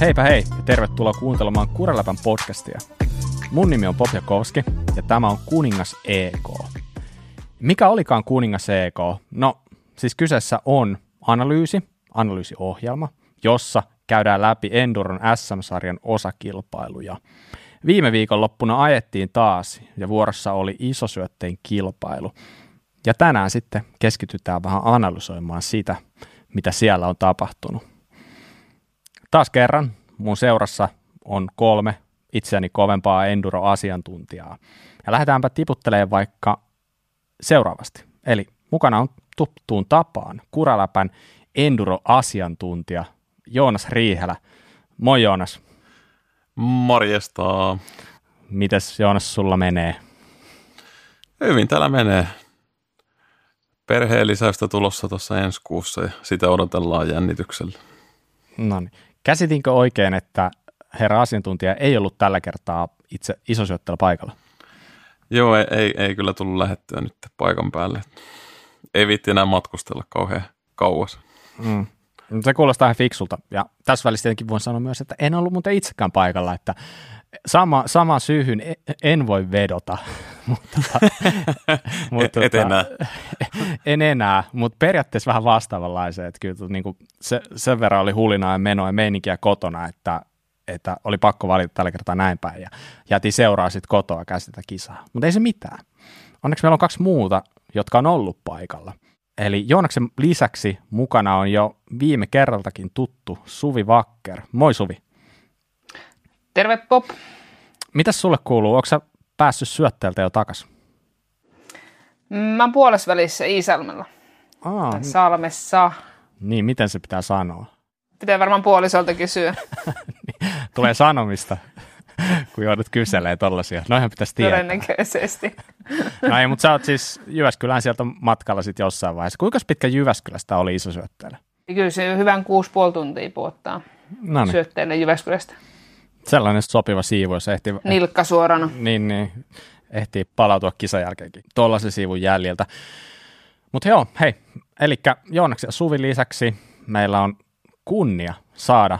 Heipä hei ja tervetuloa kuuntelemaan Kureläpän podcastia. Mun nimi on Popja Koski ja tämä on Kuningas EK. Mikä olikaan Kuningas EK? No, siis kyseessä on analyysi, analyysiohjelma, jossa käydään läpi Enduron SM-sarjan osakilpailuja. Viime viikonloppuna ajettiin taas ja vuorossa oli isosyötteen kilpailu. Ja tänään sitten keskitytään vähän analysoimaan sitä, mitä siellä on tapahtunut. Taas kerran mun seurassa on kolme itseäni kovempaa enduro-asiantuntijaa. Ja lähdetäänpä tiputtelemaan vaikka seuraavasti. Eli mukana on tuttuun tapaan Kuraläpän enduro-asiantuntija Joonas Riihelä. Moi Joonas. Morjesta. Mites Joonas sulla menee? Hyvin täällä menee. Perheen lisäystä tulossa tuossa ensi kuussa ja sitä odotellaan jännityksellä. No niin. Käsitinkö oikein, että herra asiantuntija ei ollut tällä kertaa itse isosyöttelä paikalla? Joo, ei, ei, ei kyllä tullut lähettyä nyt paikan päälle. Ei viitti enää matkustella kauhean kauas. Mm. Se kuulostaa ihan fiksulta. Ja tässä välissä tietenkin voin sanoa myös, että en ollut muuten itsekään paikalla, että sama, sama syyhyn e, en voi vedota. mutta, mutta, Et enää. en enää, mutta periaatteessa vähän vastaavanlaiseen. Että kyllä niin kuin se, sen verran oli hulinaa ja menoa ja meininkiä kotona, että, että oli pakko valita tällä kertaa näin päin. Ja jätin seuraa sitten kotoa käsitä kisaa. Mutta ei se mitään. Onneksi meillä on kaksi muuta, jotka on ollut paikalla. Eli Joonaksen lisäksi mukana on jo viime kerraltakin tuttu Suvi Vakker. Moi Suvi. Terve Pop. Mitäs sulle kuuluu? Onko sä päässyt syötteeltä jo takas? Mä oon puolesvälissä Iisalmella. Aa, Salmessa. Niin, miten se pitää sanoa? Pitää varmaan puolisolta kysyä. Tulee sanomista, kun joudut kyselee tollasia. Noihän pitäisi tietää. Todennäköisesti. No ei, mutta sä oot siis Jyväskylään sieltä matkalla sitten jossain vaiheessa. Kuinka pitkä Jyväskylästä oli iso syötteellä? Kyllä se hyvän 6,5 tuntia puottaa Noniin. syötteelle Jyväskylästä. Sellainen sopiva siivu, jos ehtii... Nilkka suorana. Niin, niin. Ehtii palautua kisan jälkeenkin tuollaisen siivun jäljiltä. Mutta joo, hei. Eli Joonaksen ja Suvin lisäksi meillä on kunnia saada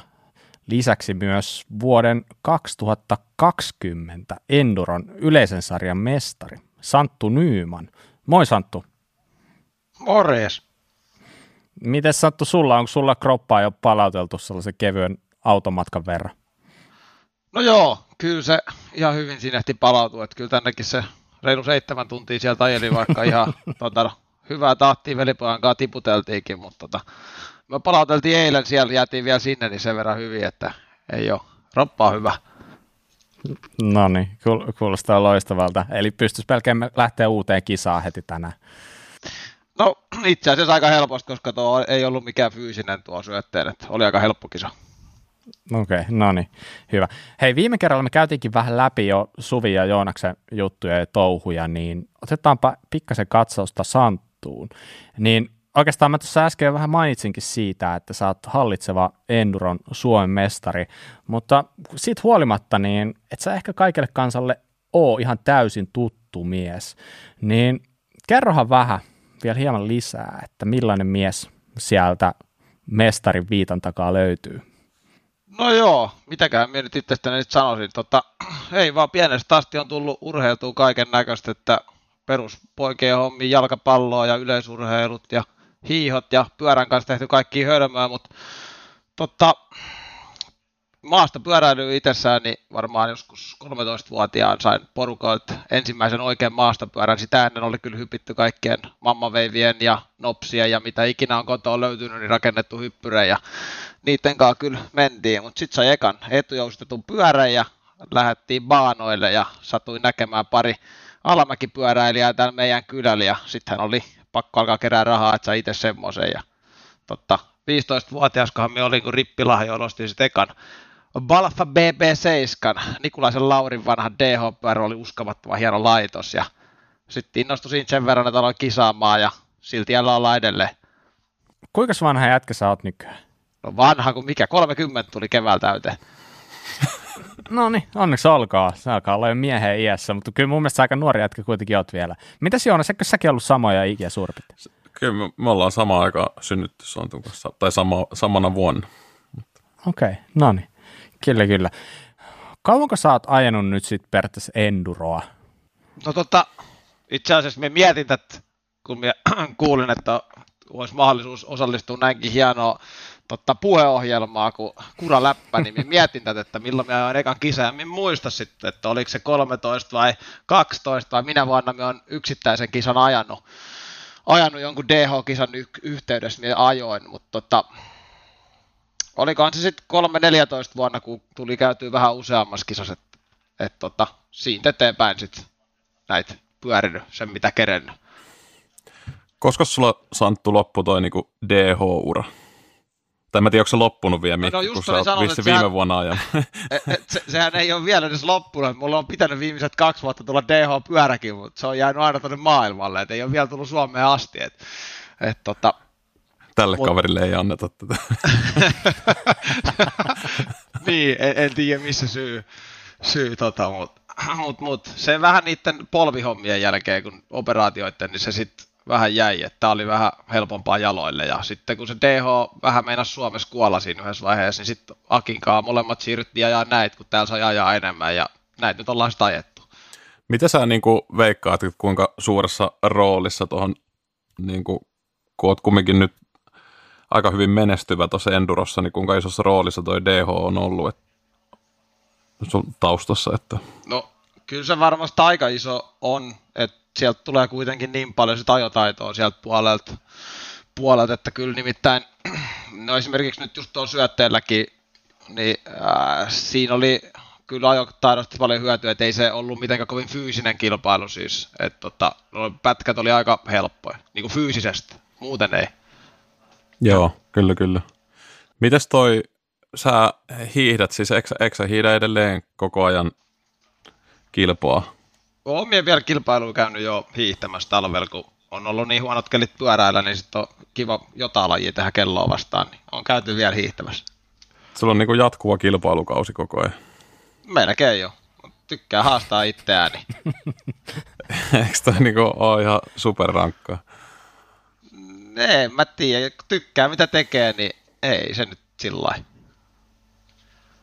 lisäksi myös vuoden 2020 Enduron yleisen sarjan mestari, Santtu Nyyman. Moi Santtu. Morjes. Miten Santtu sulla, onko sulla kroppaa jo palauteltu sellaisen kevyen automatkan verran? No joo, kyllä se ihan hyvin siinä ehti palautua, että kyllä tännekin se reilu seitsemän tuntia sieltä ajeli, vaikka ihan tota, hyvää tahtia velipojan kanssa tiputeltiinkin, mutta tota, me palauteltiin eilen siellä, jäätiin vielä sinne, niin sen verran hyvin, että ei ole. Roppaa hyvä. No niin, kuulostaa loistavalta. Eli pystyisi pelkään lähteä uuteen kisaan heti tänään. No itse asiassa aika helposti, koska tuo ei ollut mikään fyysinen tuo syötteen, että oli aika helppo kisa. Okei, okay, no niin, hyvä. Hei, viime kerralla me käytiinkin vähän läpi jo Suvi ja Joonaksen juttuja ja touhuja, niin otetaanpa pikkasen katsausta Santtuun. Niin oikeastaan mä tuossa äsken vähän mainitsinkin siitä, että sä oot hallitseva Enduron Suomen mestari, mutta siitä huolimatta, niin et sä ehkä kaikille kansalle oo ihan täysin tuttu mies, niin kerrohan vähän vielä hieman lisää, että millainen mies sieltä mestarin viitan takaa löytyy. No joo, mitäkään minä nyt itsestäni nyt sanoisin. Tota, ei vaan pienestä asti on tullut urheiltua kaiken näköistä, että peruspoikien hommi, jalkapalloa ja yleisurheilut ja hiihot ja pyörän kanssa tehty kaikki hölmöä, mutta totta, maasta pyöräily itsessään, niin varmaan joskus 13-vuotiaan sain porukoilta ensimmäisen oikean maastopyörän. Sitä ennen oli kyllä hypitty kaikkien mammaveivien ja nopsia ja mitä ikinä on kotoa löytynyt, niin rakennettu hyppyrejä. Niiden kanssa kyllä mentiin, mutta sitten sai ekan etujoustetun pyörän ja lähdettiin baanoille ja satuin näkemään pari alamäkipyöräilijää täällä meidän kylällä ja sitten oli pakko alkaa kerää rahaa, että sai itse semmoisen. Ja totta, 15-vuotiaskohan me olin, kun rippilahjo ostin sitten ekan Balfa BB7, Nikulaisen Laurin vanha DHPR oli uskomattoman hieno laitos ja sitten innostuin sen verran, että aloin kisaamaan ja silti jälleen ollaan edelleen. Kuinka vanha jätkä sä oot nykyään? Vanha kuin mikä, 30 tuli keväällä täyteen. no niin, onneksi olkaa. Se alkaa olla jo miehen iässä, mutta kyllä mun mielestä aika nuori jätkä kuitenkin oot vielä. Mitäs Joonas, eikö säkin ollut samoja ikiä suurin Kyllä me, me ollaan sama aika synnytty kanssa, tai sama, samana vuonna. Okei, okay, no niin. Kyllä, kyllä. Kauanko sä oot ajanut nyt sitten periaatteessa enduroa? No tota, itse asiassa me mietin, että kun mä kuulin, että olisi mahdollisuus osallistua näinkin hienoa totta, puheohjelmaa kuin Kura Läppä, niin minä mietin tätä, että milloin minä olen ekan kisa, ja minä muista sitten, että oliko se 13 vai 12 vai minä vuonna minä olen yksittäisen kisan ajanut, ajanut jonkun DH-kisan y- yhteydessä, minä ajoin, mutta tota, olikohan se sitten 3-14 vuonna, kun tuli käytyä vähän useammassa kisassa, että et tota, siitä eteenpäin sitten näitä pyörinyt, sen mitä kerennyt. Koska sulla Santtu loppu toi niinku DH-ura? Tai mä tiedä, onko se loppunut vielä, Mikki, no kun sä oot viime sehän, vuonna ajan. Et, et, se, sehän ei ole vielä edes loppunut. Mulla on pitänyt viimeiset kaksi vuotta tulla DH-pyöräkin, mutta se on jäänyt aina tuonne maailmalle. Et ei ole vielä tullut Suomeen asti. Et, et, tota, Tälle mut... kaverille ei anneta tätä. niin, en, en tiedä missä syy, syy tota, mutta mut, mut, se vähän niiden polvihommien jälkeen, kun operaatioiden, niin se sitten vähän jäi, että tämä oli vähän helpompaa jaloille. Ja sitten kun se DH vähän meinasi Suomessa kuolla siinä yhdessä vaiheessa, niin sitten Akinkaa molemmat siirryttiin ajaa näitä, kun täällä sai ajaa enemmän ja näitä nyt ollaan sitä ajettu. Mitä sä niin kuin veikkaat, kuinka suuressa roolissa tuohon, niin kuin, kun oot kumminkin nyt aika hyvin menestyvä tuossa Endurossa, niin kuinka isossa roolissa toi DH on ollut että sun taustassa? Että... No kyllä se varmasti aika iso on, että sieltä tulee kuitenkin niin paljon sitä ajotaitoa sieltä puolelta, puolelta että kyllä nimittäin, no esimerkiksi nyt just tuon syötteelläkin, niin äh, siinä oli kyllä ajotaidosta paljon hyötyä, että ei se ollut mitenkään kovin fyysinen kilpailu siis, että tota, no, pätkät oli aika helppoja, niin kuin fyysisesti, muuten ei. Joo, kyllä kyllä. Mites toi, sä hiihdät, siis eikö, eikö sä hiidä edelleen koko ajan kilpoa? Olen minä vielä kilpailuja käynyt jo hiihtämässä talvella, kun on ollut niin huonot kelit pyöräillä, niin sitten on kiva jotain lajia tehdä kelloa vastaan, niin on käyty vielä hiihtämässä. Sulla on niin kuin jatkuva kilpailukausi koko ajan. Melkein jo. Tykkää haastaa itseäni. Eikö toi niin ole ihan superrankkaa? Ei, mä tiedän. Tykkää mitä tekee, niin ei se nyt sillä lailla.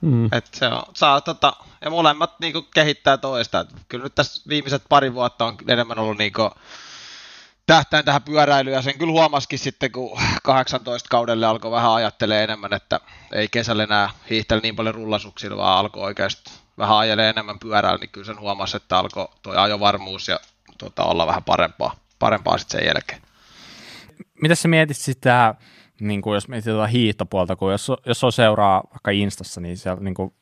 Mm. Et se on, saa, tota, ja molemmat niinku kehittää toista. Et kyllä nyt tässä viimeiset pari vuotta on enemmän ollut niinku, tähtäin tähän pyöräilyyn, ja sen kyllä huomasikin sitten, kun 18 kaudelle alkoi vähän ajattelee enemmän, että ei kesällä enää hiihtele niin paljon rullasuksilla, vaan alkoi oikeasti vähän ajelee enemmän pyörällä, niin kyllä sen huomasi, että alkoi tuo ajovarmuus ja tota, olla vähän parempaa, parempaa sitten sen jälkeen. Mitä sä mietit sitä niin kuin jos mietitään tuota hiihtopuolta, kun jos, jos on seuraa vaikka Instassa, niin siellä niin kuin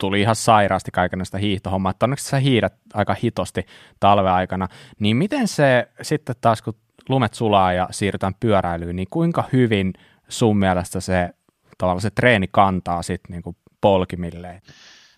tuli ihan sairaasti kaikenlaista hiihtohommaa, että onneksi sä hiidät aika hitosti talven aikana, niin miten se sitten taas, kun lumet sulaa ja siirrytään pyöräilyyn, niin kuinka hyvin sun mielestä se tavallaan se treeni kantaa sitten niin polkimilleen?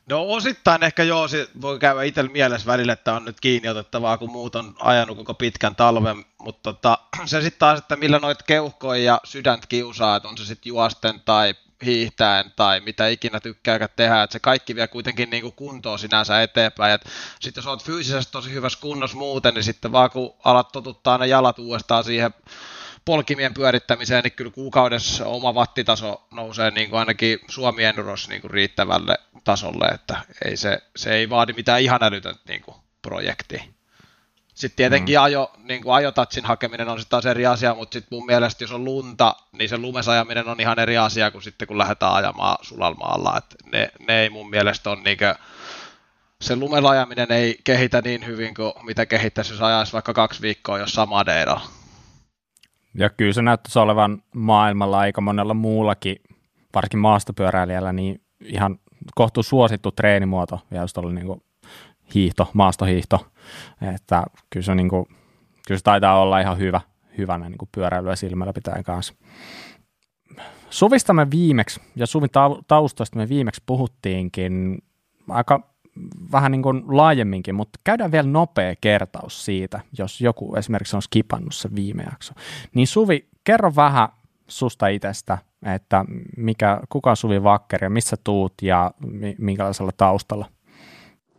No osittain ehkä joo, se voi käydä itsellä mielessä välillä, että on nyt kiinni otettavaa, kun muut on ajanut koko pitkän talven, mutta tota, se sitten taas, että millä noit keuhkoja ja sydäntä kiusaa, että on se sitten juosten tai hiihtäen tai mitä ikinä tykkääkään tehdä, että se kaikki vie kuitenkin niin kuntoon sinänsä eteenpäin. Sitten jos olet fyysisesti tosi hyvässä kunnossa muuten, niin sitten vaan kun alat totuttaa ne jalat uudestaan siihen polkimien pyörittämiseen, niin kyllä kuukaudessa oma wattitaso nousee niin kuin ainakin Suomi Enduros niin kuin riittävälle tasolle, että ei se, se ei vaadi mitään ihan älytöntä niin kuin projektia. Sitten tietenkin mm. ajo, niin kuin ajotatsin hakeminen on sitten taas eri asia, mutta sitten mun mielestä jos on lunta, niin se lumesajaminen on ihan eri asia kuin sitten kun lähdetään ajamaan sulalmaalla. Et ne, ne ei mun mielestä on niin kuin, se lumelajaminen ei kehitä niin hyvin kuin mitä kehittäisi, jos ajaisi vaikka kaksi viikkoa jossain Madeiralla. Ja kyllä se näyttäisi olevan maailmalla aika monella muullakin, varsinkin maastopyöräilijällä, niin ihan kohtuu suosittu treenimuoto, ja just oli niin kuin hiihto, maastohiihto, että kyllä se, niin kuin, kyllä se taitaa olla ihan hyvä, hyvänä niin kuin pyöräilyä silmällä pitäen kanssa. Suvista me viimeksi, ja Suvin taustoista me viimeksi puhuttiinkin aika vähän niin kuin laajemminkin, mutta käydään vielä nopea kertaus siitä, jos joku esimerkiksi on skipannut se viime jakso. Niin Suvi, kerro vähän susta itsestä, että mikä, kuka on Suvi Vakkeri ja missä tuut ja minkälaisella taustalla?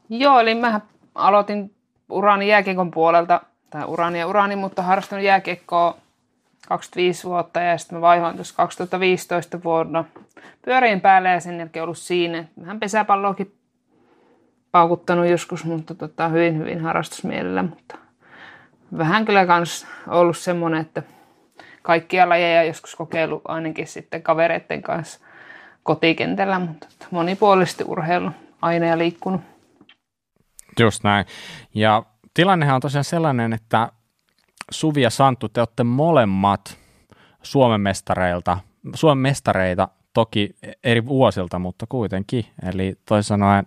Joo, eli mä aloitin urani jääkiekon puolelta, tai urani ja urani, mutta harrastanut jääkiekkoa 25 vuotta ja sitten mä vaihoin tuossa 2015 vuonna pyöriin päälle ja sen jälkeen ollut siinä. Vähän pesäpalloakin paukuttanut joskus, mutta tota, hyvin hyvin harrastusmielellä, mutta vähän kyllä kans ollut semmoinen, että kaikkia lajeja joskus kokeillut ainakin sitten kavereiden kanssa kotikentällä, mutta monipuolisesti urheilu aina ja liikkunut. Just näin. Ja tilannehan on tosiaan sellainen, että Suvi ja Santtu, te olette molemmat Suomen mestareilta, Suomen mestareita toki eri vuosilta, mutta kuitenkin. Eli toisin sanoen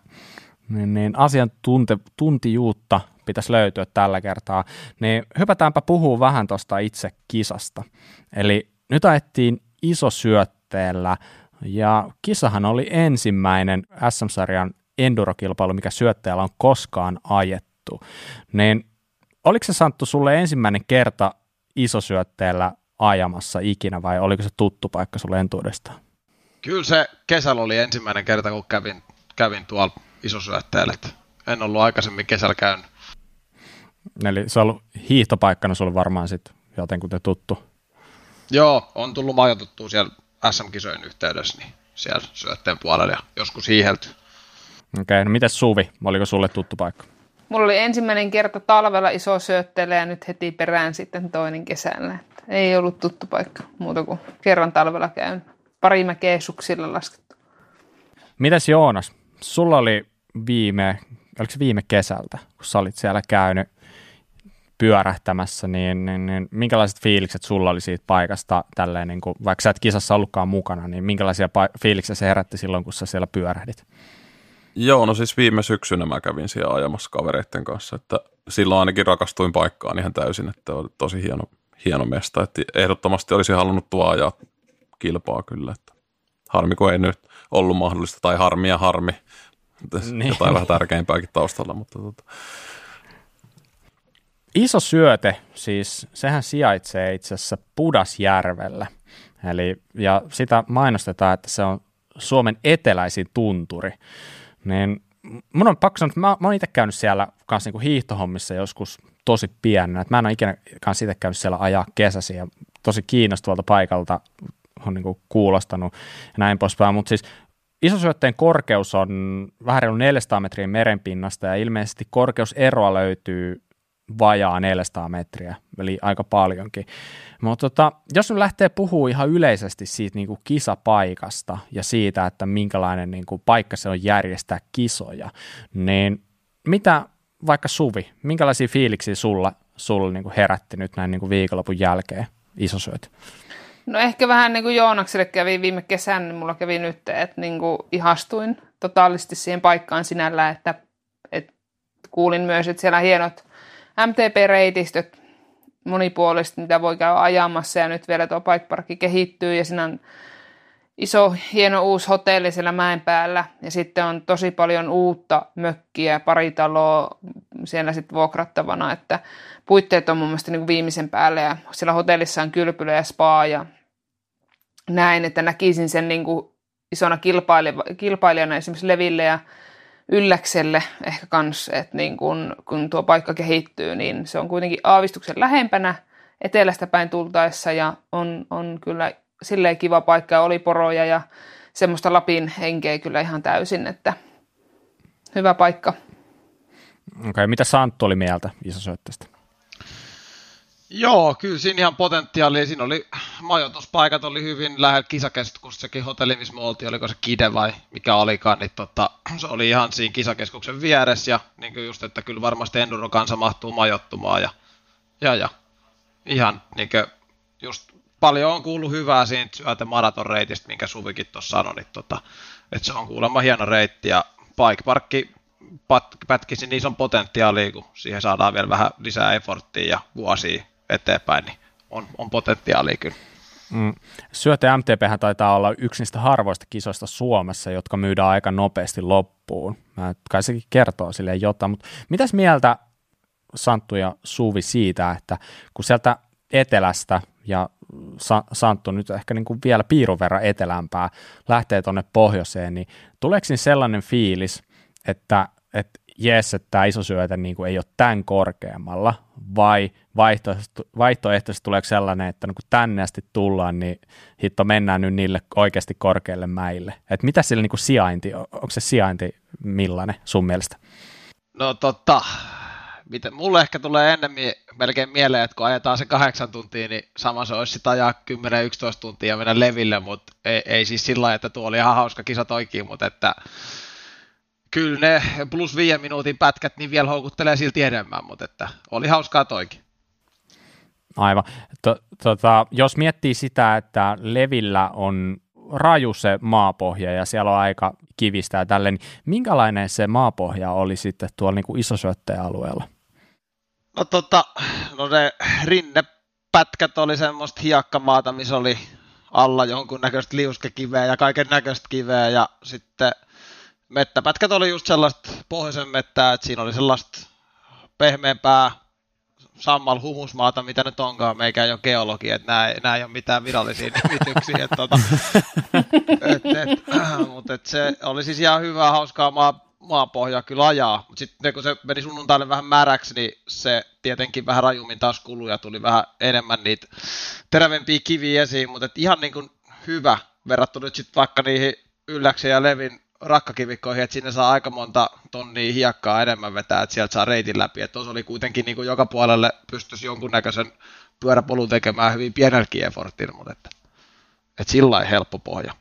niin, niin asiantuntijuutta pitäisi löytyä tällä kertaa. Niin hypätäänpä puhua vähän tuosta itse kisasta. Eli nyt ajettiin isosyötteellä ja kisahan oli ensimmäinen SM-sarjan endurokilpailu, mikä syötteellä on koskaan ajettu. Niin oliko se Santtu sulle ensimmäinen kerta isosyötteellä ajamassa ikinä vai oliko se tuttu paikka sulle entuudestaan? Kyllä se kesällä oli ensimmäinen kerta, kun kävin, kävin tuolla isosyötteellä. En ollut aikaisemmin kesällä käynyt. Eli se on ollut hiihtopaikkana sulle varmaan sitten jotenkin tuttu. Joo, on tullut majoitettua siellä SM-kisojen yhteydessä, niin siellä syötteen puolella ja joskus hiihelty. Okei, okay, no miten Suvi? Oliko sulle tuttu paikka? Mulla oli ensimmäinen kerta talvella iso syötteelle ja nyt heti perään sitten toinen kesällä. Että ei ollut tuttu paikka muuta kuin kerran talvella käyn. Pari mäkeä suksilla laskettu. Mitäs Joonas? Sulla oli viime, oliko se viime kesältä, kun sä olit siellä käynyt pyörähtämässä, niin, niin, niin minkälaiset fiilikset sulla oli siitä paikasta, tälleen, niin kuin, vaikka sä et kisassa ollutkaan mukana, niin minkälaisia pa- fiiliksiä se herätti silloin, kun sä siellä pyörähdit? Joo, no siis viime syksynä mä kävin siellä ajamassa kavereiden kanssa, että silloin ainakin rakastuin paikkaan ihan täysin, että oli tosi hieno, hieno mesta, että ehdottomasti olisi halunnut tuo ajaa kilpaa kyllä, että harmi kun ei nyt ollut mahdollista, tai harmi ja harmi, niin. jotain vähän tärkeämpääkin taustalla, mutta tota. Iso syöte, siis sehän sijaitsee itse asiassa Pudasjärvellä, eli, ja sitä mainostetaan, että se on Suomen eteläisin tunturi, niin mun on pakko sanoa, että mä, mä oon itse käynyt siellä kanssa niinku hiihtohommissa joskus tosi pienenä, mä en ole ikinä kanssa itse käynyt siellä ajaa kesäsi ja tosi kiinnostuvalta paikalta on niinku kuulostanut ja näin poispäin, mutta siis isosyötteen korkeus on vähän reilu 400 metriä merenpinnasta ja ilmeisesti korkeuseroa löytyy vajaa 400 metriä, eli aika paljonkin. Mutta tota, jos nyt lähtee puhua ihan yleisesti siitä niin kuin kisapaikasta ja siitä, että minkälainen niin kuin paikka se on järjestää kisoja, niin mitä vaikka Suvi, minkälaisia fiiliksiä sulla, sulla niin kuin herätti nyt näin niin kuin viikonlopun jälkeen isosyöt? No ehkä vähän niin kuin Joonakselle kävi viime kesän, niin mulla kävi nyt, että niin kuin ihastuin totaalisesti siihen paikkaan sinällä, että, että kuulin myös, että siellä hienot MTP-reitistöt monipuolisesti, mitä voi käydä ajamassa ja nyt vielä tuo bikeparkki kehittyy ja siinä on iso, hieno uusi hotelli siellä mäen päällä. Ja sitten on tosi paljon uutta mökkiä, pari taloa siellä sitten vuokrattavana, että puitteet on mun mielestä niin viimeisen päälle. Ja siellä hotellissa on kylpylä ja spa ja näin, että näkisin sen niin kuin isona kilpailijana esimerkiksi Leville ja Ylläkselle ehkä kans, että niin kun, kun tuo paikka kehittyy, niin se on kuitenkin aavistuksen lähempänä etelästä päin tultaessa ja on, on kyllä silleen kiva paikka oli poroja ja semmoista Lapin henkeä kyllä ihan täysin, että hyvä paikka. Okei, okay, mitä Santtu oli mieltä isosyötteestä? Joo, kyllä siinä ihan potentiaalia. Siinä oli majoituspaikat oli hyvin lähellä kisakeskustakin hotelli, missä me oltiin, oliko se Kide vai mikä olikaan, niin tota, se oli ihan siinä kisakeskuksen vieressä ja niin kuin just, että kyllä varmasti Enduro kanssa mahtuu majoittumaan ja, ja, ja ihan niin kuin, just paljon on kuullut hyvää siitä syötä maratonreitistä, minkä Suvikin tuossa sanoi, niin tota, että se on kuulemma hieno reitti ja Bike Parkki pätkisi niin ison potentiaalia, kun siihen saadaan vielä vähän lisää efforttia ja vuosia eteenpäin, niin on, on potentiaalia kyllä. Mm. Syöte MTP taitaa olla yksi niistä harvoista kisoista Suomessa, jotka myydään aika nopeasti loppuun. Mä, kai sekin kertoo sille jotain, mutta mitäs mieltä Santtu ja Suvi siitä, että kun sieltä etelästä ja Sa- Santtu nyt ehkä niin kuin vielä piirun verran etelämpää lähtee tuonne pohjoiseen, niin tuleeko sellainen fiilis, että, että jes, että tämä iso syötä niin kuin ei ole tämän korkeammalla, vai vaihtoehtoisesti, vaihtoehtoisesti tuleeko sellainen, että no kun tänne asti tullaan, niin hitto mennään nyt niille oikeasti korkeille mäille. Et mitä sillä niin kuin sijainti, onko se sijainti millainen sun mielestä? No totta, mitä, mulle ehkä tulee ennemmin melkein mieleen, että kun ajetaan se kahdeksan tuntia, niin sama se olisi sitä ajaa 10-11 tuntia ja mennä leville, mutta ei, ei siis sillä lailla, että tuo oli ihan hauska kisa toikin, mutta että kyllä ne plus viiden minuutin pätkät niin vielä houkuttelee silti enemmän, mutta että oli hauskaa toikin. Aivan. Tota, jos miettii sitä, että Levillä on raju se maapohja ja siellä on aika kivistä ja tälle, niin minkälainen se maapohja oli sitten tuolla niin kuin alueella? No tota, no ne rinnepätkät oli semmoista hiekkamaata, missä oli alla jonkunnäköistä liuskekiveä ja kaiken näköistä kiveä ja sitten mettäpätkät oli just sellaista pohjoisen mettää, että siinä oli sellaista pehmeämpää sammal humusmaata, mitä nyt onkaan, meikä ei ole geologi, että nämä, nämä ei ole mitään virallisia nimityksiä. Että, tota, et, et, mutta et se oli siis ihan hyvää, hauskaa maa, maapohjaa kyllä ajaa, mutta sitten kun se meni sunnuntaille vähän märäksi, niin se tietenkin vähän rajummin taas kului ja tuli vähän enemmän niitä terävempiä kiviä esiin, mutta et ihan niin kuin hyvä verrattuna nyt sitten vaikka niihin Ylläksen ja Levin rakkakivikkoihin, että sinne saa aika monta tonnia hiekkaa enemmän vetää, että sieltä saa reitin läpi. Että tuossa oli kuitenkin niin kuin joka puolelle pystyisi jonkunnäköisen pyöräpolun tekemään hyvin pienelläkin effortin, mutta että, että sillä helppo pohja.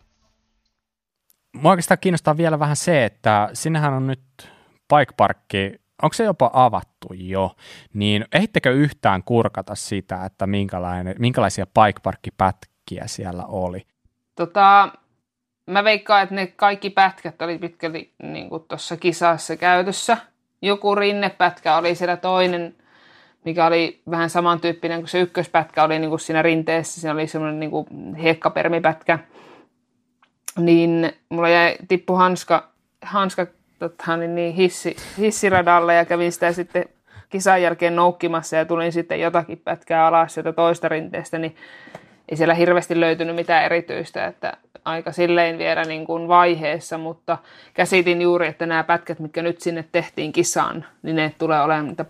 Mua oikeastaan kiinnostaa vielä vähän se, että sinnehän on nyt bike parkki, onko se jopa avattu jo, niin ehittekö yhtään kurkata sitä, että minkälainen, minkälaisia bike parkkipätkiä siellä oli? Tota, mä veikkaan, että ne kaikki pätkät oli pitkälti niin tuossa kisassa käytössä. Joku rinnepätkä oli siellä toinen, mikä oli vähän samantyyppinen kuin se ykköspätkä oli niin kuin siinä rinteessä. Siinä oli semmoinen niin kuin hiekkapermipätkä niin mulla jäi tippu hanska, hanska totta, niin, niin hissi, hissiradalle ja kävin sitä sitten kisan jälkeen noukkimassa ja tulin sitten jotakin pätkää alas sieltä toista rinteestä, niin ei siellä hirveästi löytynyt mitään erityistä, että aika silleen vielä niin kuin vaiheessa, mutta käsitin juuri, että nämä pätkät, mitkä nyt sinne tehtiin kisaan, niin ne tulee olemaan niitä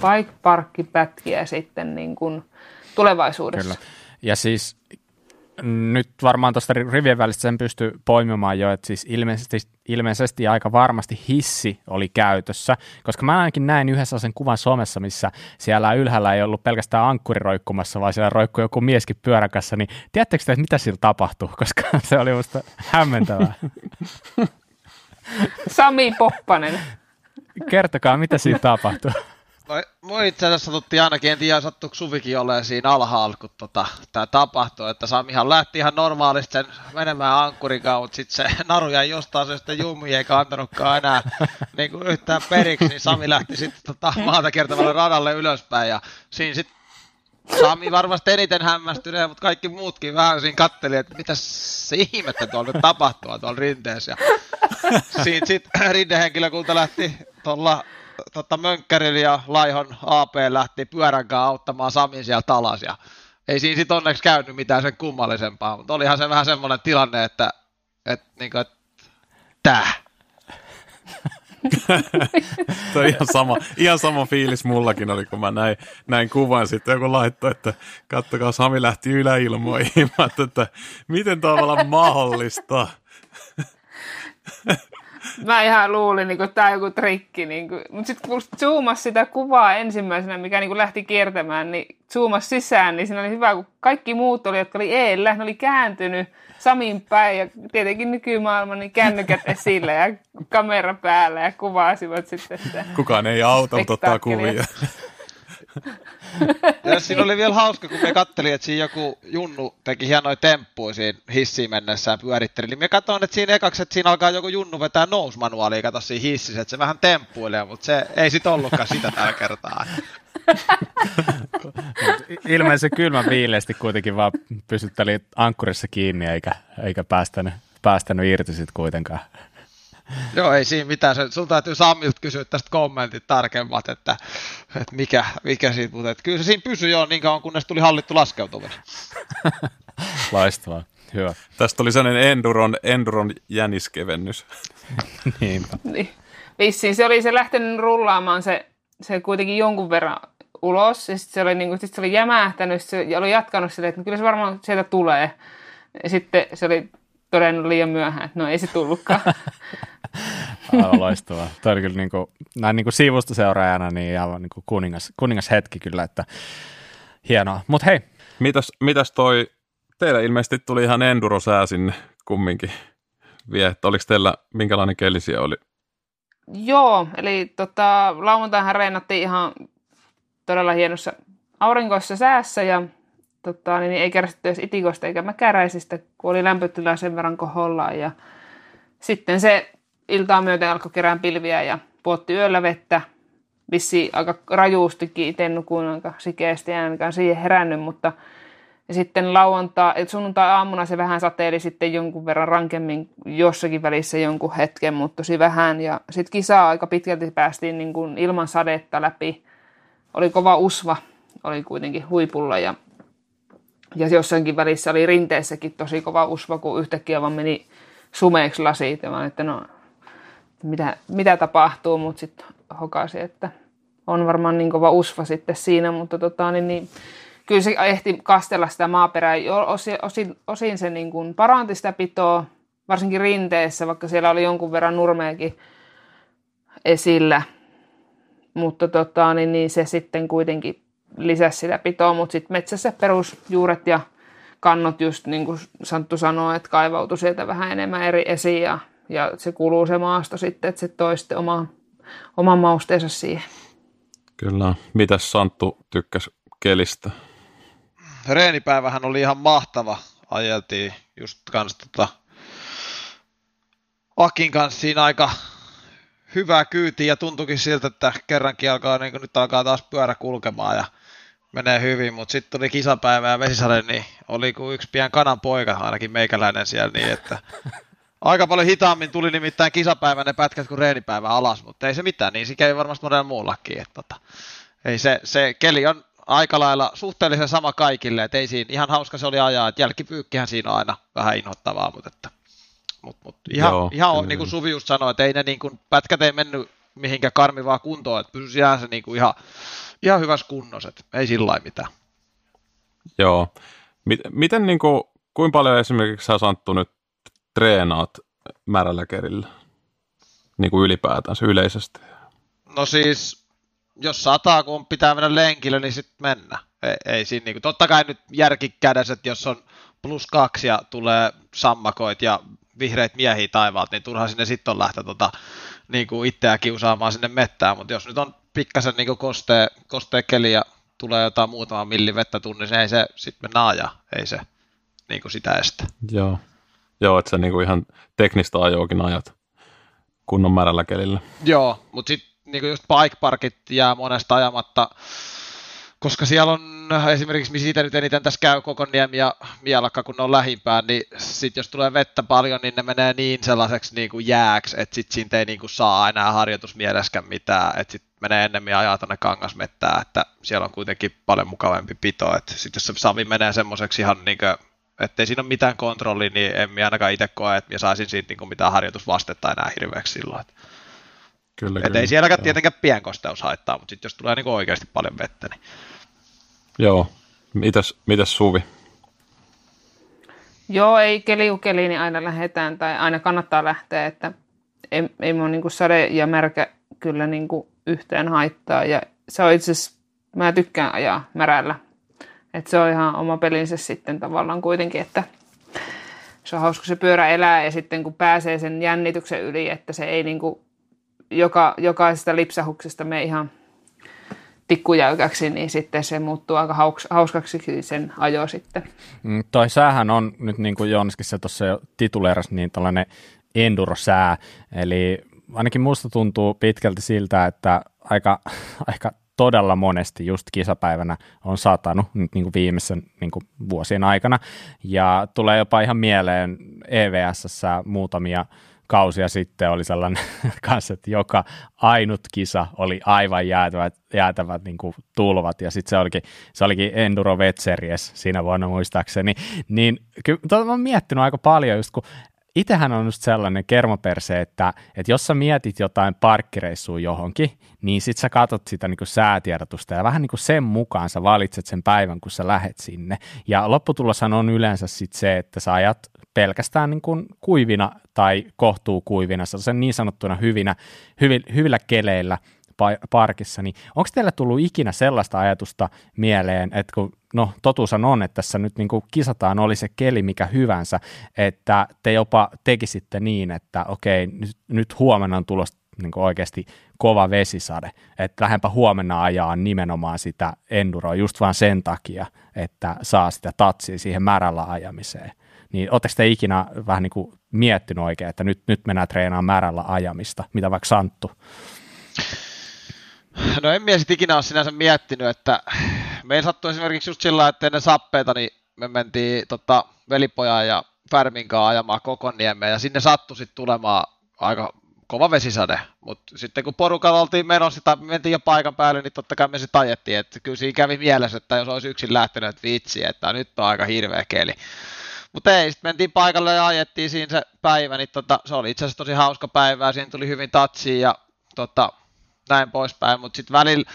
paikparkkipätkiä sitten niin kuin tulevaisuudessa. Kyllä. Ja siis nyt varmaan tuosta rivien välistä sen pystyy poimimaan jo, että siis ilmeisesti, ilmeisesti aika varmasti hissi oli käytössä, koska mä ainakin näin yhdessä sen kuvan somessa, missä siellä ylhäällä ei ollut pelkästään ankkuri roikkumassa, vaan siellä roikkui joku mieskin pyörän kanssa, niin tiedättekö te, että mitä sillä tapahtui, koska se oli musta hämmentävää. Sami Poppanen. Kertokaa, mitä siinä tapahtui. No, moi itse asiassa satuttiin ainakin, en tiedä sattuiko Suvikin olemaan siinä alhaalla, kun tota, tämä tapahtui, että Samihan lähti ihan normaalisti sen menemään ankkurin kautta, sitten se naru jäi jostain sitten jumi, eikä antanutkaan enää niin kuin yhtään periksi, niin Sami lähti sitten tota, maata kertavalle radalle ylöspäin, ja siinä sitten Sami varmasti eniten hämmästyneen, mutta kaikki muutkin vähän siinä katteli, että mitä se ihmettä tuolla nyt tapahtuu tuolla rinteessä. Ja siitä sitten rindehenkilökunta lähti tuolla tota, Mönkkärillä ja Laihon AP lähti pyörän kanssa auttamaan Samin sieltä alas ja ei siinä sitten onneksi käynyt mitään sen kummallisempaa, mutta olihan se vähän semmoinen tilanne, että, että, niin kuin, että tää. Tuo ihan sama, ihan sama fiilis mullakin oli, kun mä näin, näin kuvan sitten joku laittoi, että kattokaa Sami lähti yläilmoihin, että miten tavallaan mahdollista. Mä ihan luulin, niin että tämä on joku trikki. Niin kuin. Mutta sitten kun zoomas sitä kuvaa ensimmäisenä, mikä niin kuin lähti kiertämään, niin zoomas sisään, niin siinä oli hyvä, kun kaikki muut oli, jotka oli eellä, ne oli kääntynyt Samin päin ja tietenkin nykymaailman niin kännykät esille ja kamera päällä ja kuvasivat sitten sitä. Kukaan ei auta, mutta ottaa kuvia. ja siinä oli vielä hauska, kun me kattelin, että siinä joku Junnu teki hienoja temppuja siinä hissiin mennessään pyöritteli. Niin me katsoin, että siinä ekaksi, että siinä alkaa joku Junnu vetää nousmanuaalia, kato siinä hississä, että se vähän temppuilee, mutta se ei sitten ollutkaan sitä tällä kertaa. Ilmeisesti kylmä viileesti kuitenkin vaan pysytteli ankkurissa kiinni eikä, eikä päästänyt, päästänyt irti sitten kuitenkaan. Joo, ei siinä mitään. Sun täytyy Sammilta kysyä tästä kommentit tarkemmat, että, että mikä, mikä siitä, mutta että kyllä se siinä pysyi jo niin kauan, kunnes tuli hallittu laskeutuminen. Loistavaa. Hyvä. Tästä oli sellainen Enduron, Enduron jäniskevennys. Niinpä. Niin. Vissiin se oli se lähtenyt rullaamaan se, se kuitenkin jonkun verran ulos, ja sitten se oli, niin kuin, sit se oli jämähtänyt, se oli jatkanut silleen, että kyllä se varmaan sieltä tulee. Ja sitten se oli todennut liian myöhään, että no ei se tullutkaan. Aivan loistavaa. Toi oli kyllä niin kuin, näin niin kuin sivustoseuraajana niin aivan niin kuin kuningas, kuningas hetki kyllä, että hienoa. Mutta hei. Mitäs, mitäs toi, teillä ilmeisesti tuli ihan endurosää sinne kumminkin vie, että oliko teillä, minkälainen keli siellä oli? Joo, eli tota, lauantaihan reenattiin ihan todella hienossa aurinkoissa säässä ja tota, niin ei kärsitty edes itikosta eikä mäkäräisistä, kun oli lämpötila sen verran kohollaan. Ja sitten se iltaa myöten alkoi kerään pilviä ja puotti yöllä vettä. Vissi aika rajuustikin itse nukuin aika sikeästi ja ainakaan siihen herännyt, mutta ja sitten lauantai, sunnuntai-aamuna se vähän sateeli sitten jonkun verran rankemmin jossakin välissä jonkun hetken, mutta tosi vähän. Ja sitten kisaa aika pitkälti päästiin niin kuin ilman sadetta läpi. Oli kova usva, oli kuitenkin huipulla ja, ja jossakin välissä oli rinteessäkin tosi kova usva, kun yhtäkkiä vaan meni sumeeksi lasit. Ja vaan, että no, mitä, mitä tapahtuu, mutta sitten hokasi, että on varmaan niin kova usva sitten siinä, mutta tota, niin, niin kyllä se ehti kastella sitä maaperää. Osin, osin, osin se niin kuin paranti sitä pitoa, varsinkin rinteessä, vaikka siellä oli jonkun verran nurmeakin esillä. Mutta tota, niin, niin se sitten kuitenkin lisäsi sitä pitoa, mutta sitten metsässä perusjuuret ja kannot just niin kuin Santtu sanoi, että kaivautui sieltä vähän enemmän eri esiin ja, ja se kuluu se maasto sitten, että se toi sitten oma, oman mausteensa siihen. Kyllä. Mitäs Santtu tykkäsi kelistä? reenipäivähän oli ihan mahtava. Ajeltiin just kans tota Akin kanssa siinä aika hyvää kyytiä ja tuntuikin siltä, että kerrankin alkaa, niin nyt alkaa taas pyörä kulkemaan ja menee hyvin, mutta sitten tuli kisapäivä ja vesisade, niin oli kuin yksi pian kanan poika, ainakin meikäläinen siellä, niin että aika paljon hitaammin tuli nimittäin kisapäivän ne pätkät kuin reenipäivä alas, mutta ei se mitään, niin se kävi varmasti monella muullakin, että tota, ei se, se keli on aika lailla suhteellisen sama kaikille, että ei siinä, ihan hauska se oli ajaa, että jälkipyykkihän siinä on aina vähän inhottavaa, mutta että mut, mut, ihan, Joo, ihan niin kuin Suvi just sanoi, että ei ne niin kuin, pätkät ei mennyt mihinkään karmivaa kuntoon, että pysyisi se niin kuin ihan, ihan hyvässä kunnossa, että ei sillä mitään. Joo. Miten, niin kuin, kuinka paljon esimerkiksi sä Santtu nyt treenaat märällä kerillä? Niin kuin ylipäätään yleisesti. No siis jos sataa, kun pitää mennä lenkille, niin sitten mennä. Ei, ei siinä niinku, totta kai nyt järki kädessä, että jos on plus kaksi ja tulee sammakoit ja vihreät miehiä taivaalta, niin turha sinne sitten on lähteä tota, niinku itseä kiusaamaan sinne mettään, mutta jos nyt on pikkasen niinku kostee, kostee keli ja tulee jotain muutama milli vettä tunnissa, niin ei se sitten mennä ajaa, ei se niinku sitä estä. Joo, Joo että se niinku ihan teknistä ajoakin ajat kunnon määrällä kelillä. Joo, mutta sitten niin kuin just bike parkit jää monesta ajamatta, koska siellä on esimerkiksi, missä siitä nyt eniten tässä käy Kokoniemi ja Mielakka, kun ne on lähimpään, niin sit jos tulee vettä paljon, niin ne menee niin sellaiseksi niin kuin jääksi, että sit siitä ei niin kuin saa enää harjoitusmieleskään mitään, että sit menee ennemmin ajaa tuonne kangasmettään, että siellä on kuitenkin paljon mukavampi pito, että sit jos se savi menee semmoiseksi ihan niin kuin, että ei siinä ole mitään kontrollia, niin en minä ainakaan itse koe, että minä saisin siitä niin kuin mitään harjoitusvastetta enää hirveäksi silloin. Että Kyllä, Et kyllä. ei sielläkään joo. tietenkään pienkosteus haittaa, mutta sitten jos tulee niin oikeasti paljon vettä, niin... Joo. Mitäs, mitäs Suvi? Joo, ei keliukeli, niin aina lähdetään tai aina kannattaa lähteä, että ei, ei mun niin sade ja märkä kyllä niin kuin yhteen haittaa. Ja se on itse asiassa, mä tykkään ajaa märällä. Että se on ihan oma pelinsä sitten tavallaan kuitenkin, että se on hauska se pyörä elää ja sitten kun pääsee sen jännityksen yli, että se ei niin kuin joka, jokaisesta lipsahuksesta me ihan tikkujäykäksi, niin sitten se muuttuu aika hauks, hauskaksi sen ajo sitten. Mm, toi säähän on nyt niin kuin Jooniskin se tuossa jo tituleerasi, niin tällainen endurosää, eli ainakin musta tuntuu pitkälti siltä, että aika, aika todella monesti just kisapäivänä on satanut nyt niin kuin viimeisen niin kuin vuosien aikana, ja tulee jopa ihan mieleen EVSssä muutamia kausia sitten oli sellainen kanssa, että joka ainut kisa oli aivan jäätävät, jäätävät niin kuin tulvat, ja sitten se olikin, se olikin Enduro Vetseries siinä vuonna muistaakseni, niin kyllä tuota, mä oon miettinyt aika paljon just, kun Itähän on just sellainen kermoperse, että, että jos sä mietit jotain parkkireissua johonkin, niin sit sä katot sitä niin säätiedotusta ja vähän niin kuin sen mukaan sä valitset sen päivän, kun sä lähet sinne. Ja lopputuloshan on yleensä sit se, että sä ajat pelkästään niin kuin kuivina tai kohtuu kuivina, sen niin sanottuna hyvinä, hyvi, hyvillä keleillä parkissa, niin onko teillä tullut ikinä sellaista ajatusta mieleen, että kun no totuushan on, että tässä nyt niin kuin kisataan, oli se keli mikä hyvänsä, että te jopa tekisitte niin, että okei, nyt, nyt huomenna on tulossa niin kuin oikeasti kova vesisade, että lähempä huomenna ajaa nimenomaan sitä enduroa just vaan sen takia, että saa sitä tatsia siihen märällä ajamiseen. Niin oletteko te ikinä vähän niin kuin miettinyt oikein, että nyt, nyt mennään treenaamaan märällä ajamista, mitä vaikka Santtu? No en minä sitten ikinä ole sinänsä miettinyt, että me sattui esimerkiksi just sillä että ennen sappeita niin me mentiin tota, velipojan ja Färmin kanssa ajamaan Kokoniemeen ja sinne sattui sitten tulemaan aika kova vesisade, mutta sitten kun porukalla oltiin menossa tai mentiin jo paikan päälle, niin totta kai me sitten ajettiin, että kyllä siinä kävi mielessä, että jos olisi yksin lähtenyt, että vitsi, että nyt on aika hirveä keli. Mutta ei, sitten mentiin paikalle ja ajettiin siinä se päivä, niin tota, se oli itse asiassa tosi hauska päivä siinä tuli hyvin tatsiin ja tota, näin poispäin, mutta sitten välillä,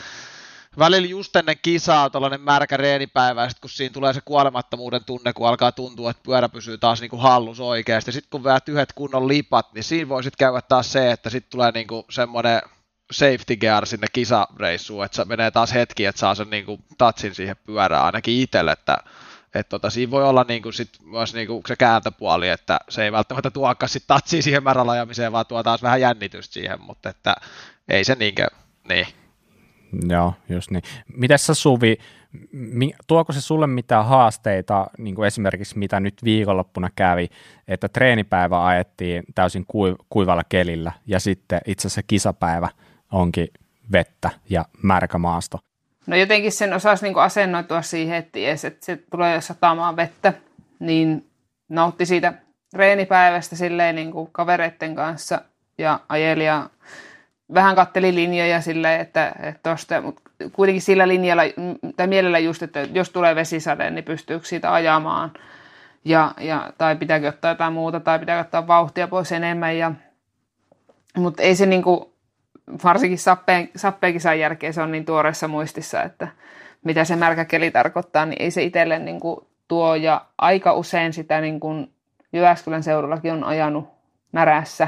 välillä just ennen kisaa tällainen märkä reenipäivä, sit kun siinä tulee se kuolemattomuuden tunne, kun alkaa tuntua, että pyörä pysyy taas niin kuin hallus oikeasti, sitten kun väät yhdet kunnon lipat, niin siinä voi sitten käydä taas se, että sitten tulee niin kuin semmoinen safety gear sinne kisareissuun, että se menee taas hetki, että saa sen niin kuin tatsin siihen pyörään, ainakin itselle, että että tota, siinä voi olla niin kuin sit myös niin kuin se kääntöpuoli, että se ei välttämättä tuokaan sit tatsia siihen märälajamiseen, vaan tuo taas vähän jännitystä siihen, mutta että ei se niinkö, niin. Joo, just niin. Miten sä Suvi, tuoko se sulle mitään haasteita, niin kuin esimerkiksi mitä nyt viikonloppuna kävi, että treenipäivä ajettiin täysin kuivalla kelillä ja sitten itse asiassa kisapäivä onkin vettä ja märkä maasto? No jotenkin sen osasi niin asennoitua siihen, että ties, että se tulee satamaan vettä, niin nautti siitä reenipäivästä silleen niin kuin kavereiden kanssa ja ajeli ja vähän katteli linjoja silleen, että, että tosta, mutta kuitenkin sillä linjalla, tai mielellä just, että jos tulee vesisade, niin pystyykö siitä ajamaan, ja, ja, tai pitääkö ottaa jotain muuta, tai pitääkö ottaa vauhtia pois enemmän, ja, mutta ei se niinku, varsinkin sappeen, sappeen jälkeen se on niin tuoreessa muistissa, että mitä se märkä keli tarkoittaa, niin ei se itselle niinku tuo, ja aika usein sitä niin kuin Jyväskylän seudullakin on ajanut närässä,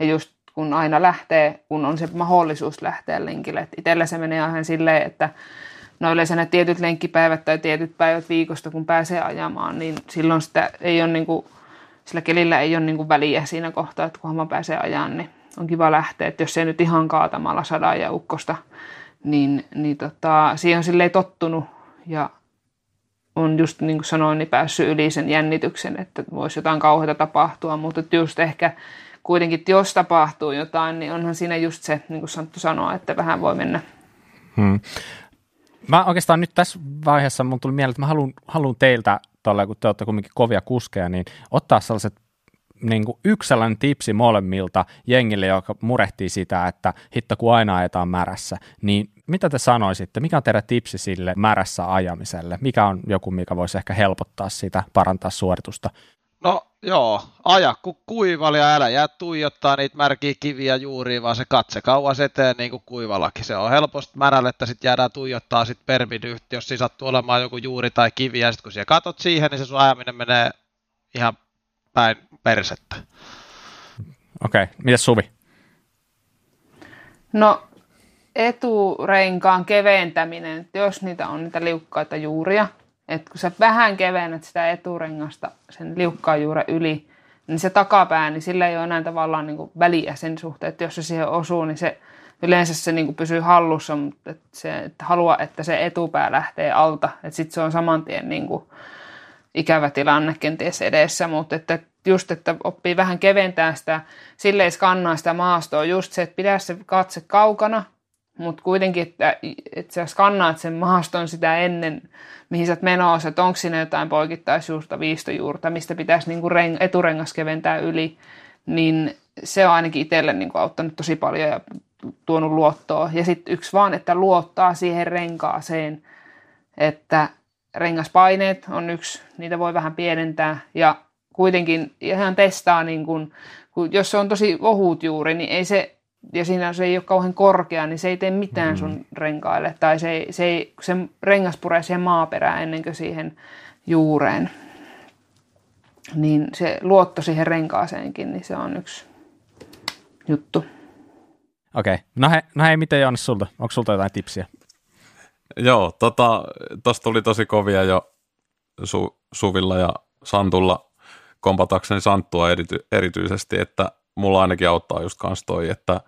ja just kun aina lähtee, kun on se mahdollisuus lähteä lenkille. Et itsellä se menee ihan silleen, että no yleensä ne tietyt lenkkipäivät tai tietyt päivät viikosta, kun pääsee ajamaan, niin silloin sitä ei ole niin kuin, sillä kelillä ei ole niin kuin väliä siinä kohtaa, että kunhan mä pääsee ajamaan, niin on kiva lähteä. Että jos ei nyt ihan kaatamalla sadaa ja ukkosta, niin, niin tota, siihen on silleen tottunut ja on just niin kuin sanoin, niin päässyt yli sen jännityksen, että voisi jotain kauheita tapahtua, mutta just ehkä kuitenkin, että jos tapahtuu jotain, niin onhan siinä just se, niin kuin Santtu sanoi, että vähän voi mennä. Hmm. Mä oikeastaan nyt tässä vaiheessa mun tuli mieleen, että mä haluan, haluan teiltä, tolle, kun te olette kuitenkin kovia kuskeja, niin ottaa sellaiset niin kuin yksi sellainen tipsi molemmilta jengille, joka murehtii sitä, että hitto kun aina ajetaan märässä, niin mitä te sanoisitte, mikä on teidän tipsi sille märässä ajamiselle? Mikä on joku, mikä voisi ehkä helpottaa sitä, parantaa suoritusta? No joo, aja kun kuivalla ja älä jää tuijottaa niitä märkiä kiviä juuri, vaan se katse kauas eteen niin kuin kuivallakin. Se on helposti märälle, että sitten jäädään tuijottaa sit permin yhti, jos siinä sattuu olemaan joku juuri tai kivi, ja sitten kun siellä katot siihen, niin se sun ajaminen menee ihan päin persettä. Okei, okay. mitäs Suvi? No eturenkaan keventäminen, jos niitä on niitä liukkaita juuria, että kun sä vähän kevennät sitä eturengasta sen liukkaan juuren yli, niin se takapää, niin sillä ei ole enää tavallaan niin kuin väliä sen suhteen, että jos se siihen osuu, niin se yleensä se niin kuin pysyy hallussa, mutta että se, että halua, että se etupää lähtee alta, että sitten se on saman tien niin kuin ikävä tilanne kenties edessä, mutta että just, että oppii vähän keventää sitä, silleen skannaa sitä maastoa, just se, että pidä se katse kaukana, mutta kuitenkin, että, että sä skannaat sen maaston sitä ennen, mihin sä oot menossa, että onko siinä jotain poikittaisuutta, viistojuurta, mistä pitäisi niin kuin reng, eturengas keventää yli, niin se on ainakin itselle niin kuin auttanut tosi paljon ja tuonut luottoa. Ja sitten yksi vaan, että luottaa siihen renkaaseen, että rengaspaineet on yksi, niitä voi vähän pienentää ja kuitenkin ihan testaa, niin kun, kun jos se on tosi ohut juuri, niin ei se, ja siinä se ei ole kauhean korkea, niin se ei tee mitään mm. sun renkaille, tai se, ei, se, ei, se rengas puree siihen maaperään ennen kuin siihen juureen. Niin se luotto siihen renkaaseenkin, niin se on yksi juttu. Okei. Okay. No, he, no hei, miten Joonas sulta? Onko sulta jotain tipsiä? Joo, tota, tosta tuli tosi kovia jo Su, Suvilla ja Santulla kompatakseni Santtua erity, erityisesti, että mulla ainakin auttaa just kans toi, että,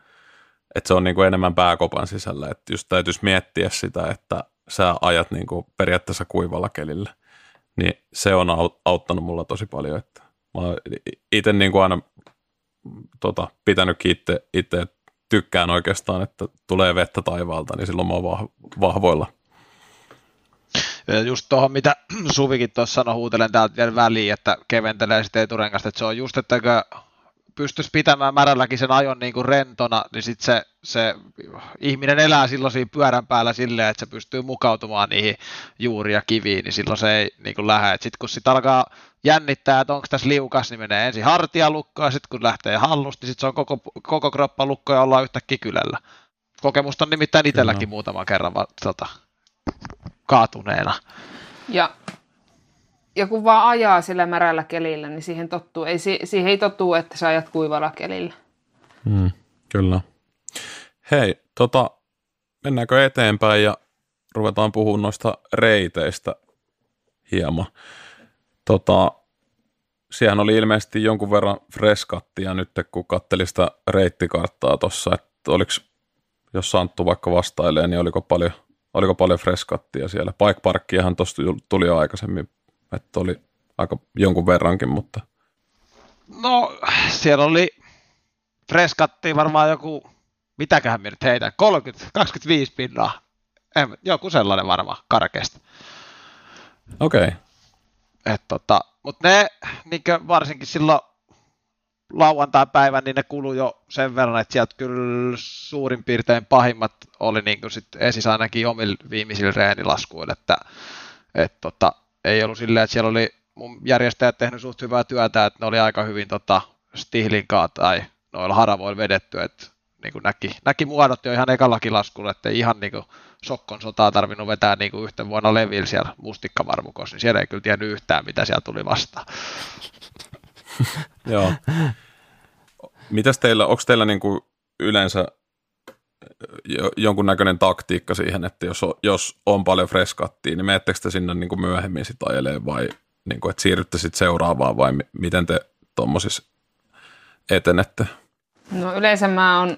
että se on niin kuin enemmän pääkopan sisällä, että just täytyisi miettiä sitä, että sä ajat niin kuin periaatteessa kuivalla kelillä, niin se on auttanut mulla tosi paljon, että mä itse niin kuin aina tota, pitänyt itse, itse tykkään oikeastaan, että tulee vettä taivaalta, niin silloin mä oon vahvoilla. Just tuohon, mitä Suvikin tuossa sanoi, huutelen täältä vielä väliin, että keventelee sitten eturengasta, että se on just, että pystyisi pitämään märälläkin sen ajon niin kuin rentona, niin sitten se, se ihminen elää silloin siinä pyörän päällä silleen, että se pystyy mukautumaan niihin juuri ja kiviin, niin silloin se ei niin kuin lähde. Sitten kun sitten alkaa jännittää, että onko tässä liukas, niin menee ensin hartialukko, ja sitten kun lähtee hallusti, niin sitten se on koko, koko kroppa lukko ja ollaan yhtäkkiä kylällä. Kokemusta on nimittäin itselläkin Kyllä. muutaman kerran tota, kaatuneena. Ja ja kun vaan ajaa sillä märällä kelillä, niin siihen, tottuu. Ei, siihen ei tottuu, että sä ajat kuivalla kelillä. Mm, kyllä. Hei, tota, mennäänkö eteenpäin ja ruvetaan puhumaan noista reiteistä hieman. Tota, siihen oli ilmeisesti jonkun verran freskattia nyt, kun katselin sitä reittikarttaa tuossa, että oliko, jos Santtu vaikka vastailee, niin oliko paljon, oliko paljon freskattia siellä. Bike Parkkiahan tuosta tuli jo aikaisemmin että oli aika jonkun verrankin, mutta... No, siellä oli freskattiin varmaan joku, mitäköhän me nyt heitä, 30, 25 pinnaa. En, joku sellainen varmaan karkeasti. Okei. Okay. tota, mutta ne, niin varsinkin silloin lauantai-päivän, niin ne kului jo sen verran, että sieltä kyllä suurin piirtein pahimmat oli niin kuin sit esis ainakin omilla viimeisillä reenilaskuilla, että et tota, ei ollut silleen, että siellä oli mun järjestäjät tehnyt suht hyvää työtä, että ne oli aika hyvin tota, stihlinkaa tai noilla haravoilla vedetty, että niin kuin näki, näki muodot jo ihan ekallakin laskulla, että ei ihan niin kuin Sokkon sotaa tarvinnut vetää niin kuin yhten vuonna levillä siellä mustikkavarmukossa, niin siellä ei kyllä tiennyt yhtään, mitä siellä tuli vastaan. Joo. Mitäs teillä, onko teillä niin kuin yleensä jonkunnäköinen taktiikka siihen, että jos on, jos on paljon freskattia, niin menettekö te sinne niin kuin myöhemmin sitä ajelee vai niin kuin, että siirrytte sitten seuraavaan vai miten te tuommoisissa etenette? No yleensä mä oon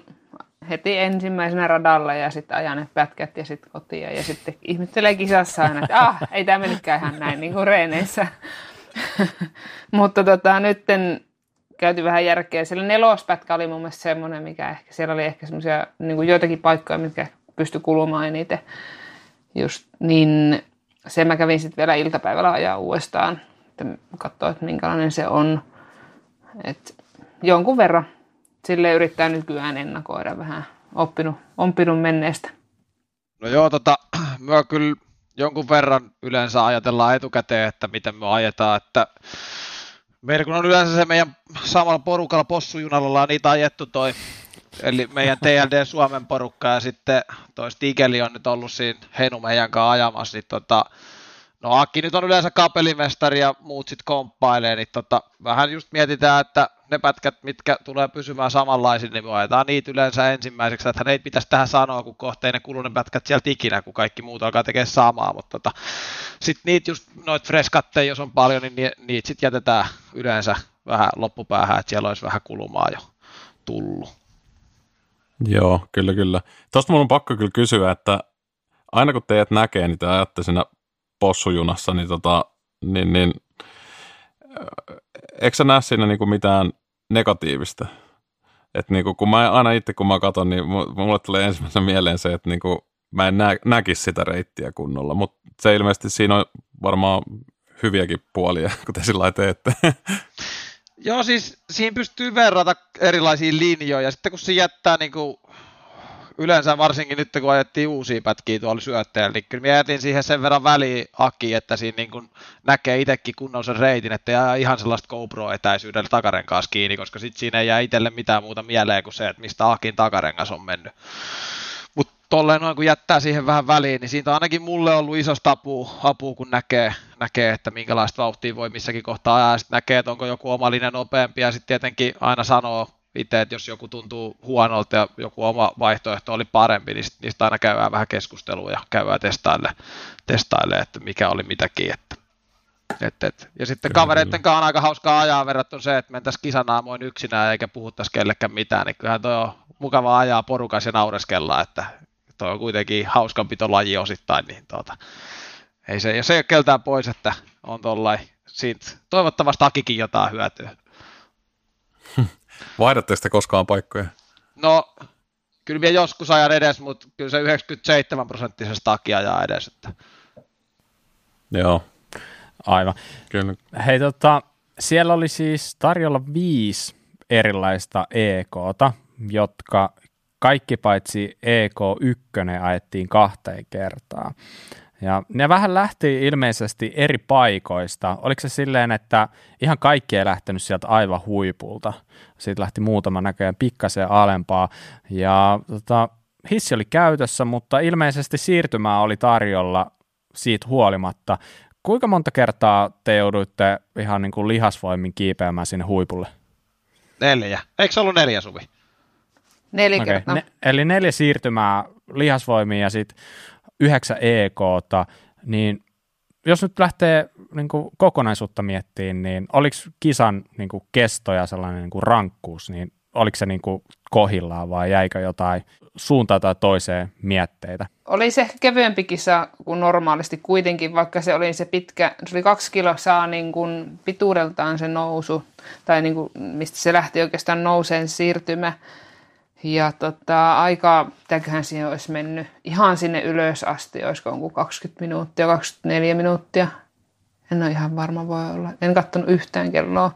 heti ensimmäisenä radalla ja sitten ajan ne pätkät ja sitten kotiin ja sitten ihmettelee kisassa aina, että ah, ei tämä mennytkään ihan näin niin kuin reeneissä. Mutta tota, nytten käyty vähän järkeä. Siellä nelospätkä oli mun mielestä semmoinen, mikä ehkä, siellä oli ehkä semmoisia niin joitakin paikkoja, mitkä pysty kulumaan eniten. Just, niin sen mä kävin sitten vielä iltapäivällä ajaa uudestaan, että katsoa, että minkälainen se on. Et jonkun verran sille yrittää nykyään ennakoida vähän oppinut, oppinut menneestä. No joo, tota, mä kyllä jonkun verran yleensä ajatellaan etukäteen, että miten me ajetaan, että Meillä kun on yleensä se meidän samalla porukalla possujunalla ollaan niitä ajettu toi, eli meidän TLD Suomen porukka ja sitten toi Stigeli on nyt ollut siinä Heinu meidän kanssa ajamassa, niin tota, no Akki nyt on yleensä kapelimestari ja muut sitten komppailee, niin tota, vähän just mietitään, että ne pätkät, mitkä tulee pysymään samanlaisin, niin ajetaan niitä yleensä ensimmäiseksi, että ei pitäisi tähän sanoa, kun kohta ne kulunen pätkät sieltä ikinä, kun kaikki muut alkaa tekemään samaa, mutta tota, sitten niitä just noita freskatteja, jos on paljon, niin niitä sitten jätetään yleensä vähän loppupäähän, että siellä olisi vähän kulumaa jo tullut. Joo, kyllä, kyllä. Tuosta mun on pakko kyllä kysyä, että aina kun teidät näkee, niin te ajatte siinä possujunassa, niin, tota, niin, niin eikö sä näe siinä niinku mitään negatiivista? Et niinku, kun mä aina itse kun mä katson, niin mulle tulee ensimmäisenä mieleen se, että niinku, mä en nä, näkisi sitä reittiä kunnolla, mutta se ilmeisesti siinä on varmaan hyviäkin puolia, kun te sillä teette. Joo, siis siinä pystyy verrata erilaisiin linjoja. Sitten kun se jättää niin kuin, yleensä varsinkin nyt kun ajettiin uusia pätkiä tuolla syötteellä, niin kyllä jätin siihen sen verran väliin Aki, että siinä niin kuin näkee itsekin kunnon sen reitin, että jää ihan sellaista GoPro-etäisyydellä takarenkaas kiinni, koska sitten siinä ei jää itselle mitään muuta mieleen kuin se, että mistä Akin takarengas on mennyt. Mutta tolleen noin kun jättää siihen vähän väliin, niin siitä on ainakin mulle ollut isosta apua, apua kun näkee, näkee, että minkälaista vauhtia voi missäkin kohtaa ajaa, sitten näkee, että onko joku oma linja nopeampi, ja sitten tietenkin aina sanoo itse, että jos joku tuntuu huonolta ja joku oma vaihtoehto oli parempi, niin niistä aina käydään vähän keskustelua ja käydään testaille, testaille että mikä oli mitäkin. Että, et, et. Ja sitten kyllä, kavereiden kanssa on aika hauskaa ajaa verrattuna se, että mentäisiin kisanaamoin yksinään eikä puhuttaisi kellekään mitään, niin kyllähän toi on mukava ajaa porukas ja naureskellaan, että toi on kuitenkin hauskanpitolaji osittain, niin tuota, ei se, jos ei ole keltään pois, että on tollain, siitä toivottavasti Akikin jotain hyötyä. Vaihdatte sitten koskaan paikkoja? No, kyllä minä joskus ajan edes, mutta kyllä se 97 prosenttisesti takia ajaa edes. Että... Joo. Aivan. Kyllä. Hei, tota, siellä oli siis tarjolla viisi erilaista EKta, jotka kaikki paitsi EK1 ajettiin kahteen kertaan. Ja ne vähän lähti ilmeisesti eri paikoista. Oliko se silleen, että ihan kaikki ei lähtenyt sieltä aivan huipulta? Siitä lähti muutama näköjään pikkasen alempaa. Ja tota, hissi oli käytössä, mutta ilmeisesti siirtymää oli tarjolla siitä huolimatta. Kuinka monta kertaa te jouduitte ihan niin kuin lihasvoimin kiipeämään sinne huipulle? Neljä. Eikö se ollut neljä, Suvi? Neljä okay. kertaa. Ne, eli neljä siirtymää lihasvoimiin ja sitten 9 EKta, niin jos nyt lähtee niin kuin kokonaisuutta miettiin, niin oliko kisan niin kuin kesto ja sellainen niin kuin rankkuus, niin oliko se niin kuin kohillaan vai jäikö jotain suuntaan tai toiseen mietteitä? Oli se kevyempi kisa kuin normaalisti kuitenkin, vaikka se oli se pitkä, se oli kaksi kiloa niin kuin pituudeltaan se nousu, tai niin kuin, mistä se lähti oikeastaan nouseen siirtymä, ja tota, aika, mitäköhän siihen olisi mennyt, ihan sinne ylös asti, olisiko jonkun 20 minuuttia, 24 minuuttia. En ole ihan varma, voi olla. En katsonut yhtään kelloa.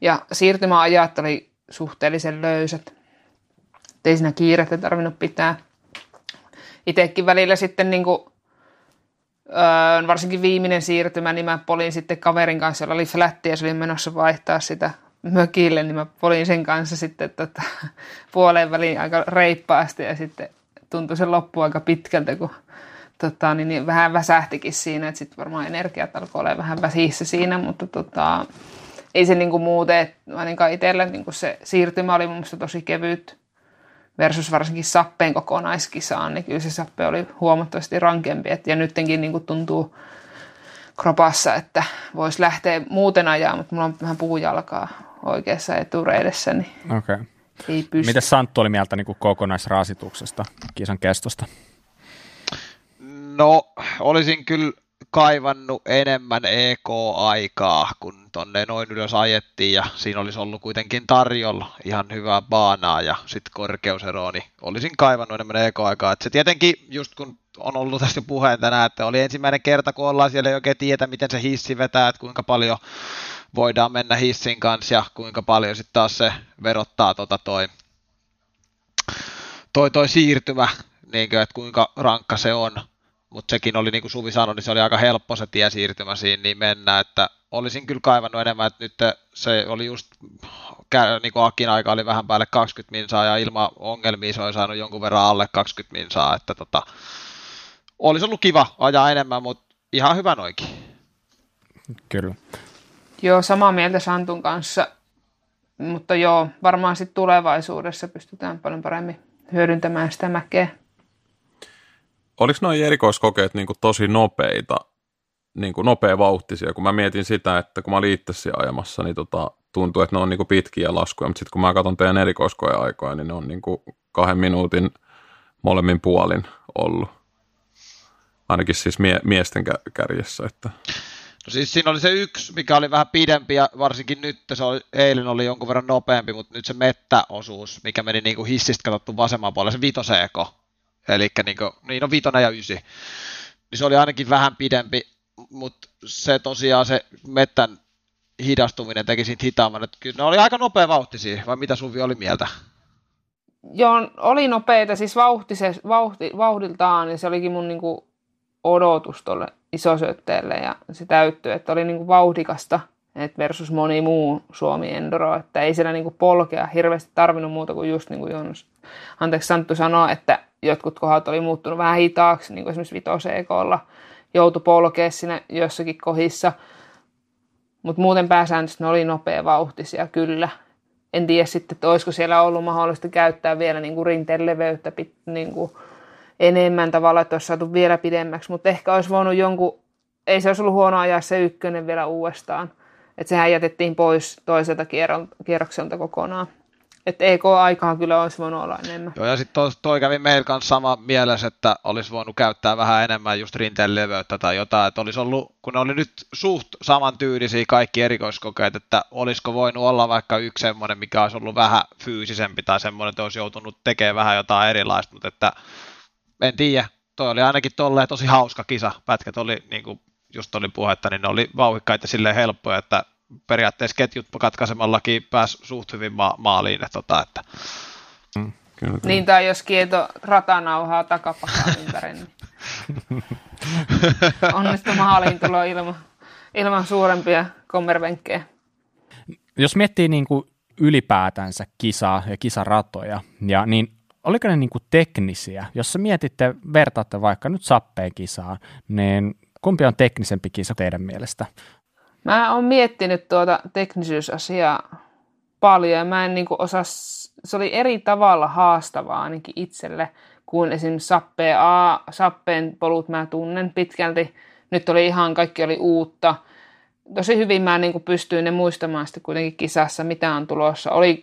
Ja siirtymäajat oli suhteellisen löysät. Ei siinä kiirettä tarvinnut pitää. Itsekin välillä sitten niin kuin, öö, varsinkin viimeinen siirtymä, niin mä polin sitten kaverin kanssa, jolla oli flätti ja se oli menossa vaihtaa sitä mökille, niin mä polin sen kanssa sitten tota, puoleen väliin aika reippaasti ja sitten tuntui se loppu aika pitkältä, kun tota, niin, niin vähän väsähtikin siinä, että sitten varmaan energiat alkoi olla vähän vähissä siinä, mutta tota, ei se niinku muuten, ainakaan itsellä niinku se siirtymä oli mun mielestä tosi kevyt versus varsinkin sappeen kokonaiskisaan, niin kyllä se sappe oli huomattavasti rankempi, et, ja nyttenkin niinku tuntuu kropassa, että voisi lähteä muuten ajaa, mutta mulla on vähän puujalkaa oikeassa etureidessä, niin okay. ei pysty. Miten Santtu oli mieltä niin kuin kokonaisrasituksesta, kisan kestosta? No, olisin kyllä kaivannut enemmän EK-aikaa, kun tonne noin ylös ajettiin ja siinä olisi ollut kuitenkin tarjolla ihan hyvää baanaa ja sitten korkeusero, niin olisin kaivannut enemmän EK-aikaa. Et se tietenkin, just kun on ollut tästä puheen tänään, että oli ensimmäinen kerta, kun ollaan siellä ei oikein tiedä, miten se hissi vetää, että kuinka paljon voidaan mennä hissin kanssa ja kuinka paljon sitten taas se verottaa tota toi, toi, toi siirtymä, niin kuin, että kuinka rankka se on. Mutta sekin oli, niin kuin Suvi sanoi, niin se oli aika helppo se siirtymä siinä niin mennä, että olisin kyllä kaivannut enemmän, että nyt se oli just, niin kuin Akin aika oli vähän päälle 20 minsaa ja ilman ongelmia se oli saanut jonkun verran alle 20 minsaa, että tota, olisi ollut kiva ajaa enemmän, mutta ihan hyvä noikin. Kyllä. Joo, samaa mieltä Santun kanssa, mutta joo, varmaan sitten tulevaisuudessa pystytään paljon paremmin hyödyntämään sitä mäkeä. Oliko nuo erikoiskokeet niin kuin tosi nopeita, niin kuin nopea vauhtisia, kun mä mietin sitä, että kun mä olin ajamassa, niin tota, tuntuu, että ne on niin kuin pitkiä laskuja, mutta sitten kun mä katson teidän erikoiskoeaikoja, niin ne on niin kuin kahden minuutin molemmin puolin ollut. Ainakin siis mie- miesten kärjessä. Että... No siis siinä oli se yksi, mikä oli vähän pidempi ja varsinkin nyt se oli, eilen oli jonkun verran nopeampi, mutta nyt se mettäosuus, mikä meni niin kuin hissistä katsottu vasemman puolelle, se vitoseeko. Eli niin, kuin, niin on vitonen ja ysi. Niin se oli ainakin vähän pidempi, mutta se tosiaan se mettän hidastuminen teki siitä hitaamman. Että kyllä ne oli aika nopea vauhtisia, vai mitä Suvi oli mieltä? Joo, oli nopeita, siis vauhtise, vauhti, vauhdiltaan, niin se olikin mun niinku odotus tuolle isosyötteelle ja se täyttyi, että oli niinku vauhdikasta et versus moni muu Suomi Enduro, että ei siellä niinku polkea. Hirveästi tarvinnut muuta kuin just niin kuin Jonas, anteeksi Santtu sanoi, että jotkut kohdat oli muuttunut vähän hitaaksi, niin kuin esimerkiksi vitoseekolla. Joutui polkea siinä jossakin kohdissa, mutta muuten pääsääntöisesti ne oli nopea vauhtisia kyllä. En tiedä sitten, että olisiko siellä ollut mahdollista käyttää vielä niin kuin rinteen leveyttä niin kuin enemmän tavalla, että olisi saatu vielä pidemmäksi, mutta ehkä olisi voinut jonkun, ei se olisi ollut huono ajaa se ykkönen vielä uudestaan. Että sehän jätettiin pois toiselta kierrokselta kokonaan. Että EK-aikaa kyllä olisi voinut olla enemmän. Joo, ja sitten toi, toi kävi meillä kanssa sama mielessä, että olisi voinut käyttää vähän enemmän just rinteen leveyttä tai jotain, että olisi ollut, kun ne oli nyt suht samantyylisiä kaikki erikoiskokeet, että olisiko voinut olla vaikka yksi semmoinen, mikä olisi ollut vähän fyysisempi tai semmoinen, että olisi joutunut tekemään vähän jotain erilaista, mutta että en tiedä, toi oli ainakin tolleen tosi hauska kisa, pätkät oli niin kuin just oli puhetta, niin ne oli vauhikkaita silleen helppoja, että periaatteessa ketjut katkaisemallakin pääsi suht hyvin ma- maaliin. Että, tota, että... Mm, kyllä, kyllä. Niin, tai jos kieto ratanauhaa takapakaan ympäri, niin onnistu maaliin tulo ilman, ilman suurempia kommervenkkejä. Jos miettii niin kuin ylipäätänsä kisaa ja kisaratoja, ja niin oliko ne niin kuin teknisiä? Jos sä mietitte, vertaatte vaikka nyt sappeen kisaa, niin kumpi on teknisempi kisa teidän mielestä? Mä oon miettinyt tuota teknisyysasiaa paljon ja mä en niin osaa, se oli eri tavalla haastavaa ainakin itselle kuin esimerkiksi sappeen A, sappeen polut mä tunnen pitkälti. Nyt oli ihan, kaikki oli uutta. Tosi hyvin mä niin pystyin ne muistamaan sitten kuitenkin kisassa, mitä on tulossa. Oli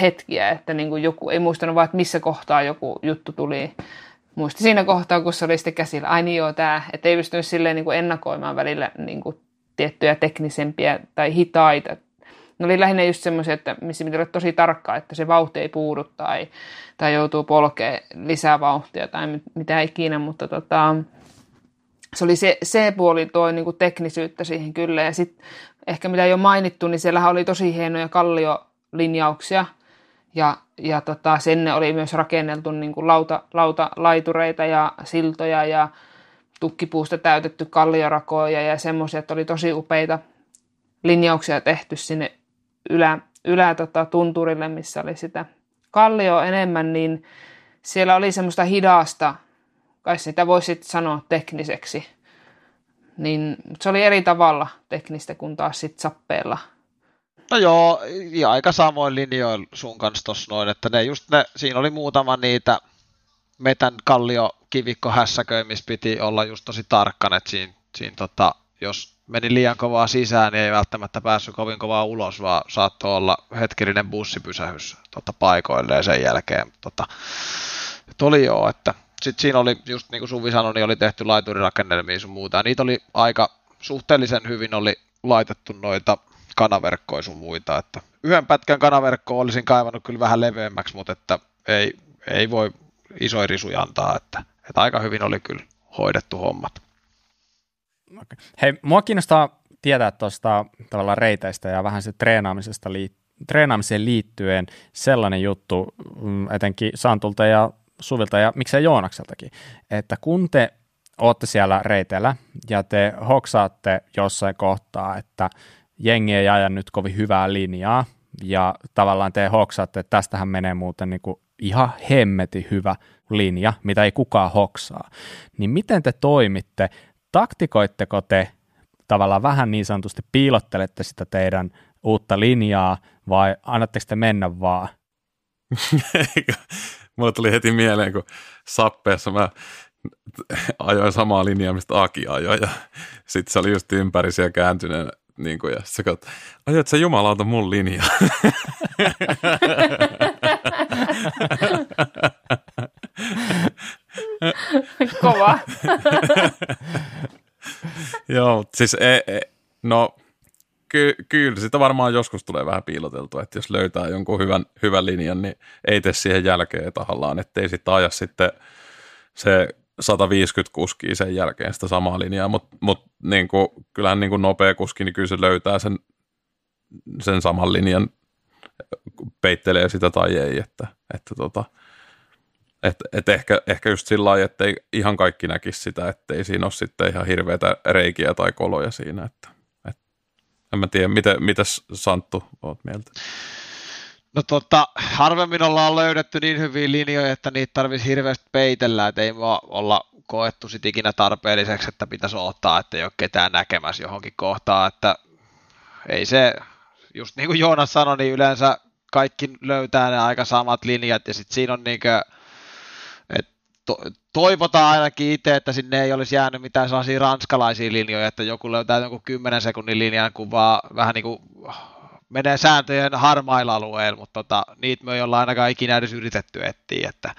hetkiä, että niin joku, ei muistanut vaan, että missä kohtaa joku juttu tuli. Muisti siinä kohtaa, kun se oli sitten käsillä, ai niin joo, tämä, että ei pystynyt silleen niin ennakoimaan välillä niin kuin tiettyjä teknisempiä tai hitaita. Ne oli lähinnä just semmoisia, että missä pitää olla tosi tarkkaa, että se vauhti ei puudu tai, tai joutuu polkea lisää vauhtia tai mitä ikinä, mutta tota, se oli se, se puoli toi niin teknisyyttä siihen kyllä. Ja sitten ehkä mitä jo mainittu, niin siellä oli tosi hienoja kalliolinjauksia ja, ja tota, sinne oli myös rakenneltu niin kuin lauta, lautalaitureita ja siltoja ja tukkipuusta täytetty kalliorakoja ja semmoisia, että oli tosi upeita linjauksia tehty sinne ylä, ylä tota, tunturille, missä oli sitä kallio enemmän, niin siellä oli semmoista hidasta, kai sitä voisi sanoa tekniseksi. Niin se oli eri tavalla teknistä kuin taas sitten sappeella. No joo, ja aika samoin linjoilla sun kanssa tuossa noin, että ne just ne, siinä oli muutama niitä metän kallio kivikko missä piti olla just tosi tarkkan, että siinä, siinä tota, jos meni liian kovaa sisään, niin ei välttämättä päässyt kovin kovaa ulos, vaan saattoi olla hetkellinen bussipysähys tota, paikoilleen sen jälkeen. Tota, oli joo, että sitten siinä oli, just niin kuin Suvi sanoi, niin oli tehty laiturirakennelmia sun muuta, niitä oli aika suhteellisen hyvin oli laitettu noita kanaverkkoja sun muita, että yhden pätkän kanaverkkoa olisin kaivannut kyllä vähän leveämmäksi, mutta että ei, ei voi isoja risuja antaa, että, että aika hyvin oli kyllä hoidettu hommat. Okay. Hei, mua kiinnostaa tietää tuosta tavallaan reiteistä ja vähän se treenaamisesta liittyen treenaamiseen liittyen sellainen juttu, mm, etenkin Santulta ja Suvilta ja miksei Joonakseltakin, että kun te olette siellä reiteillä ja te hoksaatte jossain kohtaa, että jengi ei aja nyt kovin hyvää linjaa ja tavallaan te hoksaatte, että tästähän menee muuten niin kuin ihan hemmeti hyvä linja, mitä ei kukaan hoksaa, niin miten te toimitte? Taktikoitteko te tavallaan vähän niin sanotusti piilottelette sitä teidän uutta linjaa vai annatteko te mennä vaan? Mulle tuli heti mieleen, kun sappeessa mä ajoin samaa linjaa, mistä Aki ajoi ja sitten se oli just ympärisiä kääntyneen niin kuin, ja sä katsot, ajoit sä jumalauta mun linja. Kova. Joo, siis e, e, no ky, kyllä sitä varmaan joskus tulee vähän piiloteltua, että jos löytää jonkun hyvän, hyvän linjan, niin ei tee siihen jälkeen tahallaan, ettei sitten aja sitten se 150 kuskia sen jälkeen sitä samaa linjaa, mutta mut, niin kyllähän niin kuin nopea kuski, niin kyllä se löytää sen sen saman linjan peittelee sitä tai ei, että, että tota, et, et ehkä, ehkä just sillä lailla, että ihan kaikki näkisi sitä, ettei siinä ole sitten ihan hirveitä reikiä tai koloja siinä, että, et, en mä tiedä, miten, mitäs Santtu oot mieltä? No tota, harvemmin ollaan löydetty niin hyviä linjoja, että niitä tarvitsisi hirveästi peitellä, että ei vaan olla koettu sit ikinä tarpeelliseksi, että pitäisi ottaa, että ei ole ketään näkemässä johonkin kohtaan, että ei se, just niin kuin Joonas sanoi, niin yleensä kaikki löytää ne aika samat linjat ja sitten siinä on niinkö, että to, toivotaan ainakin itse, että sinne ei olisi jäänyt mitään sellaisia ranskalaisia linjoja, että joku löytää jonkun 10 sekunnin linjan, kun vaan vähän niin kuin menee sääntöjen harmailla alueilla, mutta tota, niitä me ei olla ainakaan ikinä edes yritetty etsiä, että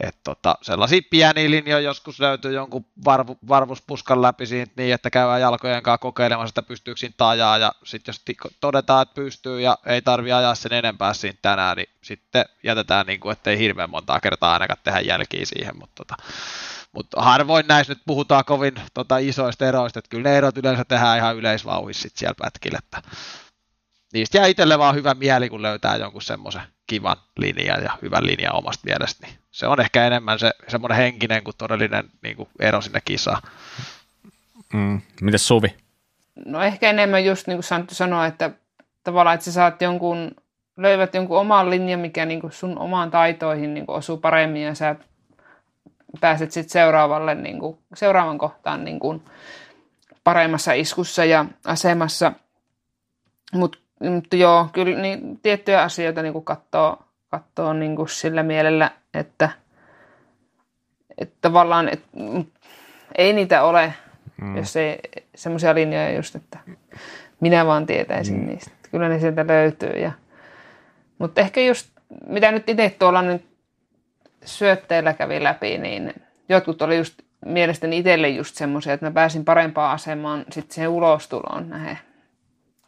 et tota, sellaisia pieniä linjoja joskus löytyy jonkun varvu, varvuspuskan läpi siitä niin, että käydään jalkojen kanssa kokeilemaan sitä, pystyykö siitä ajaa, ja sitten jos todetaan, että pystyy ja ei tarvi ajaa sen enempää siitä tänään, niin sitten jätetään, niin kuin, ettei hirveän montaa kertaa ainakaan tehdä jälkiä siihen, mutta tota, mutta harvoin näissä nyt puhutaan kovin tota, isoista eroista, että kyllä ne erot yleensä tehdään ihan yleisvauhissa siellä pätkillä, että niistä jää itselle vaan hyvä mieli, kun löytää jonkun semmoisen kivan linjan ja hyvän linjan omasta mielestä, niin se on ehkä enemmän se semmoinen henkinen kuin todellinen niin kuin ero sinne kisaan. Mm. Mites Suvi? No ehkä enemmän just niin kuin Santtu sanoi, että tavallaan, että sä saat jonkun, löydät jonkun oman linjan, mikä niin kuin sun omaan taitoihin niin kuin osuu paremmin ja sä pääset sitten seuraavalle, niin kuin, seuraavan kohtaan niin kuin paremmassa iskussa ja asemassa. Mutta mutta joo, kyllä niin, tiettyjä asioita niin kuin katsoo, katsoo niin kuin sillä mielellä, että, että tavallaan et, ei niitä ole, mm. jos ei semmoisia linjoja just, että minä vaan tietäisin mm. niistä. Kyllä ne sieltä löytyy. Ja, mutta ehkä just, mitä nyt itse tuolla nyt syötteillä kävi läpi, niin jotkut oli just mielestäni itselle just semmoisia, että mä pääsin parempaan asemaan sitten siihen ulostuloon nähden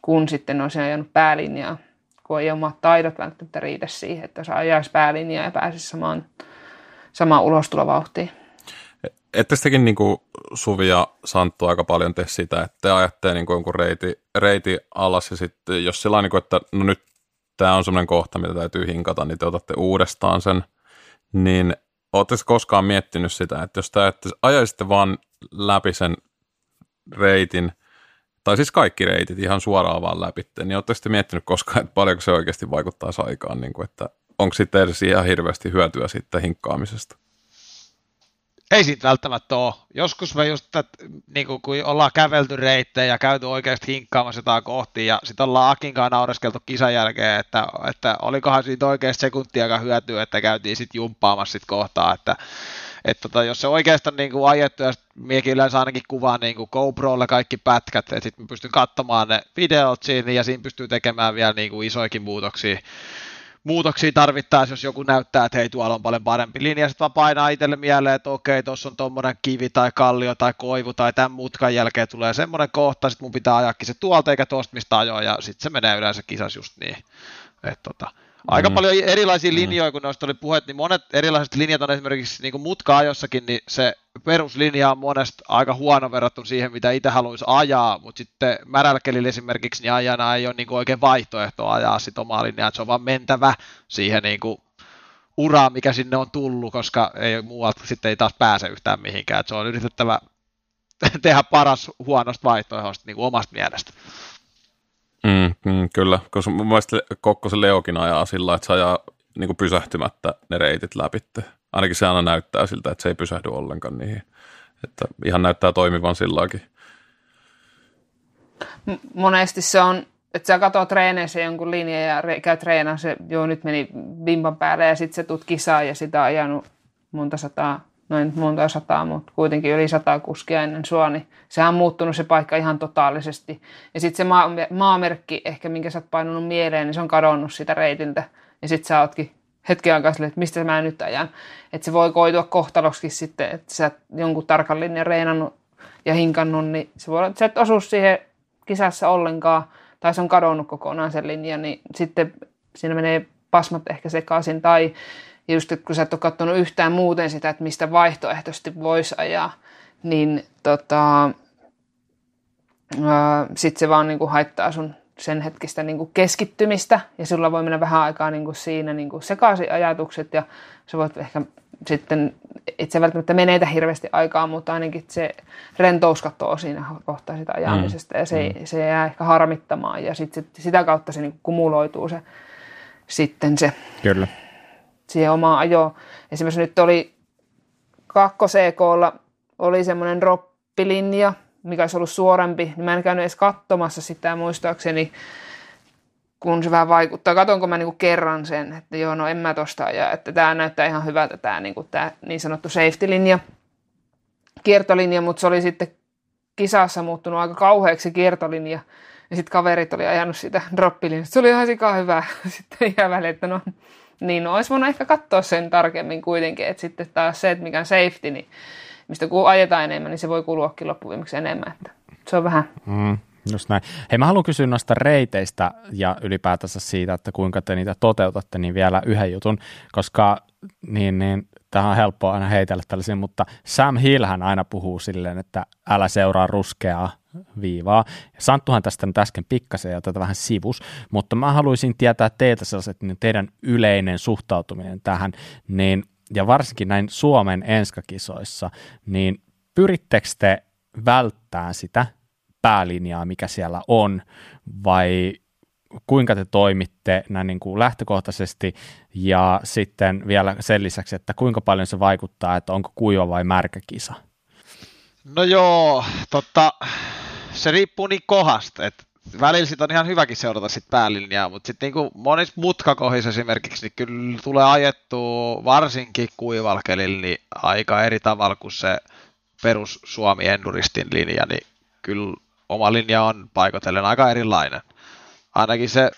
kun sitten olisi ajanut päälinjaa, kun ei omat taidot välttämättä riitä siihen, että jos ajaisi päälinjaa ja pääsisi samaan, samaan ulostulovauhtiin. Ette sittenkin niin kuin Suvi ja Santtu aika paljon tee sitä, että te ajatte niin kuin jonkun reiti, reiti alas ja sitten jos sillä niin kuin, että no nyt tämä on semmoinen kohta, mitä täytyy hinkata, niin te otatte uudestaan sen, niin Oletteko koskaan miettinyt sitä, että jos te ajaisitte vaan läpi sen reitin – tai siis kaikki reitit ihan suoraan vaan läpi, niin oletteko sitten miettinyt koskaan, että paljonko se oikeasti vaikuttaa aikaan, niin kuin, että onko sitten edes ihan hirveästi hyötyä sitten hinkkaamisesta? Ei siitä välttämättä ole. Joskus me just, että niin kuin, kun ollaan kävelty reittejä ja käyty oikeasti hinkkaamassa jotain kohti ja sitten ollaan Akinkaan naureskeltu kisan jälkeen, että, että olikohan siitä oikeasti sekuntiakaan hyötyä, että käytiin sitten jumppaamassa sit kohtaa, että että tota, jos se oikeastaan niin kuin ajettu, ja miekin yleensä ainakin kuvaa niin kuin GoProlle kaikki pätkät, että sitten pystyn katsomaan ne videot siinä, ja siinä pystyy tekemään vielä niin kuin isoikin muutoksia, muutoksia tarvittaessa, jos joku näyttää, että hei, tuolla on paljon parempi linja, sitten vaan painaa itselle mieleen, että okei, tuossa on tuommoinen kivi tai kallio tai koivu tai tämän mutkan jälkeen tulee semmoinen kohta, sitten mun pitää ajakin se tuolta eikä tuosta mistä ajoa, ja sitten se menee yleensä kisas just niin. että tota, Aika mm. paljon erilaisia mm. linjoja, kun noista oli puhet, niin monet erilaiset linjat on esimerkiksi niin mutka-ajossakin, niin se peruslinja on monesta aika huono verrattuna siihen, mitä itse haluaisi ajaa, mutta sitten märälkelillä esimerkiksi niin ajana ei ole niin kuin oikein vaihtoehto ajaa sit omaa linjaa, että se on vaan mentävä siihen niin kuin uraan, mikä sinne on tullut, koska ei muualta sitten ei taas pääse yhtään mihinkään, että se on yritettävä tehdä paras huonosta vaihtoehdosta niin kuin omasta mielestä. Mm, kyllä, koska mun mielestä Kokkosen Leokin ajaa sillä, että se ajaa niin kuin pysähtymättä ne reitit läpi. Ainakin se aina näyttää siltä, että se ei pysähdy ollenkaan niihin. Että ihan näyttää toimivan silläkin. Monesti se on, että sä katsoo treeneissä jonkun linjan ja re- käy treenaa se, joo nyt meni bimban päälle ja sitten se tuut kisaan ja sitä on ajanut monta sataa noin monta sataa, mutta kuitenkin yli sata kuskia ennen sua, niin sehän on muuttunut se paikka ihan totaalisesti. Ja sitten se maa, maamerkki, ehkä minkä sä oot painunut mieleen, niin se on kadonnut sitä reitiltä. Ja sitten sä ootkin hetken aikaa sille, että mistä mä nyt ajan. Että se voi koitua kohtaloksi sitten, että sä jonkun tarkan linjan reenannut ja hinkannut, niin se voi olla, että sä et osu siihen kisassa ollenkaan, tai se on kadonnut kokonaan sen linjan, niin sitten siinä menee pasmat ehkä sekaisin, tai ja just kun sä et ole katsonut yhtään muuten sitä, että mistä vaihtoehtoisesti voisi ajaa, niin tota, sitten se vaan niin kuin haittaa sun sen hetkistä niin kuin keskittymistä ja sulla voi mennä vähän aikaa niin kuin siinä niin kuin sekaisin ajatukset ja sä voit ehkä sitten itse välttämättä menetä hirveästi aikaa, mutta ainakin se rentous katsoo siinä kohtaa sitä ajamisesta mm. ja se, mm. se jää ehkä harmittamaan ja sit, sit, sitä kautta se niin kumuloituu se sitten se Kyllä. Siihen omaan ajoon. Esimerkiksi nyt oli kakkosekolla oli semmoinen droppilinja, mikä olisi ollut suorempi, niin mä en käynyt edes katsomassa sitä muistaakseni, kun se vähän vaikuttaa. Katonko mä niinku kerran sen, että joo, no en mä tosta ja että tämä näyttää ihan hyvältä tämä niinku niin sanottu safety-linja, kiertolinja, mutta se oli sitten kisassa muuttunut aika kauheaksi kiertolinja. Ja sitten kaverit oli ajanut sitä droppilinjasta. Se oli ihan sikaa hyvä. Sitten ihan väliin, että no, niin olisi voinut ehkä katsoa sen tarkemmin kuitenkin. Että sitten taas se, että mikä on safety, niin mistä kun ajetaan enemmän, niin se voi kuluakin loppuviimeksi enemmän. Että se on vähän. Mm, just näin. Hei, mä haluan kysyä noista reiteistä ja ylipäätänsä siitä, että kuinka te niitä toteutatte, niin vielä yhden jutun, koska niin, niin, tähän on helppoa aina heitellä tällaisia, mutta Sam Hillhän aina puhuu silleen, että älä seuraa ruskeaa viivaa. Santtuhan tästä nyt äsken pikkasen ja tätä vähän sivus, mutta mä haluaisin tietää teiltä sellaiset niin teidän yleinen suhtautuminen tähän, niin ja varsinkin näin Suomen enskakisoissa, niin pyrittekö te välttää sitä päälinjaa, mikä siellä on, vai kuinka te toimitte näin niin kuin lähtökohtaisesti ja sitten vielä sen lisäksi, että kuinka paljon se vaikuttaa, että onko kuiva vai märkä kisa? No joo, totta, se riippuu niin kohdasta, että välillä sit on ihan hyväkin seurata sit päälinjaa, mutta sitten niinku monissa mutkakohdissa esimerkiksi, niin kyllä tulee ajettua varsinkin kuivalkelilla niin aika eri tavalla kuin se perus Suomi Enduristin linja, niin kyllä oma linja on paikotellen aika erilainen. Ainakin se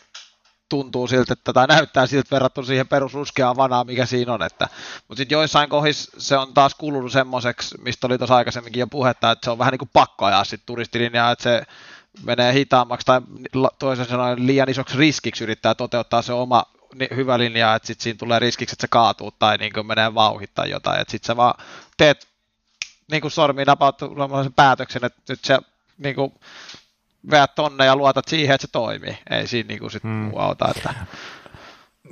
tuntuu siltä, että, tai näyttää siltä verrattuna siihen perusruskeaan vanaa, mikä siinä on. Että, mutta sitten joissain kohdissa se on taas kulunut semmoiseksi, mistä oli tuossa aikaisemminkin jo puhetta, että se on vähän niin kuin pakko ajaa sitten turistilinjaa, että se menee hitaammaksi tai toisen sanoen liian isoksi riskiksi yrittää toteuttaa se oma hyvä linja, että sitten siinä tulee riskiksi, että se kaatuu tai niin menee vauhittaa jotain, että sitten sä vaan teet niin kuin sormiin napaut sen päätöksen, että nyt se niin kuin, veät tonne ja luotat siihen, että se toimii. Ei siinä niin kuin sit hmm. auta. Että...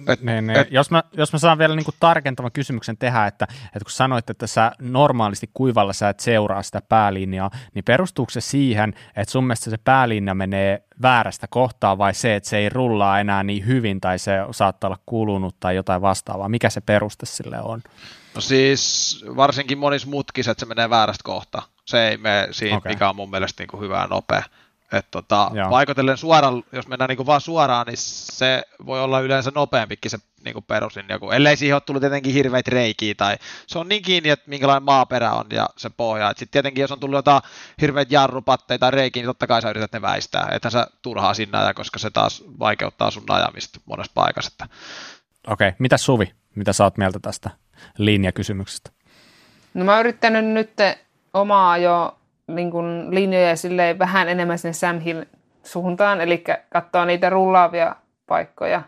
Et, niin, niin. Et, jos, mä, jos mä saan vielä niin kuin tarkentavan kysymyksen tehdä, että, että kun sanoit, että sä normaalisti kuivalla sä et seuraa sitä päälinjaa, niin perustuuko se siihen, että sun mielestä se päälinja menee väärästä kohtaa vai se, että se ei rullaa enää niin hyvin tai se saattaa olla kulunut tai jotain vastaavaa? Mikä se peruste sille on? No siis varsinkin monissa mutkissa, että se menee väärästä kohtaa. Se ei mene siinä, okay. mikä on mun mielestä niin kuin hyvä ja nopea. Et tota, vaikutellen suoraan, jos mennään niinku vaan suoraan, niin se voi olla yleensä nopeampikin se niinku perusin joku. Ellei siihen ole tullut tietenkin hirveitä reikiä tai se on niin kiinni, että minkälainen maaperä on ja se pohja. Sitten tietenkin jos on tullut jotain hirveitä jarrupatteita tai reikiä, niin totta kai sä yrität ne väistää. Että sä turhaa sinne aja, koska se taas vaikeuttaa sun ajamista monessa paikassa. Okei, okay. mitä Suvi? Mitä sä oot mieltä tästä linjakysymyksestä? No mä oon yrittänyt nyt omaa jo niin kuin linjoja vähän enemmän sinne Sam Hill suuntaan, eli katsoa niitä rullaavia paikkoja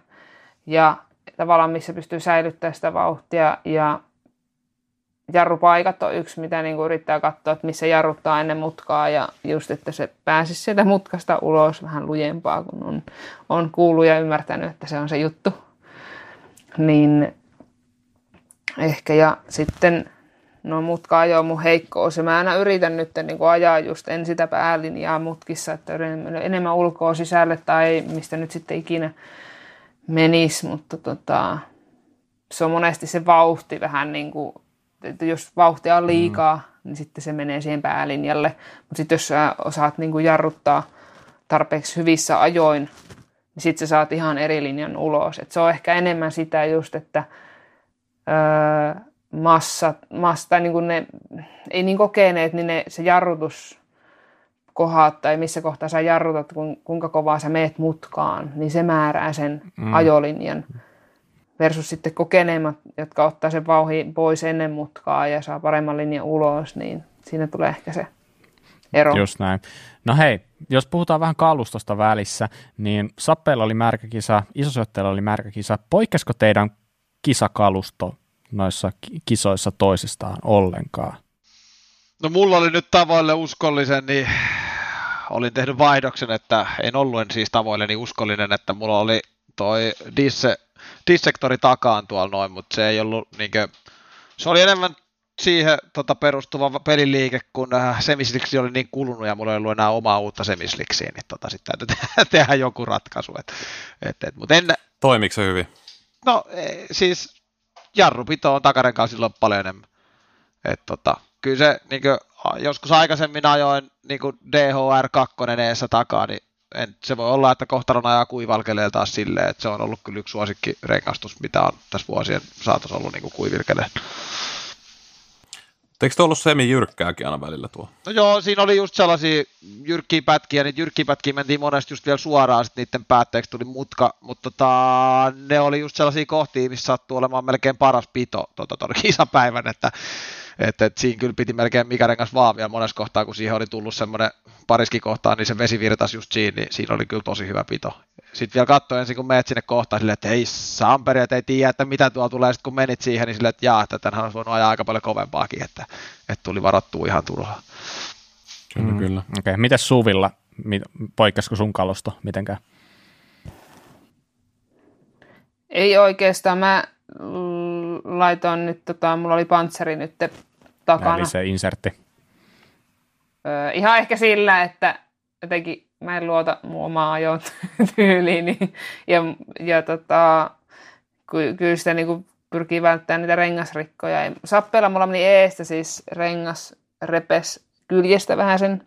ja tavallaan missä pystyy säilyttämään sitä vauhtia ja jarrupaikat on yksi, mitä niin kuin yrittää katsoa, että missä jarruttaa ennen mutkaa ja just, että se pääsisi sieltä mutkasta ulos vähän lujempaa, kun on, on kuullut ja ymmärtänyt, että se on se juttu. Niin ehkä ja sitten no mutka ajoa mun heikkous. Ja mä aina yritän nyt niin kuin ajaa just en sitä päälinjaa mutkissa, että enemmän ulkoa sisälle tai mistä nyt sitten ikinä menisi, mutta tota, se on monesti se vauhti vähän niin kuin, että jos vauhtia on liikaa, mm. niin sitten se menee siihen päälinjalle. Mutta sitten jos sä osaat niin kuin jarruttaa tarpeeksi hyvissä ajoin, niin sitten sä saat ihan eri linjan ulos. Et se on ehkä enemmän sitä just, että öö, massat, massa, niin kuin ne ei niin kokeneet, niin ne, se jarrutus kohdat tai missä kohtaa sä jarrutat, kuinka kovaa sä meet mutkaan, niin se määrää sen mm. ajolinjan. Versus sitten kokeneemmat, jotka ottaa sen vauhin pois ennen mutkaa ja saa paremman linjan ulos, niin siinä tulee ehkä se ero. Just näin. No hei, jos puhutaan vähän kalustosta välissä, niin Sappeella oli märkäkisa, Isosyötteellä oli märkäkisa. Poikkesko teidän kisakalusto noissa kisoissa toisistaan ollenkaan? No mulla oli nyt tavoille uskollisen, niin olin tehnyt vaihdoksen, että en ollut en siis tavoilleni uskollinen, että mulla oli toi disse, dissektori takaan tuolla noin, mutta se ei ollut niinkö, se oli enemmän siihen tota, perustuva peliliike, kun äh, semisliksi oli niin kulunut ja mulla ei ollut enää omaa uutta semisliksiä, niin tota, sitten täytyy tehdä, tehdä joku ratkaisu. Et, et, et, mutta en, Toimiko se hyvin? No siis jarrupito on takarenkaan silloin paljon enemmän. Et, tota, kyllä se niin kuin, joskus aikaisemmin ajoin niin kuin DHR 2 eessä takaa, niin en, se voi olla, että kohtalon ajaa kuivalkelee taas silleen, että se on ollut kyllä yksi suosikki rengastus, mitä on tässä vuosien saatossa ollut niin kuivilkelee. Eikö tuo ollut semi-jyrkkääkin aina välillä tuo? No joo, siinä oli just sellaisia jyrkkiä pätkiä, niitä jyrkkiä pätkiä mentiin monesti just vielä suoraan, sitten niiden päätteeksi tuli mutka, mutta tota, ne oli just sellaisia kohtia, missä sattuu olemaan melkein paras pito tota, tuon kisapäivän, että että et siinä kyllä piti melkein mikä rengas vaan vielä monessa kohtaa, kun siihen oli tullut semmoinen pariski kohtaa, niin se vesi virtasi just siinä, niin siinä oli kyllä tosi hyvä pito. Sitten vielä katsoin ensin, kun menet sinne kohtaan, silleen, että ei samperi, että ei tiedä, että mitä tuo tulee, sitten kun menit siihen, niin silleen, että jaa, että tänhän olisi voinut ajaa aika paljon kovempaakin, että, että tuli varattua ihan turhaa. Kyllä, mm, kyllä. Okei, okay. miten Suvilla, poikkesiko sun kalusto mitenkään? Ei oikeastaan, mä laitoin nyt, tota, mulla oli pantseri nyt takana. Eli se insertti. Öö, ihan ehkä sillä, että jotenkin mä en luota mun omaa ajon tyyliin. ja, ja tota, kyllä sitä niin pyrkii välttämään niitä rengasrikkoja. Sappeella mulla meni eestä siis rengas repes kyljestä vähän sen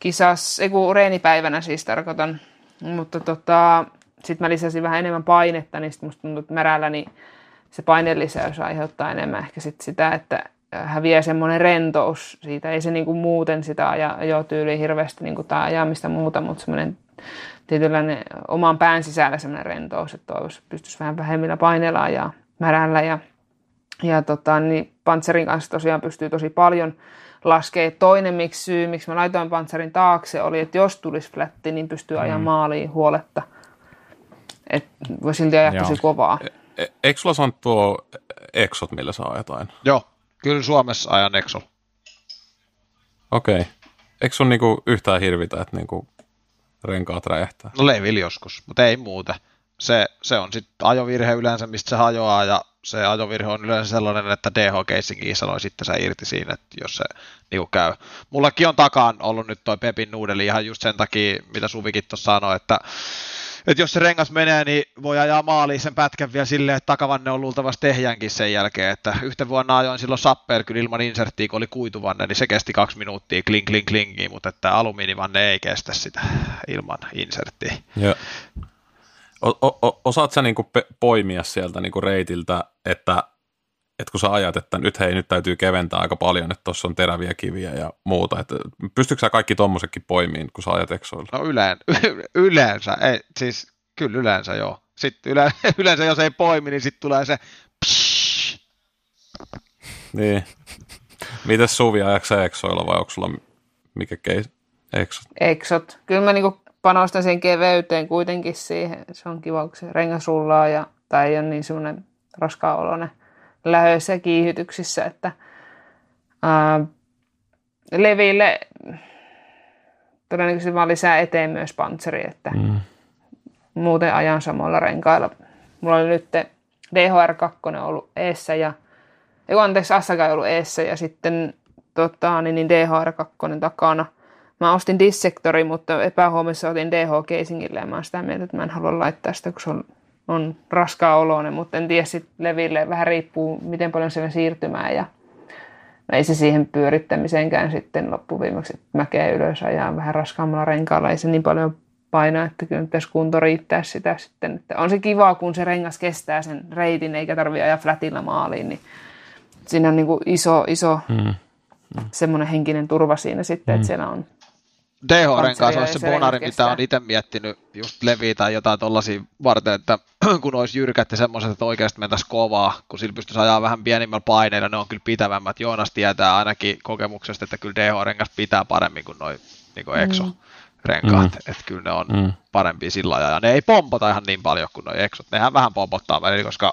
kisas, ei kun reenipäivänä siis tarkoitan. Mutta tota, sitten mä lisäsin vähän enemmän painetta, niin sitten musta tuntuu, että märällä niin se painelisäys aiheuttaa enemmän ehkä sit sitä, että häviää semmoinen rentous siitä. Ei se niinku muuten sitä aja, tyyli hirveästi niinku tai ajamista muuta, mutta semmoinen tietynlainen oman pään sisällä semmoinen rentous, että toivoisi pystyisi vähän vähemmillä paineilla ja märällä. Ja, ja tota, niin Panzerin kanssa tosiaan pystyy tosi paljon laskee. Toinen miksi syy, miksi mä laitoin Panzerin taakse, oli, että jos tulisi flätti, niin pystyy ajamaan mm. maaliin huoletta. Että voi silti ajaa tosi kovaa. E- e- eikö sulla sanottu tuo Exot, millä saa jotain? Joo, kyllä Suomessa ajan Exo. Okei. Okay. Eikö sun niinku yhtään hirvitä, että niinku renkaat räjähtää? No levil joskus, mutta ei muuta. Se, se on sitten ajovirhe yleensä, mistä se hajoaa, ja se ajovirhe on yleensä sellainen, että DH Casingin sanoi sitten sä irti siinä, että jos se niinku käy. Mullakin on takaan ollut nyt toi Pepin nuudeli ihan just sen takia, mitä Suvikin tuossa sanoi, että että jos se rengas menee, niin voi ajaa maaliin sen pätkän vielä silleen, että takavanne on luultavasti tehjänkin sen jälkeen. Että yhtä vuonna ajoin silloin Sapper kyllä ilman inserttiä, kun oli kuituvanne, niin se kesti kaksi minuuttia kling kling klingiin, mutta että alumiinivanne ei kestä sitä ilman inserttiä. Joo. O- o- osaat sä niinku poimia sieltä niinku reitiltä, että että kun sä ajat, että nyt hei, nyt täytyy keventää aika paljon, että tuossa on teräviä kiviä ja muuta, että pystytkö sä kaikki tommosetkin poimiin, kun sä ajat eksoilla? No yleen, yleensä, ei, siis kyllä yleensä joo. Sitten yle, yleensä jos ei poimi, niin sitten tulee se psh. Niin. Mites Suvi, ajatko sä eksoilla vai onko sulla mikä keis? Eksot? Eksot. Kyllä mä niinku panostan siihen keveyteen kuitenkin siihen. Se on kiva, kun se rengas rullaa ja, tai ei ole niin semmoinen raskaan oloinen lähöissä ja kiihytyksissä, että ää, leville todennäköisesti vaan lisää eteen myös pantseri, että mm. muuten ajan samoilla renkailla. Mulla oli nyt DHR2 ollut eessä ja ei anteeksi, Assaga ollut eessä ja sitten tota, niin, niin DHR2 takana. Mä ostin dissektori, mutta epähuomissa otin DH Casingille ja mä oon sitä mieltä, että mä en halua laittaa sitä, kun se on on raskaa oloinen, mutta en tiedä sitten leville, vähän riippuu miten paljon siellä siirtymää ja no ei se siihen pyörittämiseenkään sitten loppuviimeksi mäkeä ylös ajaa vähän raskaammalla renkaalla, ei se niin paljon painaa, että kyllä pitäisi kunto riittää sitä sitten. Että on se kiva, kun se rengas kestää sen reitin eikä tarvitse ajaa flatilla maaliin, niin siinä on niin kuin iso, iso mm. Mm. semmoinen henkinen turva siinä sitten, mm. että siellä on DHRn kanssa olisi se bonari, mitä on itse miettinyt just leviä tai jotain tollaisia varten, että kun olisi jyrkät ja semmoiset, että oikeasti mentäisiin kovaa, kun sillä pystyisi ajaa vähän pienimmällä paineilla, ne on kyllä pitävämmät. Joonas tietää ainakin kokemuksesta, että kyllä DHRn kanssa pitää paremmin kuin noin niin kuin Exo. Mm renkaat, mm. että kyllä ne on mm. parempia sillä ja ne ei pompota ihan niin paljon kuin nuo Exot, nehän vähän pompottaa välillä, koska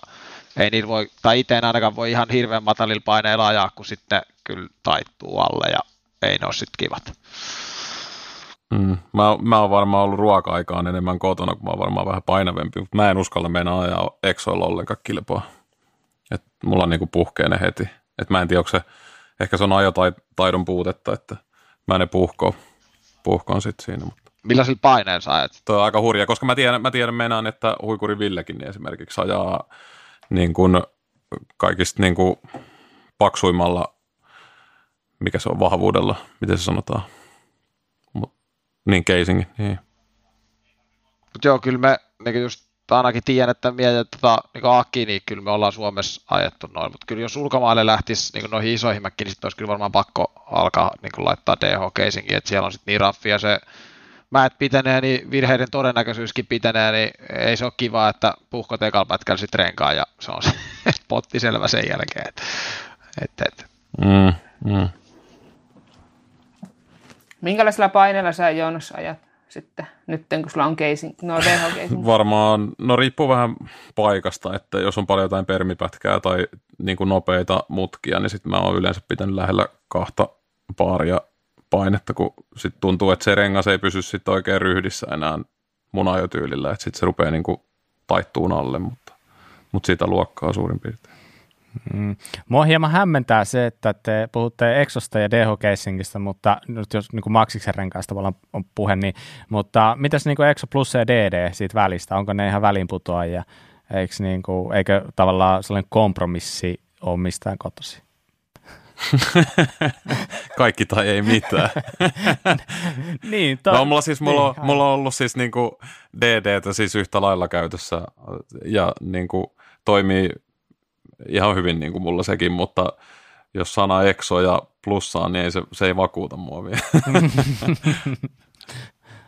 ei niillä voi, tai itse ainakaan voi ihan hirveän matalilla paineilla ajaa, kun sitten kyllä taittuu alle ja ei ne ole sitten kivat. Mm. Mä, mä oon varmaan ollut ruoka-aikaan enemmän kotona, kun mä oon varmaan vähän painavempi, mutta mä en uskalla mennä ajaa Exoilla ollenkaan kilpaa. Et mulla on niinku puhkee ne heti. Et mä en tiedä, onko se, ehkä se on ajotaidon puutetta, että mä ne puhkoon, puhkoon sit siinä. Mutta. Millaisilla paineen sä ajat? Toi on aika hurja, koska mä tiedän, mä tiedän meinaan, että Huikuri Villekin niin esimerkiksi ajaa niin kuin kaikista niin kuin paksuimmalla, mikä se on vahvuudella, miten se sanotaan, niin casingin, niin. Mutta joo, kyllä me niin just ainakin tiedän, että mietin, että tota, niin Aki, niin kyllä me ollaan Suomessa ajettu noin, mutta kyllä jos ulkomaille lähtisi niin noihin isoihin mäkkiin, niin sitten olisi kyllä varmaan pakko alkaa niin laittaa DH-casingin, että siellä on sitten niin raffia se mäet pitenee, niin virheiden todennäköisyyskin pitenee, niin ei se ole kiva, että puhkot ekalla pätkällä sitten renkaan ja se on se potti selvä sen jälkeen. Et, et, et. Mm, mm. Minkälaisella paineella sä Joonas ajat sitten, nyt kun sulla on casing, no? Varmaan, no riippuu vähän paikasta, että jos on paljon jotain permipätkää tai niin kuin nopeita mutkia, niin sitten mä oon yleensä pitänyt lähellä kahta paaria painetta, kun sit tuntuu, että se rengas ei pysy sitten oikein ryhdissä enää mun ajotyylillä, että sitten se rupeaa niin kuin taittuun alle, mutta, mutta siitä luokkaa suurin piirtein. Mm. Mua hieman hämmentää se, että te puhutte Exosta ja DH Casingista, mutta nyt jos niin kuin Maxiksen renkaista tavallaan on puhe, niin, mutta mitäs niin kuin Exo Plus ja DD siitä välistä, onko ne ihan väliinputoajia, eikö, niin kuin, eikö tavallaan sellainen kompromissi ole mistään kotosi? Kaikki tai ei mitään. niin, to, no, mulla, siis, mulla, niin, on, mulla on ollut siis niinku DDtä siis yhtä lailla käytössä ja niinku toimii ihan hyvin niin kuin mulla sekin, mutta jos sana exo ja plussaa, niin ei se, se ei vakuuta mua vielä.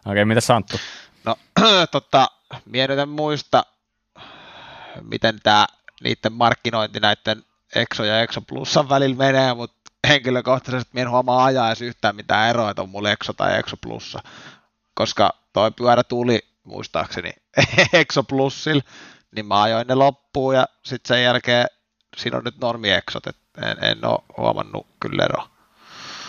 Okei, okay, mitä Santtu? No, tota, mie nyt en muista, miten tämä niiden markkinointi näiden Exo ja Exo Plusan välillä menee, mutta henkilökohtaisesti mien huomaa ajaa edes yhtään mitään eroa, että on mulla Exo tai Exo Plussa, koska toi pyörä tuli muistaakseni Exo Plussil, niin mä ajoin ne loppuun ja sitten sen jälkeen siinä on nyt normiexot, että en, en ole huomannut kyllä eroa.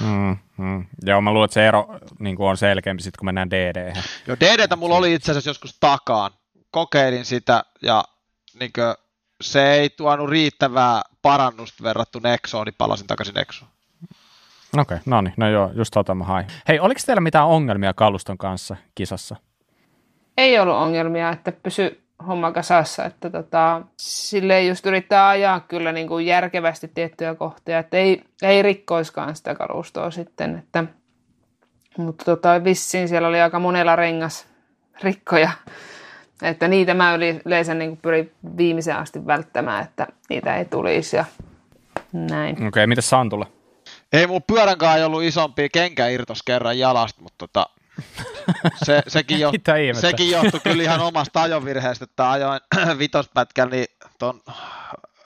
Mm, mm. Joo, mä luulen, että se ero niin on selkeämpi sitten, kun mennään dd Joo, DD mulla oli itse asiassa joskus takaan. Kokeilin sitä ja niin kuin, se ei tuonut riittävää parannusta verrattuna Nexoon, niin palasin takaisin Nexoon. Okei, okay, no niin, no joo, just tota mä hain. Hei, oliko teillä mitään ongelmia kaluston kanssa kisassa? Ei ollut ongelmia, että pysy homma kasassa, että tota, sille just yrittää ajaa kyllä niin kuin järkevästi tiettyjä kohtia, että ei, ei rikkoiskaan sitä kalustoa sitten, että, mutta tota, vissiin siellä oli aika monella rengas rikkoja, että niitä mä yleensä niin pyrin viimeisen asti välttämään, että niitä ei tulisi ja näin. Okei, okay, mitä Santulla? Ei mun pyöränkaan ei ollut isompi, kenkä irtos kerran jalasta, mutta tota, se, sekin, jo, sekin johtui kyllä ihan omasta ajovirheestä, että ajoin vitospätkän niin ton,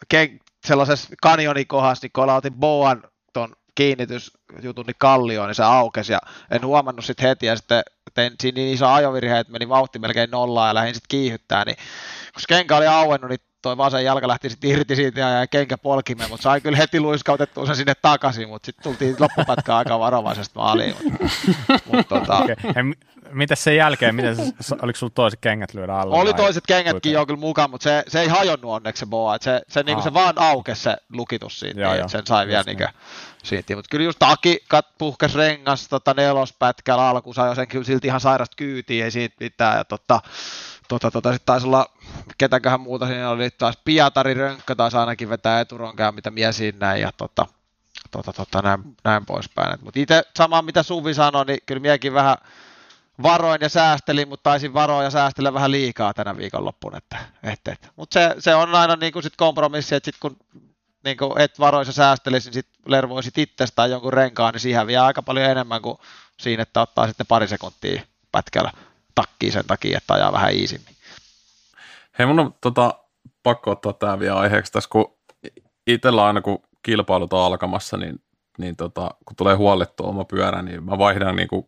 ken, sellaisessa kanjonikohdassa, niin kun otin Boan ton kiinnitysjutun niin kallioon, niin se aukesi ja en huomannut sitten heti ja sitten tein siinä niin iso ajovirhe, että meni vauhti melkein nollaan ja lähdin sitten kiihyttää, niin kun kenkä oli auennut, niin toi vasen jalka lähti sitten irti siitä ja jäi kenkä polkimeen, mutta sain kyllä heti luiskautettua sen sinne takaisin, mutta sitten tultiin loppupätkään aika varovaisesti maaliin. Mutta, tota... okay. Mitäs sen jälkeen, miten se, oliko sulla toiset kengät lyödä alle? Oli toiset kengätkin jo kyllä mukaan, mutta se, se ei hajonnut onneksi se boa, se, se, niinku, se vaan aukesi se lukitus siitä, joo, niin, joo. sen sai vielä niin. siitä. Mutta kyllä just Aki kat, puhkes rengas tota, nelospätkällä alkuun, sai jo sen kyllä silti ihan sairasta kyytiä, ei siitä mitään. Ja, tota, tota, tota, sitten taisi olla, ketäköhän muuta siinä oli, taas Pietari Rönkkö taisi ainakin vetää eturonkää, mitä mies siinä ja tota, tota, tota, näin, näin poispäin. Mutta itse sama mitä Suvi sanoi, niin kyllä miekin vähän varoin ja säästelin, mutta taisin varoa ja säästellä vähän liikaa tänä viikonloppuun. Että, et, et. Mutta se, se, on aina niin kuin sit kompromissi, että sit kun niin kuin et varoissa säästelisi, niin sit lervoisit itsestään jonkun renkaan, niin siihen vie aika paljon enemmän kuin siinä, että ottaa sitten pari sekuntia pätkällä takkiin sen takia, että ajaa vähän iisimmin. Hei, mun on tota, pakko ottaa tämä vielä aiheeksi tässä, kun itsellä aina kun kilpailut on alkamassa, niin, niin tota, kun tulee huollettua oma pyörä, niin mä vaihdan niin kuin,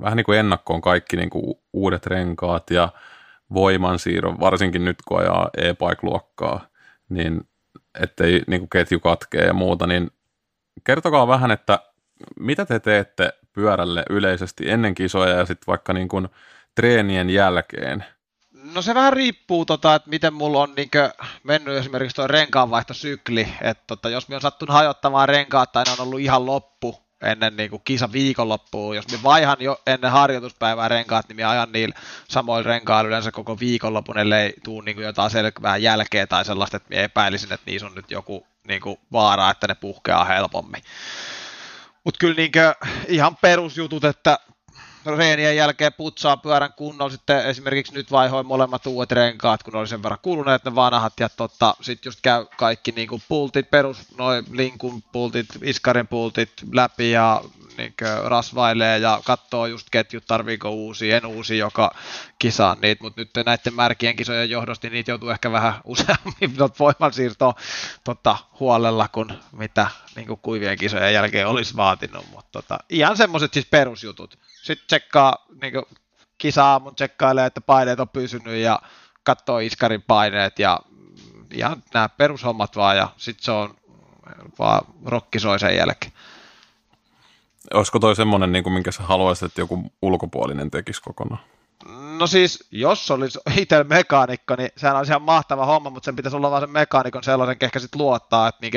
vähän niin kuin ennakkoon kaikki niin kuin uudet renkaat ja voimansiirron, varsinkin nyt kun ajaa e-bike-luokkaa, niin ettei niin kuin ketju katkee ja muuta, niin kertokaa vähän, että mitä te teette pyörälle yleisesti ennen kisoja ja sitten vaikka niin kuin treenien jälkeen? No se vähän riippuu, tota, että miten mulla on niinkö mennyt esimerkiksi tuo renkaanvaihtosykli, että tota, jos me on sattunut hajottamaan renkaat tai ne on ollut ihan loppu ennen niin kuin kisa viikonloppuun, jos me vaihan jo ennen harjoituspäivää renkaat, niin mä ajan niillä samoilla renkailla yleensä koko viikonlopun, ellei tuu niin kuin jotain selvää jälkeä tai sellaista, että mä epäilisin, että niissä on nyt joku niin kuin vaara, että ne puhkeaa helpommin. Mutta kyllä niin ihan perusjutut, että reenien jälkeen putsaa pyörän kunnolla, sitten esimerkiksi nyt vaihoin molemmat uudet renkaat, kun oli sen verran kuluneet ne vanhat, ja tota, sitten just käy kaikki niin kuin pultit, perus, noin linkun pultit, iskarin pultit läpi, ja niin rasvailee ja katsoo just ketjut, tarviiko uusi, en uusi joka kisaan niitä, mutta nyt näiden märkien kisojen johdosta niin niitä joutuu ehkä vähän useammin voimansiirtoa tota, huolella kuin mitä niin kuin kuivien kisojen jälkeen olisi vaatinut, mutta tota, ihan semmoiset siis perusjutut. Sitten tsekkaa niin kuin kisa-aamun tsekkailee, että paineet on pysynyt ja katsoo iskarin paineet ja ihan nämä perushommat vaan ja sitten se on vaan rokkisoi sen jälkeen. Olisiko toi semmoinen, niin kuin, minkä sä haluaisit, että joku ulkopuolinen tekisi kokonaan? No siis, jos olisi itse mekaanikko, niin sehän olisi ihan mahtava homma, mutta sen pitäisi olla vaan sen mekaanikon sellaisen, kehkä sitten luottaa, että niin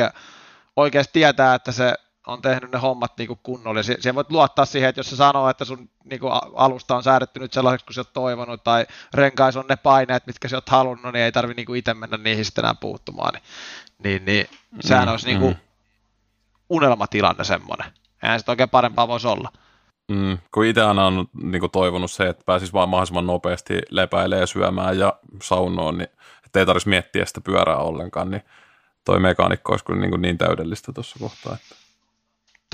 oikeasti tietää, että se on tehnyt ne hommat niin kunnolla. Siihen voit luottaa siihen, että jos se sanoo, että sun niin kuin alusta on säädetty nyt sellaiseksi kuin sä oot toivonut, tai renkais on ne paineet, mitkä sä oot halunnut, niin ei tarvi niin itse mennä niihin sitten enää puuttumaan. Niin, niin, niin sehän mm, olisi niin kuin mm. unelmatilanne semmoinen. Eihän sitä oikein parempaa voisi olla. Mm, kun itse aina on niin kuin toivonut se, että pääsisi vaan mahdollisimman nopeasti lepäilemään, syömään ja saunoon, niin ei tarvitsisi miettiä sitä pyörää ollenkaan, niin toi mekaanikko olisi kyllä niin, kuin niin täydellistä tuossa kohtaa. Että...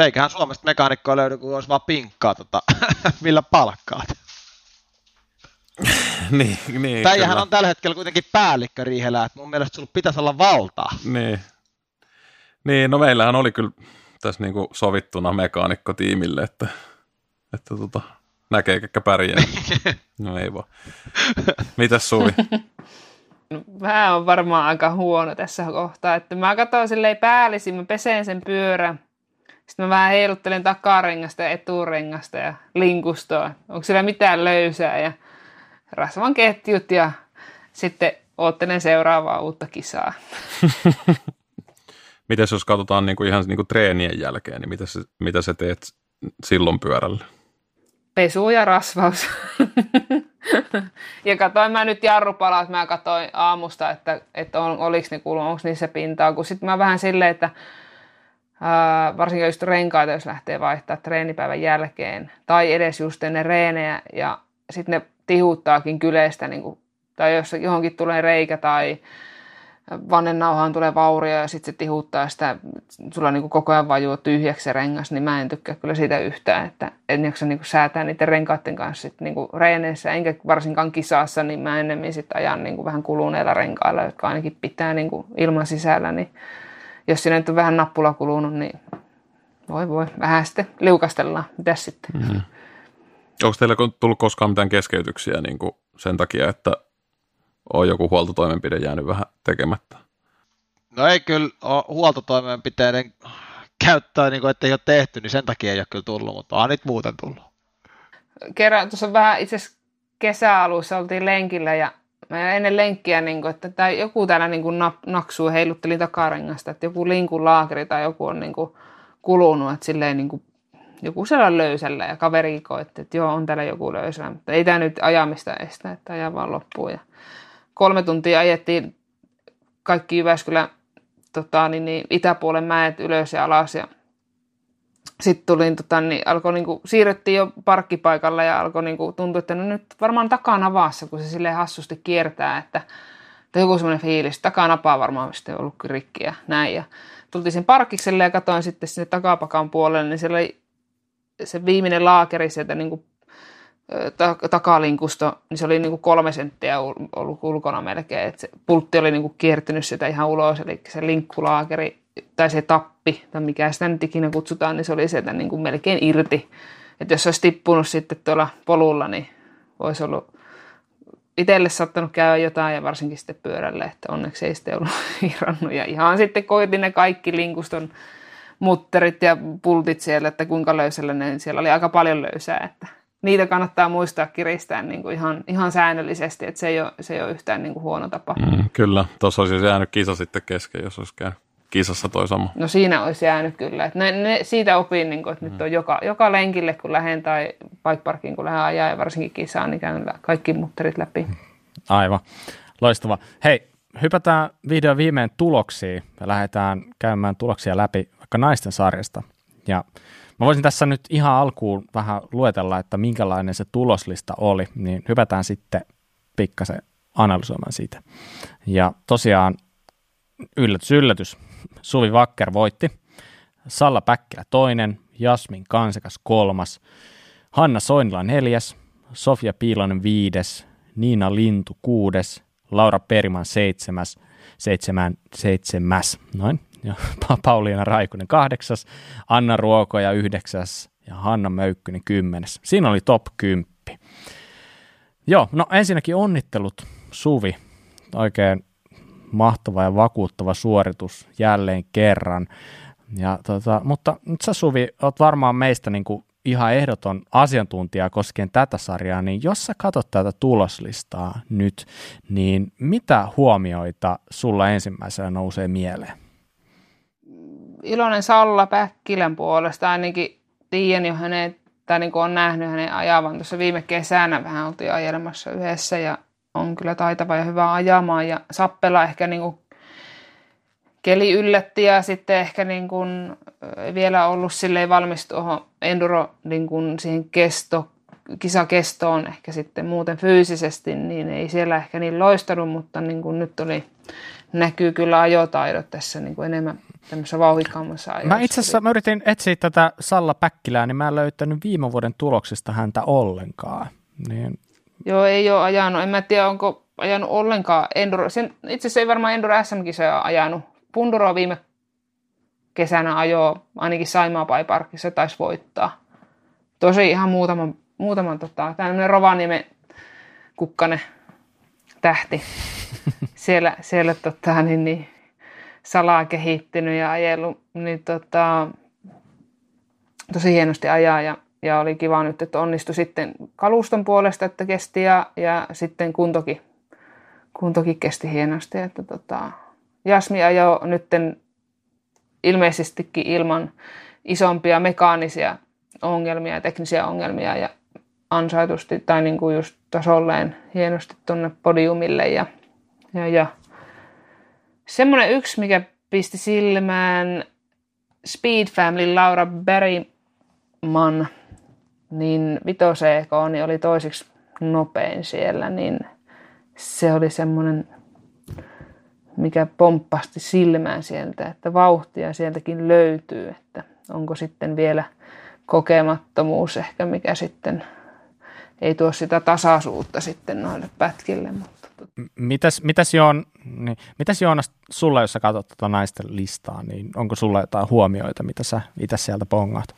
Eiköhän Suomesta mekaanikkoa löydy, kun olisi vaan pinkkaa, tota, millä palkkaat. niin, niin, Tämähän on tällä hetkellä kuitenkin päällikkö Riihelä, että mun mielestä sulla pitäisi olla valtaa. Niin. Niin, no meillähän oli kyllä tässä niin sovittuna mekaanikkotiimille, että, että tota, näkee, ketkä pärjää. no ei vaan. Mitäs Suvi? Mä on varmaan aika huono tässä kohtaa, että mä katson silleen päällisin, mä peseen sen pyörän, sitten mä vähän heiluttelen takarengasta ja eturengasta ja linkustoa. Onko siellä mitään löysää ja rasvan ketjut ja sitten oottelen seuraavaa uutta kisaa. Miten jos katsotaan niin kuin ihan niin kuin treenien jälkeen, niin mitä sä, mitä sä teet silloin pyörällä? Pesu ja rasvaus. ja katsoin mä nyt jarrupalat, mä katsoin aamusta, että, että on, oliko ne kuullut, onko niissä pintaa, kun sitten mä vähän silleen, että ää, varsinkin just renkaita, jos lähtee vaihtaa treenipäivän jälkeen, tai edes just ennen reenejä, ja sitten ne tihuttaakin kyleistä, niin kuin, tai jos johonkin tulee reikä tai vannennauhaan tulee vaurio ja sitten se tihuttaa sitä, sulla niin koko ajan vajuu tyhjäksi se rengas, niin mä en tykkää kyllä siitä yhtään, että en jaksa niin säätää niiden renkaiden kanssa sit niin reeneissä, enkä varsinkaan kisassa, niin mä ennemmin sitten ajan niin vähän kuluneilla renkailla, jotka ainakin pitää niin ilman sisällä, niin jos siinä nyt on vähän nappula kulunut, niin voi voi, vähän sitten liukastellaan. Mitäs sitten? Mm-hmm. Onko teillä tullut koskaan mitään keskeytyksiä niin kuin sen takia, että on joku huoltotoimenpide jäänyt vähän tekemättä? No ei kyllä ole huoltotoimenpiteiden käyttöä, niin kuin, että ei ole tehty, niin sen takia ei ole kyllä tullut, mutta on niitä muuten tullut. Kerran tuossa vähän itse asiassa kesäalussa oltiin lenkillä ja mä ennen lenkkiä, niin kuin, että tai joku täällä niin kuin naksuu, heilutteli takarengasta, että joku linkun laakeri tai joku on niin kuin kulunut, että silleen niin kuin joku sellainen löysällä ja kaveri koitti, että joo, on täällä joku löysä, mutta ei tämä nyt ajamista estä, että ajaa vaan loppuun. Ja kolme tuntia ajettiin kaikki Jyväskylän tota, niin, niin, itäpuolen mäet ylös ja alas ja sitten tuli, tota, niin alkoi niinku, siirrettiin jo parkkipaikalla ja alkoi niinku, tuntua, että no nyt varmaan takanavaassa, kun se sille hassusti kiertää, että, että joku semmoinen fiilis, takanapaa varmaan sitten ollut rikki ja näin. Ja tultiin sen parkikselle ja katsoin sitten sinne takapakan puolelle, niin siellä oli se viimeinen laakeri sieltä niinku takalinkusto, niin se oli niin kuin kolme senttiä ollut ulkona melkein. että se pultti oli niin kuin kiertynyt sitä ihan ulos, eli se linkkulaakeri tai se tappi, tai mikä sitä nyt ikinä kutsutaan, niin se oli sieltä niin kuin melkein irti. Että jos se olisi tippunut sitten tuolla polulla, niin olisi ollut itselle sattanut käydä jotain ja varsinkin sitten pyörälle, että onneksi ei sitten ollut irrannut. Ja ihan sitten koitin ne kaikki linkuston mutterit ja pultit siellä, että kuinka löysällä ne, siellä oli aika paljon löysää, että niitä kannattaa muistaa kiristää niin kuin ihan, ihan säännöllisesti, että se ei ole, se ei ole yhtään niin kuin huono tapa. Mm, kyllä, tuossa olisi jäänyt kisa sitten kesken, jos olisi käynyt kisassa toi sama. No siinä olisi jäänyt kyllä. Että ne, ne, siitä opin, niin kuin, että mm. nyt on joka, joka lenkille kun lähden tai bike parkiin kun lähden ajaa ja varsinkin kisaan, niin käyn kaikki mutterit läpi. Aivan. Loistava. Hei, hypätään video viimein tuloksiin ja lähdetään käymään tuloksia läpi vaikka naisten sarjasta. Ja mä voisin tässä nyt ihan alkuun vähän luetella, että minkälainen se tuloslista oli, niin hypätään sitten pikkasen analysoimaan siitä. Ja tosiaan yllätys, yllätys, Suvi Vakker voitti, Salla Päkkilä toinen, Jasmin Kansekas kolmas, Hanna Soinila neljäs, Sofia Piilonen viides, Niina Lintu kuudes, Laura Periman seitsemäs, seitsemän, seitsemäs, noin, ja Pauliina Raikunen kahdeksas, Anna Ruokoja yhdeksäs ja Hanna Möykkynen kymmenes. Siinä oli top 10. Joo, no ensinnäkin onnittelut Suvi. Oikein mahtava ja vakuuttava suoritus jälleen kerran. Ja tota, mutta nyt sä Suvi, oot varmaan meistä niin kuin ihan ehdoton asiantuntija koskien tätä sarjaa, niin jos sä katsot tätä tuloslistaa nyt, niin mitä huomioita sulla ensimmäisenä nousee mieleen? Iloinen Salla Päkkilän puolesta. Ainakin tiedän jo hänet, tai niin kuin on nähnyt hänen ajavan. Tuossa viime kesänä vähän oltiin ajelemassa yhdessä ja on kyllä taitava ja hyvä ajamaan. Ja Sappela ehkä niin kuin keli yllätti ja sitten ehkä niin kuin vielä ollut silleen valmis tuohon enduro niin kuin siihen kesto, kisakestoon ehkä sitten muuten fyysisesti, niin ei siellä ehkä niin loistanut, mutta niin kuin nyt oli, näkyy kyllä ajotaidot tässä niin kuin enemmän tämmöisessä vauhikkaammassa ajossa. Mä itse asiassa mä yritin etsiä tätä Salla Päkkilää, niin mä en löytänyt viime vuoden tuloksista häntä ollenkaan. Niin... Joo, ei ole ajanut. En mä tiedä, onko ajanut ollenkaan Enduro. Sen, itse asiassa ei varmaan Enduro SM-kisoja ajanut. Punduro viime kesänä ajo ainakin Saimaa Parkissa taisi voittaa. Tosi ihan muutaman, muutaman tota, tämmöinen Rovaniemen kukkane tähti. siellä, siellä tota, niin, niin, salaa kehittynyt ja ajellut, niin tota, tosi hienosti ajaa ja, ja oli kiva nyt, että onnistui sitten kaluston puolesta, että kesti ja, ja sitten kuntokin, kuntokin kesti hienosti. Että tota, Jasmi ajoi nytten ilmeisestikin ilman isompia mekaanisia ongelmia ja teknisiä ongelmia ja ansaitusti tai niin kuin just tasolleen hienosti tuonne podiumille ja, ja, ja semmoinen yksi, mikä pisti silmään Speed Family Laura Berryman, niin vitoseeko niin oli toiseksi nopein siellä, niin se oli semmoinen mikä pomppasti silmään sieltä, että vauhtia sieltäkin löytyy, että onko sitten vielä kokemattomuus ehkä, mikä sitten ei tuo sitä tasaisuutta sitten noille pätkille. Mutta... Mitäs, mitäs, Joon, niin, mitäs Joonas, sulla, jos sä katsot tuota naisten listaa, niin onko sulla jotain huomioita, mitä sä itse sieltä pongaat?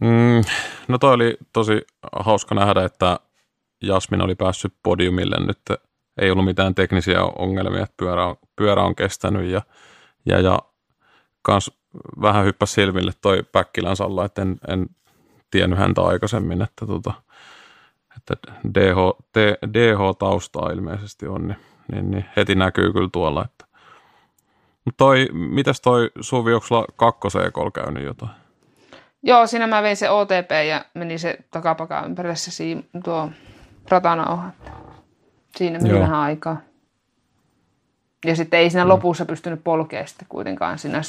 Mm, no toi oli tosi hauska nähdä, että Jasmin oli päässyt podiumille nyt ei ollut mitään teknisiä ongelmia, että pyörä on, pyörä on kestänyt ja, ja, ja kans vähän hyppäsi silmille toi Päkkilän Salla, että en, en tiennyt häntä aikaisemmin, että, tota, että DH, DH-taustaa ilmeisesti on, niin, niin, niin, heti näkyy kyllä tuolla. Että. Mutta toi, mitäs toi Suvi, onko sulla kakkoseen käynyt jotain? Joo, siinä mä vein se OTP ja meni se takapaka ympärille se tuo ratana Siinä meni Joo. vähän aikaa. Ja sitten ei siinä mm. lopussa pystynyt polkea sitten kuitenkaan. Siinä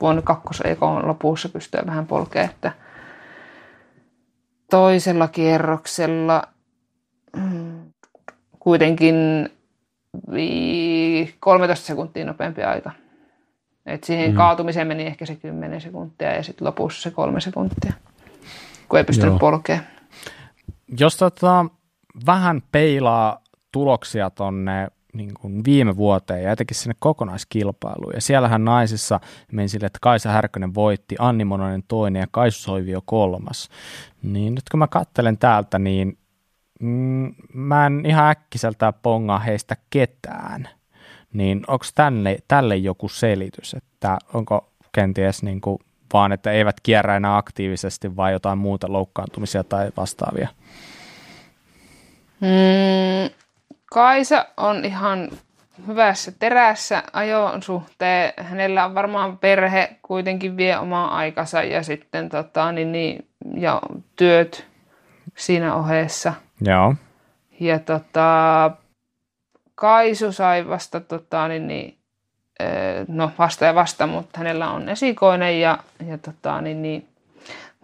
vuonna kakkoseikon lopussa pystyy vähän polkea, että toisella kierroksella mm, kuitenkin 13 sekuntia nopeampi aika. Et siihen mm. kaatumiseen meni ehkä se 10 sekuntia ja sitten lopussa se kolme sekuntia, kun ei pystynyt Joo. polkea. Jos tota, vähän peilaa tuloksia tonne niin kuin viime vuoteen ja etenkin sinne kokonaiskilpailuun. Ja siellähän naisissa meni sille, että Kaisa Härkönen voitti, Anni Mononen toinen ja Kaisu Soivio kolmas. Niin nyt kun mä kattelen täältä, niin mm, mä en ihan äkkiseltään pongaa heistä ketään. Niin onko tälle, tälle joku selitys, että onko kenties niin kuin, vaan että eivät kierrä enää aktiivisesti, vai jotain muuta loukkaantumisia tai vastaavia? Mm, Kaisa on ihan hyvässä terässä ajon suhteen. Hänellä on varmaan perhe kuitenkin vie omaa aikansa ja sitten tota, niin, niin, ja työt siinä ohessa. Joo. Ja tota, Kaisu sai vasta tota, niin, niin, no vasta ja vasta, mutta hänellä on esikoinen ja, ja tota, niin, niin,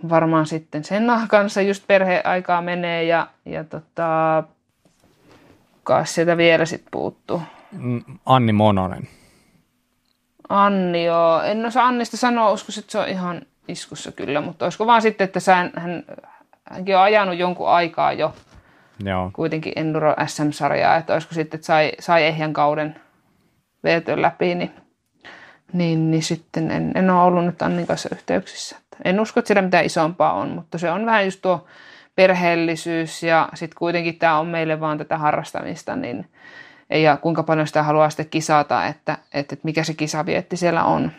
varmaan sitten sen kanssa just perheaikaa menee ja, ja tota, kai sieltä vielä sitten puuttuu. Mm, Anni Mononen. Anni, joo. En osaa Annista sanoa, uskoisin, että se on ihan iskussa kyllä, mutta olisiko vaan sitten, että sään, hän, hänkin on ajanut jonkun aikaa jo joo. kuitenkin Enduro SM-sarjaa, että olisiko sitten, että sai, sai ehjän kauden veetön läpi, niin, niin, niin sitten en, en ole ollut nyt Annin kanssa yhteyksissä. En usko, että siellä mitään isompaa on, mutta se on vähän just tuo perheellisyys ja sitten kuitenkin tämä on meille vaan tätä harrastamista, niin ja kuinka paljon sitä haluaa sitten kisata, että, että, että mikä se kisavietti siellä on,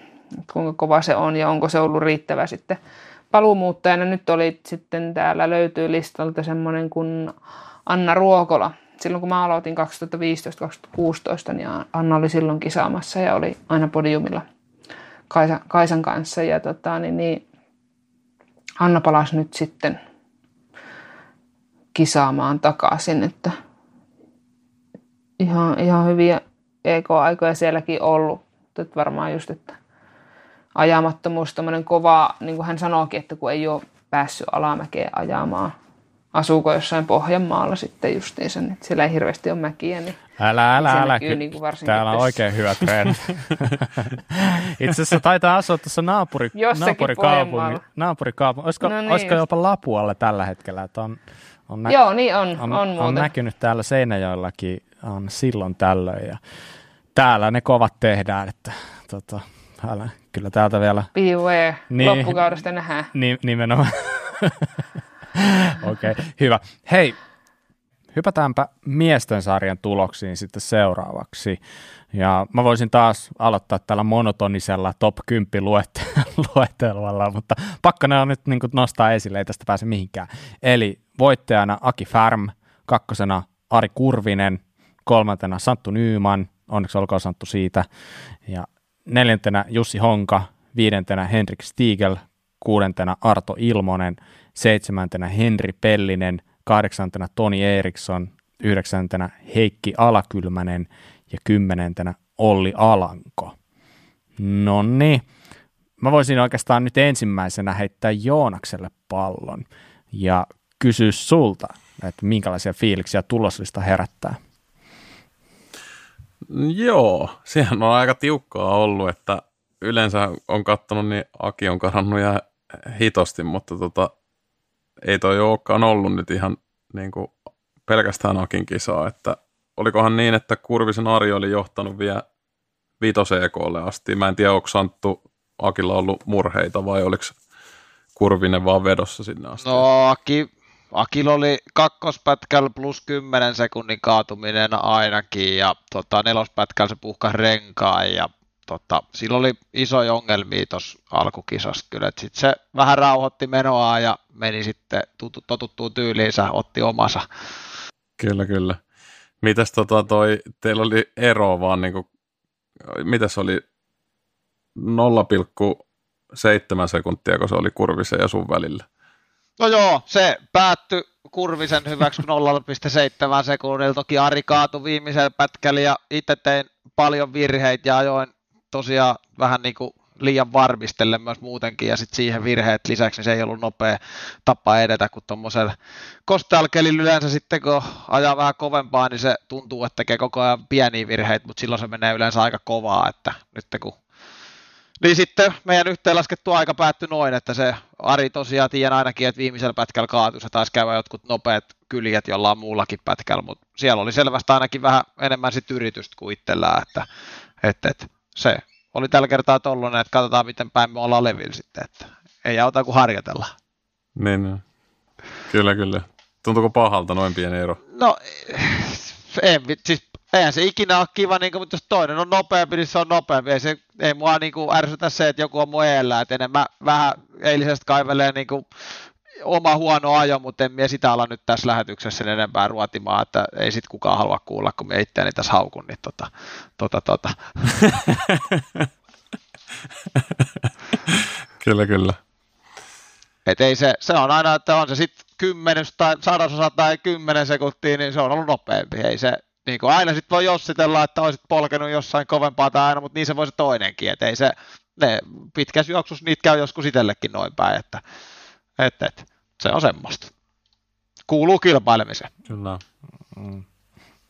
kuinka kova se on ja onko se ollut riittävä sitten paluumuuttajana. Nyt oli sitten täällä löytyy listalta semmoinen kuin Anna Ruokola. Silloin kun mä aloitin 2015-2016, niin Anna oli silloin kisaamassa ja oli aina podiumilla Kaisa, Kaisan kanssa. Ja tota, niin, niin Anna palasi nyt sitten kisaamaan takaisin, että ihan, ihan hyviä EK-aikoja sielläkin ollut. Että varmaan just, että ajamattomuus, tämmöinen kova, niin kuin hän sanoikin, että kun ei ole päässyt alamäkeen ajamaan, asuuko jossain Pohjanmaalla sitten justiinsa, niin siellä ei hirveästi ole mäkiä, niin Älä, älä, älä. Niin kuin Täällä on oikein hyvä treeni. Itse asiassa taitaa asua tuossa naapuri, naapurikaupunki. naapurikaupunki. Olisiko, no niin, olisiko jopa Lapualle tällä hetkellä? Että on, on nä- Joo, niin on. On, on, on näkynyt täällä Seinäjoellakin on silloin tällöin. Ja täällä ne kovat tehdään, että tota, älä, kyllä täältä vielä... Beware, niin, loppukaudesta nähdään. Ni, nimenomaan. Okei, okay, hyvä. Hei, hypätäänpä miesten sarjan tuloksiin sitten seuraavaksi. Ja mä voisin taas aloittaa tällä monotonisella top 10 luettelolla, mutta pakko ne on nyt niin nostaa esille, ei tästä pääse mihinkään. Eli voittajana Aki Färm, kakkosena Ari Kurvinen, kolmantena Santtu Nyyman, onneksi olkoon Santtu siitä, ja neljäntenä Jussi Honka, viidentenä Henrik Stiegel, kuudentena Arto Ilmonen, seitsemäntenä Henri Pellinen, kahdeksantena Toni Eriksson, yhdeksäntenä Heikki Alakylmänen ja kymmenentenä Olli Alanko. No niin, mä voisin oikeastaan nyt ensimmäisenä heittää Joonakselle pallon ja kysyä sulta, että minkälaisia fiiliksiä tuloslista herättää. Joo, sehän on aika tiukkaa ollut, että yleensä on kattonut, niin Aki on karannut ja hitosti, mutta tota, ei toi olekaan ollut nyt ihan niin kuin pelkästään Akin kisaa, että olikohan niin, että Kurvisen Ari oli johtanut vielä vitos EKlle asti. Mä en tiedä, onko Santtu Akilla ollut murheita vai oliko Kurvinen vaan vedossa sinne asti? No Aki, Akilla oli kakkospätkällä plus 10 sekunnin kaatuminen ainakin ja tota, nelospätkällä se puhkas renkaan ja tota, sillä oli isoja ongelmia tuossa alkukisassa kyllä, että sit se vähän rauhoitti menoa ja meni sitten totuttuun tyyliinsä, otti omansa. Kyllä, kyllä. Mitäs tota toi, teillä oli ero vaan niinku, mitäs oli 0,7 sekuntia, kun se oli kurvisen ja sun välillä? No joo, se päättyi Kurvisen hyväksi 0,7 sekunnilla. Toki Ari kaatui viimeisellä pätkällä ja itse tein paljon virheitä ja ajoin tosiaan vähän niin kuin liian varmistelle myös muutenkin, ja sitten siihen virheet lisäksi niin se ei ollut nopea tapa edetä, kun tuommoisella kostalkelilla yleensä sitten kun ajaa vähän kovempaa, niin se tuntuu, että tekee koko ajan pieniä virheitä, mutta silloin se menee yleensä aika kovaa, että nyt kun niin sitten meidän yhteenlaskettu aika päättyi noin, että se Ari tosiaan tiedän ainakin, että viimeisellä pätkällä kaatui, se taisi käydä jotkut nopeat kyljet jollain muullakin pätkällä, mutta siellä oli selvästi ainakin vähän enemmän sit yritystä kuin itsellään, että, että, että se oli tällä kertaa tollainen, että katsotaan miten päin me ollaan levillä sitten, että ei auta kuin harjoitella. Niin, niin. kyllä, kyllä. Tuntuuko pahalta noin pieni ero? No, en, siis eihän se ikinä ole kiva, niin kuin, mutta jos toinen on nopeampi, niin se on nopeampi. Ei, se, ei mua niin kuin, ärsytä se, että joku on mun eellä, että enemmän vähän eilisestä kaivelee niin kuin, oma huono ajo, mutta en mie sitä ala nyt tässä lähetyksessä sen enempää ruotimaan, että ei sit kukaan halua kuulla, kun me itseäni tässä haukun, niin tota, tota, tota. kyllä, kyllä. Et ei se, se on aina, että on se sitten kymmenys tai sadasosa tai kymmenen sekuntia, niin se on ollut nopeampi. Ei se, niin kuin aina sitten voi jossitella, että olisit polkenut jossain kovempaa tai aina, mutta niin se voi se toinenkin. Että ei se, ne pitkässä juoksussa niitä käy joskus itsellekin noin päin, että, että, että se on semmoista. Kuuluu kilpailemiseen. Kyllä. Mm.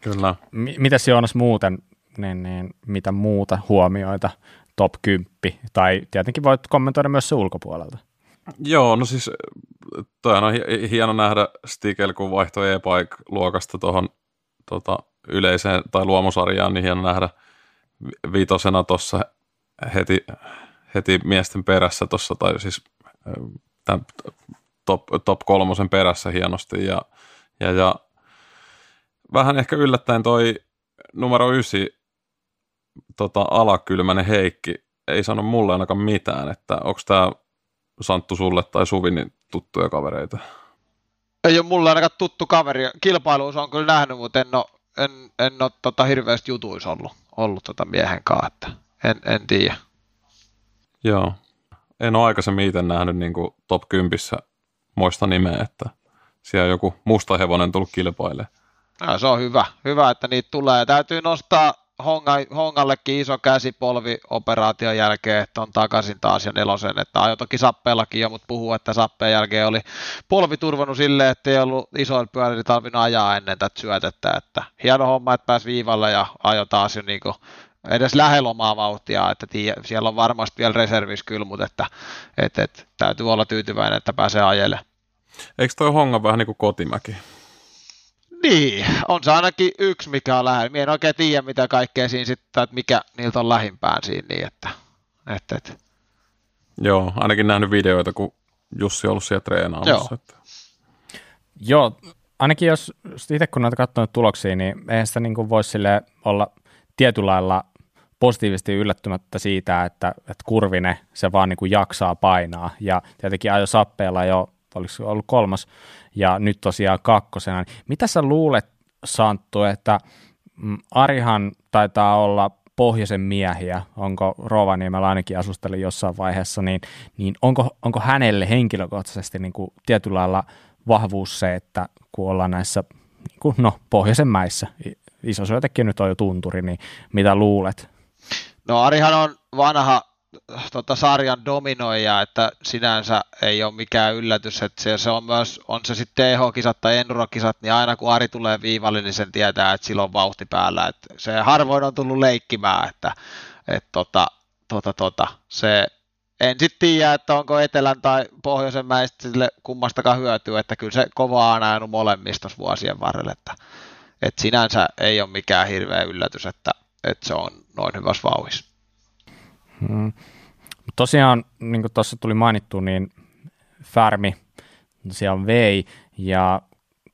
Kyllä. M- mitäs Joonas muuten, niin, niin, mitä muuta huomioita top 10, tai tietenkin voit kommentoida myös se ulkopuolelta. Joo, no siis toi on hieno nähdä Stigel, kun vaihtoi e-bike-luokasta tuohon tota, yleiseen tai luomusarjaan, niin hieno nähdä viitosena tuossa heti, heti miesten perässä tuossa, tai siis tämän top, top kolmosen perässä hienosti, ja, ja, ja vähän ehkä yllättäen toi numero ysi tota, alakylmänen Heikki ei sano mulle ainakaan mitään, että onko tämä Santtu sulle tai Suvi niin tuttuja kavereita? Ei ole mulle ainakaan tuttu kaveri. Kilpailuus on kyllä nähnyt, mutta en ole, en, en ole tota hirveästi jutuissa ollut, ollut tota miehen kanssa, että en, en tiedä. Joo. En ole aikaisemmin itse nähnyt niin kuin top 10 muista nimeä, että siellä joku musta hevonen tullut kilpailemaan. No, se on hyvä. Hyvä, että niitä tulee. Täytyy nostaa Honga, Hongallekin iso käsipolvi operaation jälkeen, että on takaisin taas ja nelosen, että ajo toki sappeellakin jo, mutta puhuu, että sappeen jälkeen oli polvi turvannut silleen, että ei ollut isoilla pyörillä tarvinnut ajaa ennen tätä syötettä, että hieno homma, että pääsi viivalle ja ajo taas jo niin kuin edes lähellä omaa vauhtia, että tii, siellä on varmasti vielä reservis kyllä, mutta että, että, että täytyy olla tyytyväinen, että pääsee ajelle. Eikö toi Honga vähän niin kuin kotimäki? Niin, on se ainakin yksi, mikä on lähellä. Mie en oikein tiedä, mitä kaikkea siinä sitten, että mikä niiltä on lähimpään siinä, niin että, että, että. Joo, ainakin nähnyt videoita, kun Jussi on ollut siellä treenaamassa. Joo. Että. Joo, ainakin jos itse kun olet katsonut tuloksia, niin eihän sitä niin voisi olla tietyllä lailla positiivisesti yllättymättä siitä, että, että kurvine se vaan niin kuin jaksaa painaa. Ja tietenkin ajo sappeella jo, oliko ollut kolmas ja nyt tosiaan kakkosena. Niin mitä sä luulet, Santtu, että mm, Arihan taitaa olla pohjoisen miehiä, onko Rovaniemellä ainakin asusteli jossain vaiheessa, niin, niin onko, onko hänelle henkilökohtaisesti niin kuin tietyllä lailla vahvuus se, että kun ollaan näissä niin kuin, no, pohjoisen mäissä, iso nyt on jo tunturi, niin mitä luulet? No Arihan on vanha tota, sarjan dominoija, että sinänsä ei ole mikään yllätys, että se, on myös, on se sitten TH-kisat tai Enduro-kisat, niin aina kun Ari tulee viivalle, niin sen tietää, että sillä on vauhti päällä, että se harvoin on tullut leikkimään, että, että tota, tota, tota, se en sitten tiedä, että onko etelän tai pohjoisen mäistä sille kummastakaan hyötyä, että kyllä se kovaa on ajanut molemmista vuosien varrella, että, että sinänsä ei ole mikään hirveä yllätys, että, että se on noin hyvässä vauhissa. Hmm. Tosiaan, niin kuin tuossa tuli mainittu, niin Färmi on vei, ja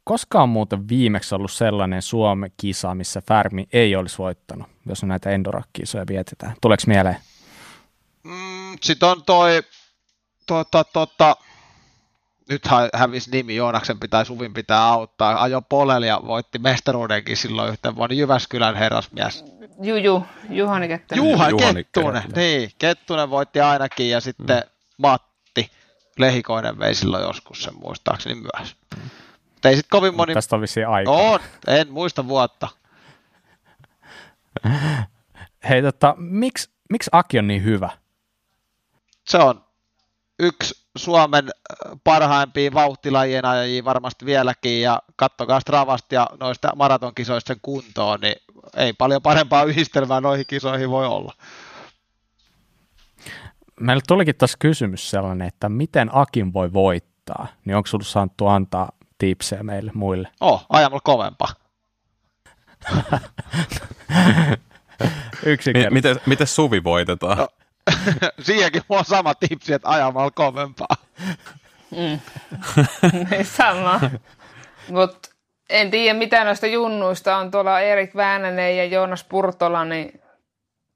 koska on muuten viimeksi ollut sellainen Suomen kisa, missä Färmi ei olisi voittanut, jos näitä Endorak-kisoja vietetään? Tuleeko mieleen? Mm, Sitten on toi, tota, tota, nyt hävisi nimi, Joonaksen pitää, Suvin pitää auttaa. Ajo Polel ja voitti mestaruudenkin silloin yhten vuonna Jyväskylän herrasmies. Juju, Juhani Kettunen. Juha Juhani Kettunen, niin. Kettunen voitti ainakin ja sitten mm. Matti Lehikoinen vei silloin joskus sen muistaakseni myös. Mm. Ei sit kovin moni... Tästä on vissiin aika. On, en muista vuotta. Hei, tota, miksi, miksi Aki on niin hyvä? Se on yksi Suomen äh, parhaimpia vauhtilajien ajajia varmasti vieläkin, ja kattokaa Stravasta ja noista maratonkisoista sen kuntoon, niin ei paljon parempaa yhdistelmää noihin kisoihin voi olla. Meillä tulikin tässä kysymys sellainen, että miten Akin voi voittaa, niin onko sinulla saanut antaa tipsejä meille muille? Oh, ajamalla kovempaa. Yksinkertaisesti. Miten, miten Suvi voitetaan? No, Siihenkin mulla on sama tipsi, että ajamalla kovempaa. Mm. Ei sama. Mutta en tiedä mitä noista junnuista on tuolla Erik Väänänen ja Joonas Purtola, niin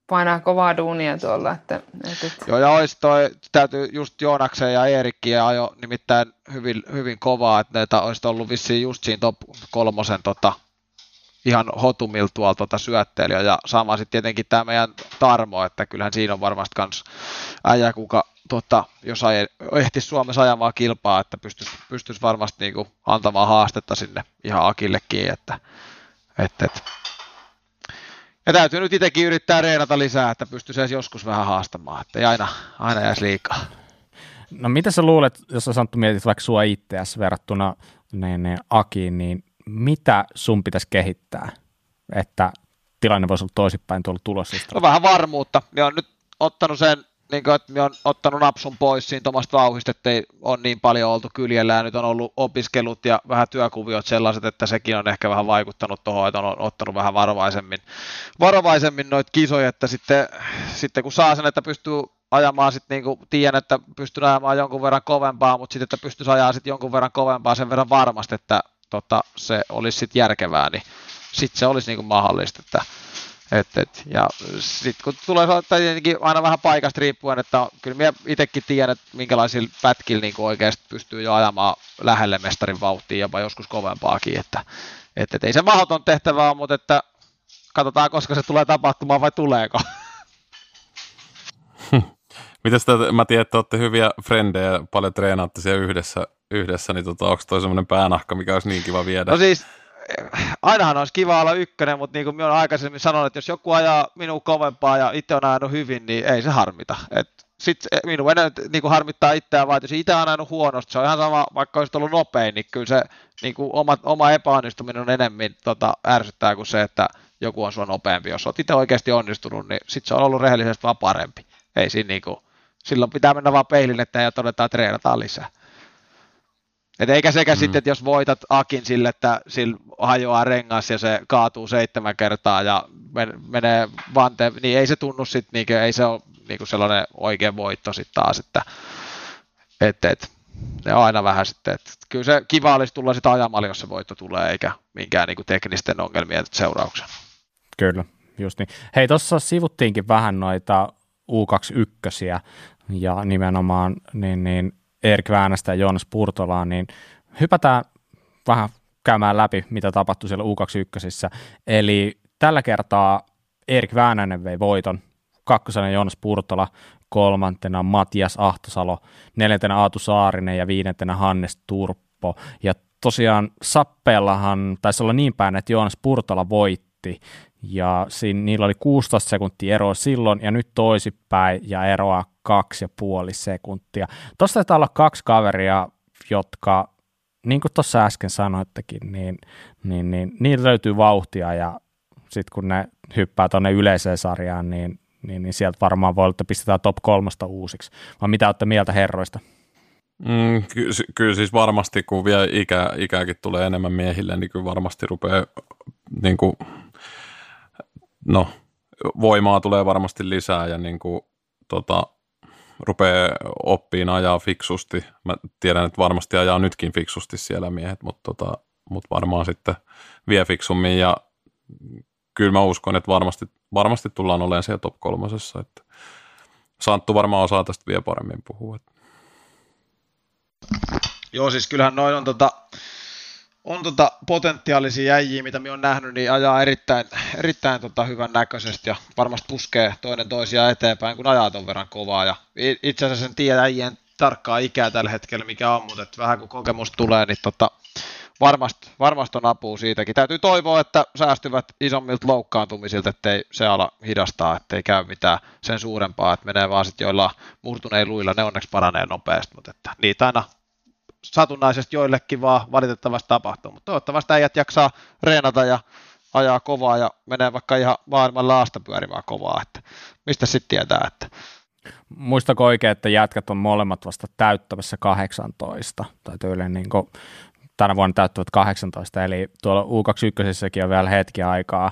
painaa kovaa duunia tuolla. Että, että. Joo, ja olisi toi, täytyy just Joonaksen ja Eerikkiä ajo nimittäin hyvin, hyvin kovaa, että näitä olisi ollut vissiin just siinä top kolmosen tota, ihan hotumil tuolta tuota syöttelyä ja sama sitten tietenkin tämä meidän Tarmo, että kyllähän siinä on varmasti kans äijä, kuka tota, jos ai, ehtisi Suomessa ajamaan kilpaa, että pystyisi, pystyisi varmasti niinku antamaan haastetta sinne ihan Akillekin, että, että, että. Ja täytyy nyt itsekin yrittää reenata lisää, että pystyisi edes joskus vähän haastamaan, että ei aina, aina jäisi liikaa. No mitä sä luulet, jos sä Santtu mietit vaikka sua itseäsi verrattuna ne, ne Akiin, niin mitä sun pitäisi kehittää, että tilanne voisi olla toisinpäin tuolla tuloslistalla? No vähän varmuutta. Me on nyt ottanut sen, niin kuin, että me on ottanut napsun pois siinä tuomasta vauhista, että ei ole niin paljon oltu kyljellä ja nyt on ollut opiskelut ja vähän työkuviot sellaiset, että sekin on ehkä vähän vaikuttanut tuohon, että on ottanut vähän varovaisemmin, varovaisemmin noita kisoja, että sitten, sitten kun saa sen, että pystyy ajamaan sitten niin kuin tiedän, että pystyn ajamaan jonkun verran kovempaa, mutta sitten, että pystyisi ajaa sitten jonkun verran kovempaa sen verran varmasti, että tota, se olisi sitten järkevää, niin sitten se olisi niinku mahdollista. Että, et, et, ja sitten kun tulee tietenkin aina vähän paikasta riippuen, että kyllä minä itsekin tiedän, että minkälaisilla pätkillä niin oikeasti pystyy jo ajamaan lähelle mestarin vauhtiin, jopa joskus kovempaakin, että et, et ei se mahdoton tehtävä ole, mutta että katsotaan, koska se tulee tapahtumaan vai tuleeko. Miten sitä, mä tiedän, että olette hyviä frendejä, paljon treenaatte siellä yhdessä, yhdessä niin tota, onko toi semmoinen päänahka, mikä olisi niin kiva viedä? No siis, ainahan olisi kiva olla ykkönen, mutta niin kuin minä olen aikaisemmin sanonut, että jos joku ajaa minun kovempaa ja itse on ajanut hyvin, niin ei se harmita. Et sitten minun enää niin kuin harmittaa itseään, vaan jos itse on ajanut huonosti, se on ihan sama, vaikka olisi ollut nopein, niin kyllä se niin kuin oma, oma epäonnistuminen on enemmän tota, ärsyttää kuin se, että joku on sua nopeampi. Jos olet itse oikeasti onnistunut, niin sitten se on ollut rehellisesti vaan parempi. Ei siinä niin kuin, silloin pitää mennä vaan peilin eteen ja todetaan, että treenataan lisää. Et eikä sekä mm. sitten, että jos voitat Akin sille, että sillä hajoaa rengas ja se kaatuu seitsemän kertaa ja menee vanteen, niin ei se tunnu sitten, niin ei se ole niin sellainen oikea voitto sitten taas, että et, et, ne on aina vähän sitten, että kyllä se kiva olisi tulla sitä ajamalla, jos se voitto tulee, eikä minkään niin teknisten ongelmien seurauksena. Kyllä, just niin. Hei, tuossa sivuttiinkin vähän noita U21 ja nimenomaan niin, niin Erik Väänästä ja Joonas Purtolaa, niin hypätään vähän käymään läpi, mitä tapahtui siellä U21. Eli tällä kertaa Erik Väänänen vei voiton, kakkosena Joonas Purtola, kolmantena Matias Ahtosalo, neljäntenä Aatu Saarinen ja viidentenä Hannes Turppo. Ja tosiaan Sappeellahan taisi olla niin päin, että Joonas Purtola voitti, ja siinä, niillä oli 16 sekuntia eroa silloin, ja nyt toisipäin, ja eroa kaksi ja puoli sekuntia. Tuossa taitaa olla kaksi kaveria, jotka, niin kuin tuossa äsken sanoittekin, niin, niin, niin niillä löytyy vauhtia, ja sitten kun ne hyppää tuonne yleiseen sarjaan, niin, niin, niin sieltä varmaan voi olla, että pistetään top kolmosta uusiksi. Vai mitä olette mieltä herroista? Mm, ky- kyllä siis varmasti, kun vielä ikä, ikääkin tulee enemmän miehille, niin kyllä varmasti rupeaa niin kuin, no, voimaa tulee varmasti lisää ja niin kuin, tota, rupeaa oppiin ajaa fiksusti. Mä tiedän, että varmasti ajaa nytkin fiksusti siellä miehet, mutta, tota, mutta varmaan sitten vie fiksummin ja kyllä mä uskon, että varmasti, varmasti tullaan olemaan siellä top kolmosessa. Että Santtu varmaan osaa tästä vielä paremmin puhua. Joo, siis kyllähän noin on tota, on tota potentiaalisia jäjiä, mitä minä olen nähnyt, niin ajaa erittäin, erittäin tota hyvän näköisesti ja varmasti puskee toinen toisia eteenpäin, kun ajaa ton verran kovaa. Ja itse asiassa en tiedä äijien tarkkaa ikää tällä hetkellä, mikä on, mutta vähän kun kokemus tulee, niin tota, varmasti, varmasti on apua siitäkin. Täytyy toivoa, että säästyvät isommilta loukkaantumisilta, ettei se ala hidastaa, ettei käy mitään sen suurempaa, että menee vaan sitten joilla murtuneilla luilla, ne onneksi paranee nopeasti, mutta että niitä aina satunnaisesti joillekin vaan valitettavasti tapahtuu, mutta toivottavasti äijät jaksaa reenata ja ajaa kovaa ja menee vaikka ihan maailman laasta pyörimään kovaa, että mistä sitten tietää, että Muistako oikein, että jätkät on molemmat vasta täyttävässä 18, tai tyyliin niin kuin tänä vuonna täyttävät 18, eli tuolla U21 on vielä hetki aikaa,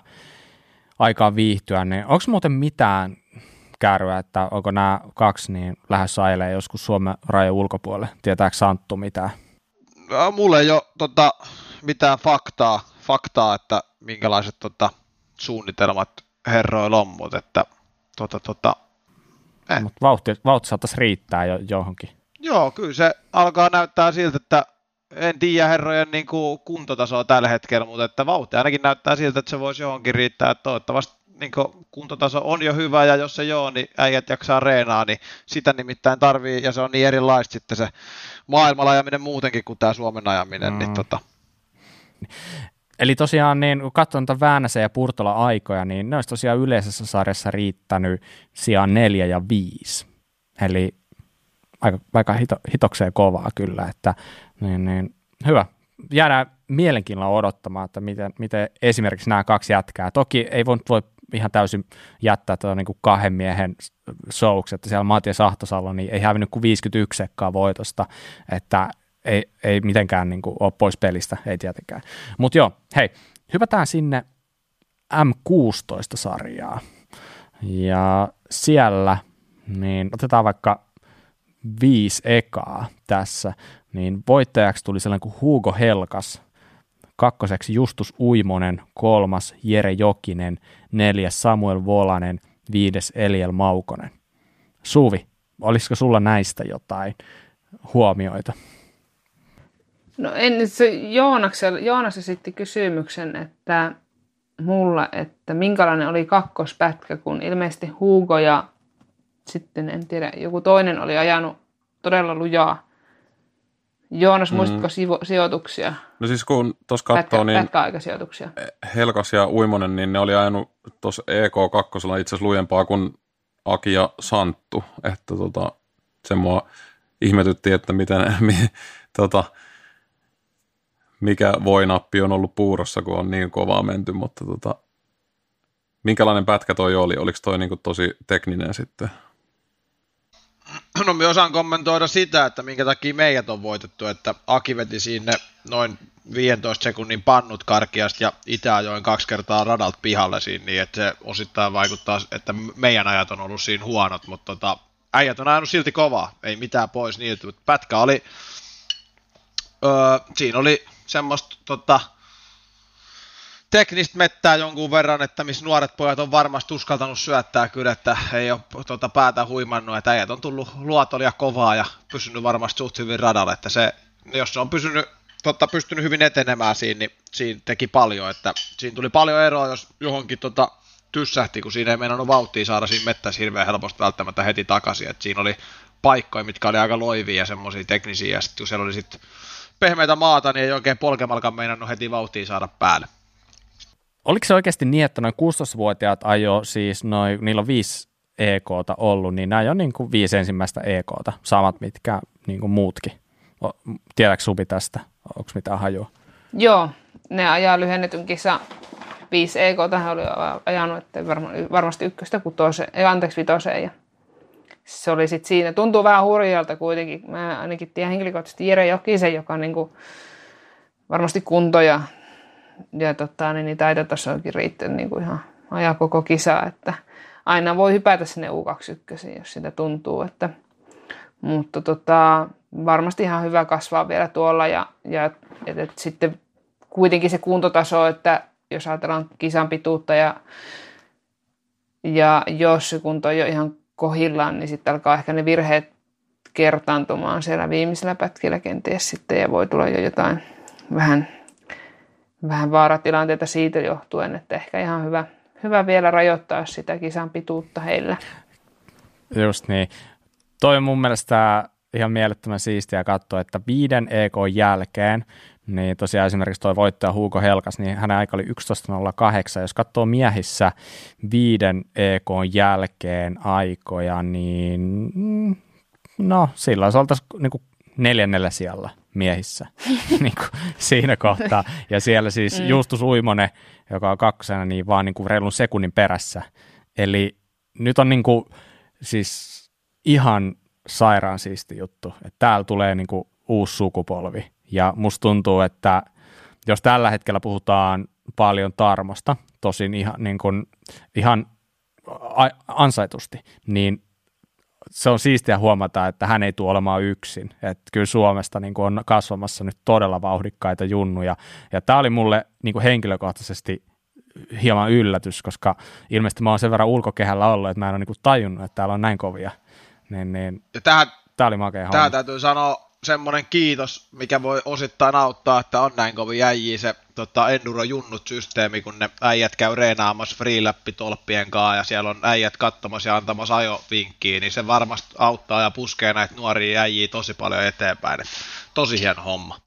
aikaa viihtyä, niin onko muuten mitään kärryä, että onko nämä kaksi niin lähes sailee joskus Suomen rajan ulkopuolelle? Tietääkö Santtu mitään? No, mulle ei ole tota, mitään faktaa, faktaa että minkälaiset tota, suunnitelmat herroilla on, mutta että tota, tota, eh. Mut vauhti, vauhti saattaisi riittää jo, johonkin. Joo, kyllä se alkaa näyttää siltä, että en tiedä herrojen niin kuin, kuntotasoa tällä hetkellä, mutta että vauhti ainakin näyttää siltä, että se voisi johonkin riittää. Että toivottavasti niin kuntotaso on jo hyvä ja jos se joo, niin äijät jaksaa reenaa, niin sitä nimittäin tarvii ja se on niin erilaista sitten se maailmalla ajaminen muutenkin kuin tämä Suomen ajaminen. Niin mm. Niin, tota. Eli tosiaan niin, kun katson tuon Väänäsen ja Purtola aikoja, niin ne olisi tosiaan yleisessä sarjassa riittänyt sijaan neljä ja viisi. Eli aika, aika hito, hitokseen kovaa kyllä, että niin, niin, hyvä. Jäädään mielenkiinnolla odottamaan, että miten, miten esimerkiksi nämä kaksi jätkää. Toki ei voi, voi ihan täysin jättää tuota niin kuin kahden miehen showksi, että siellä Matias Ahtosalo niin ei hävinnyt kuin 51 sekkaa voitosta, että ei, ei mitenkään niin kuin ole pois pelistä, ei tietenkään. Mutta joo, hei, hypätään sinne M16-sarjaa. Ja siellä, niin otetaan vaikka viisi ekaa tässä, niin voittajaksi tuli sellainen kuin Hugo Helkas, kakkoseksi Justus Uimonen, kolmas Jere Jokinen, neljäs Samuel Volanen, viides Eliel Maukonen. Suvi, olisiko sulla näistä jotain huomioita? No en, se Joonas, Joonas esitti kysymyksen, että mulla, että minkälainen oli kakkospätkä, kun ilmeisesti Hugo ja sitten en tiedä, joku toinen oli ajanut todella lujaa. Joonas, mm. muistatko sivo, sijoituksia? No siis kun tuossa katsoo, niin pätkäaikasijoituksia. Helkas ja Uimonen, niin ne oli ajanut tuossa EK2 itse asiassa lujempaa kuin Aki ja Santtu. Että tota, se mua ihmetytti, että miten, mi, tota, mikä voi-nappi on ollut puurossa, kun on niin kovaa menty, mutta tota, minkälainen pätkä toi oli? Oliko toi niin tosi tekninen sitten? No me osaan kommentoida sitä, että minkä takia meidät on voitettu, että Aki veti sinne noin 15 sekunnin pannut karkiasta ja itse ajoin kaksi kertaa radalta pihalle siinä, niin että se osittain vaikuttaa, että meidän ajat on ollut siinä huonot, mutta tota, äijät on ajanut silti kovaa, ei mitään pois niin, että pätkä oli, öö, siinä oli semmoista tota, teknistä mettää jonkun verran, että missä nuoret pojat on varmasti uskaltanut syöttää kyllä, että ei ole tuota päätä huimannut, että äijät on tullut luotolia kovaa ja pysynyt varmasti suht hyvin radalle, että se, jos se on pysynyt, tota, pystynyt hyvin etenemään siinä, niin siinä teki paljon, että siinä tuli paljon eroa, jos johonkin tota, tyssähti, kun siinä ei meinannut vauhtia saada siinä mettässä hirveän helposti välttämättä heti takaisin, että siinä oli paikkoja, mitkä oli aika loivia ja semmoisia teknisiä, ja sitten kun siellä oli sitten pehmeitä maata, niin ei oikein polkemalkaan meinannut heti vauhtia saada päälle. Oliko se oikeasti niin, että noin 16-vuotiaat ajo siis noin, niillä on viisi EKta ollut, niin nämä on niin kuin viisi ensimmäistä EKta, samat mitkä niin kuin muutkin. Tiedätkö Supi tästä? Onko mitään hajua? Joo, ne ajaa lyhennetyn kisa 5 EK tähän oli ajanut, että varmasti ykköstä kutoseen, anteeksi vitoseen. Ja se oli sitten siinä. Tuntuu vähän hurjalta kuitenkin. Mä ainakin tiedän henkilökohtaisesti Jere Jokisen, joka on niin kuin varmasti kunto ja ja tota, niin, niin taitotasoakin riittää niin kuin ihan ajaa koko kisa, että aina voi hypätä sinne U21, jos sitä tuntuu, että, mutta tota, varmasti ihan hyvä kasvaa vielä tuolla ja, ja et, et sitten kuitenkin se kuntotaso, että jos ajatellaan kisan pituutta ja, ja jos se kunto on jo ihan kohillaan, niin sitten alkaa ehkä ne virheet kertaantumaan siellä viimeisellä pätkillä kenties sitten ja voi tulla jo jotain vähän vähän vaaratilanteita siitä johtuen, että ehkä ihan hyvä, hyvä vielä rajoittaa sitä kisan pituutta heillä. Just niin. Toi on mun mielestä ihan mielettömän siistiä katsoa, että viiden EK jälkeen, niin tosiaan esimerkiksi tuo voittaja Hugo Helkas, niin hänen aika oli 11.08. Jos katsoo miehissä viiden EK jälkeen aikoja, niin no silloin se oltaisiin niin neljännellä siellä miehissä niin kuin siinä kohtaa. Ja siellä siis mm. Justus Uimonen, joka on kakkosena, niin vaan niin kuin reilun sekunnin perässä. Eli nyt on niin kuin, siis ihan sairaan siisti juttu, että täällä tulee niin kuin uusi sukupolvi. Ja musta tuntuu, että jos tällä hetkellä puhutaan paljon tarmosta, tosin ihan, niin kuin, ihan ansaitusti, niin se on siistiä huomata, että hän ei tule olemaan yksin. Että kyllä Suomesta niin kuin on kasvamassa nyt todella vauhdikkaita junnuja. Ja tämä oli mulle niin kuin henkilökohtaisesti hieman yllätys, koska ilmeisesti mä oon sen verran ulkokehällä ollut, että mä en ole niin kuin tajunnut, että täällä on näin kovia. Niin, niin, ja tähän, tämä oli makea Tämä täytyy sanoa semmoinen kiitos, mikä voi osittain auttaa, että on näin kovin äijiä se tota, Enduro Junnut systeemi, kun ne äijät käy reenaamassa freeläppi tolppien kanssa ja siellä on äijät katsomassa ja antamassa ajovinkkiä, niin se varmasti auttaa ja puskee näitä nuoria äijiä tosi paljon eteenpäin. Et tosi hieno homma.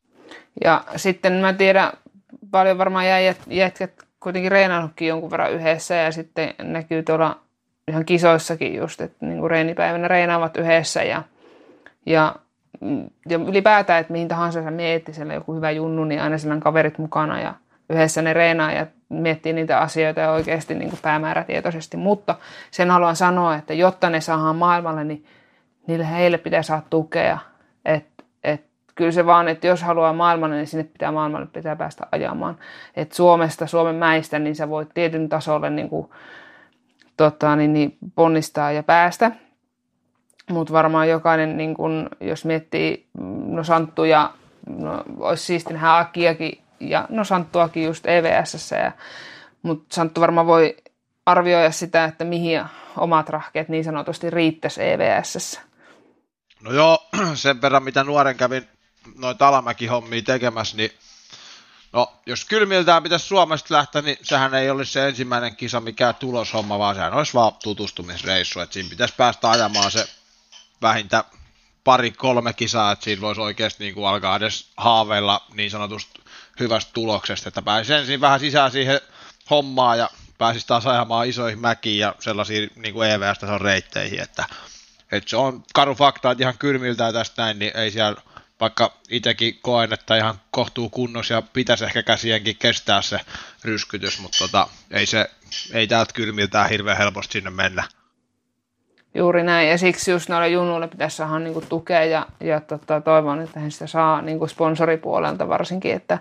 Ja sitten mä tiedän, paljon varmaan jäijät, jätkät kuitenkin reenannutkin jonkun verran yhdessä ja sitten näkyy tuolla ihan kisoissakin just, että niin kuin reenipäivänä reenaavat yhdessä ja, ja ja ylipäätään, että mihin tahansa sä mietit, siellä joku hyvä junnu, niin aina siellä on kaverit mukana ja yhdessä ne reenaa ja miettii niitä asioita ja oikeasti niin kuin päämäärätietoisesti. Mutta sen haluan sanoa, että jotta ne saadaan maailmalle, niin niille heille pitää saada tukea. Et, et, kyllä se vaan, että jos haluaa maailmalle, niin sinne pitää maailmalle pitää päästä ajamaan. Et Suomesta, Suomen mäistä, niin sä voit tietyn tasolle niin kuin, tota, niin, niin ponnistaa ja päästä. Mutta varmaan jokainen, niin kun, jos miettii, no Santtuja, no, olisi siisti nähdä Akiakin ja no Santtuakin just EVSS. Ja, mutta Santtu varmaan voi arvioida sitä, että mihin omat rahkeet niin sanotusti riittäisi EVSS. No joo, sen verran mitä nuoren kävin noita alamäki-hommia tekemässä, niin No, jos kylmiltään pitäisi Suomesta lähteä, niin sehän ei olisi se ensimmäinen kisa mikä tuloshomma, vaan sehän olisi vaan tutustumisreissu, että siinä pitäisi päästä ajamaan se vähintä pari-kolme kisaa, että siinä voisi oikeasti niin kuin alkaa edes haaveilla niin sanotusta hyvästä tuloksesta, että pääsisi ensin vähän sisään siihen hommaan ja pääsisi taas ajamaan isoihin mäkiin ja sellaisiin niin kuin EVS-tason reitteihin, että, että se on karu fakta, että ihan kylmiltään tästä näin, niin ei siellä, vaikka itsekin koen, että ihan kohtuu kunnossa ja pitäisi ehkä käsienkin kestää se ryskytys, mutta tota, ei, se, ei täältä kylmiltään hirveän helposti sinne mennä. Juuri näin, ja siksi just noille junnuille pitäisi saada niin kuin tukea, ja, ja tota, toivon, että he sitä saa niin kuin sponsoripuolelta varsinkin, että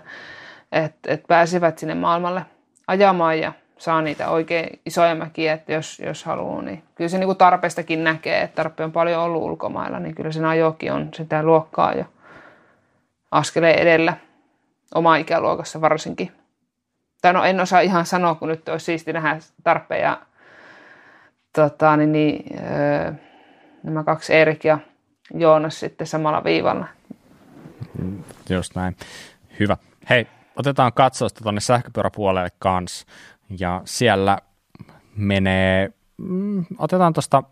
et, et pääsivät sinne maailmalle ajamaan ja saa niitä oikein isoja mäkiä, että jos, jos haluaa, niin kyllä se niin kuin tarpeestakin näkee, että tarpe on paljon ollut ulkomailla, niin kyllä sen ajokin on sitä luokkaa jo askeleen edellä, oma ikäluokassa varsinkin. Tai no en osaa ihan sanoa, kun nyt olisi siisti nähdä tarpeen ja tota, niin, niin, öö, nämä kaksi Erik ja Joonas sitten samalla viivalla. Just näin. Hyvä. Hei, otetaan katsausta tuonne sähköpyöräpuolelle kanssa. Ja siellä menee, mm, otetaan tuosta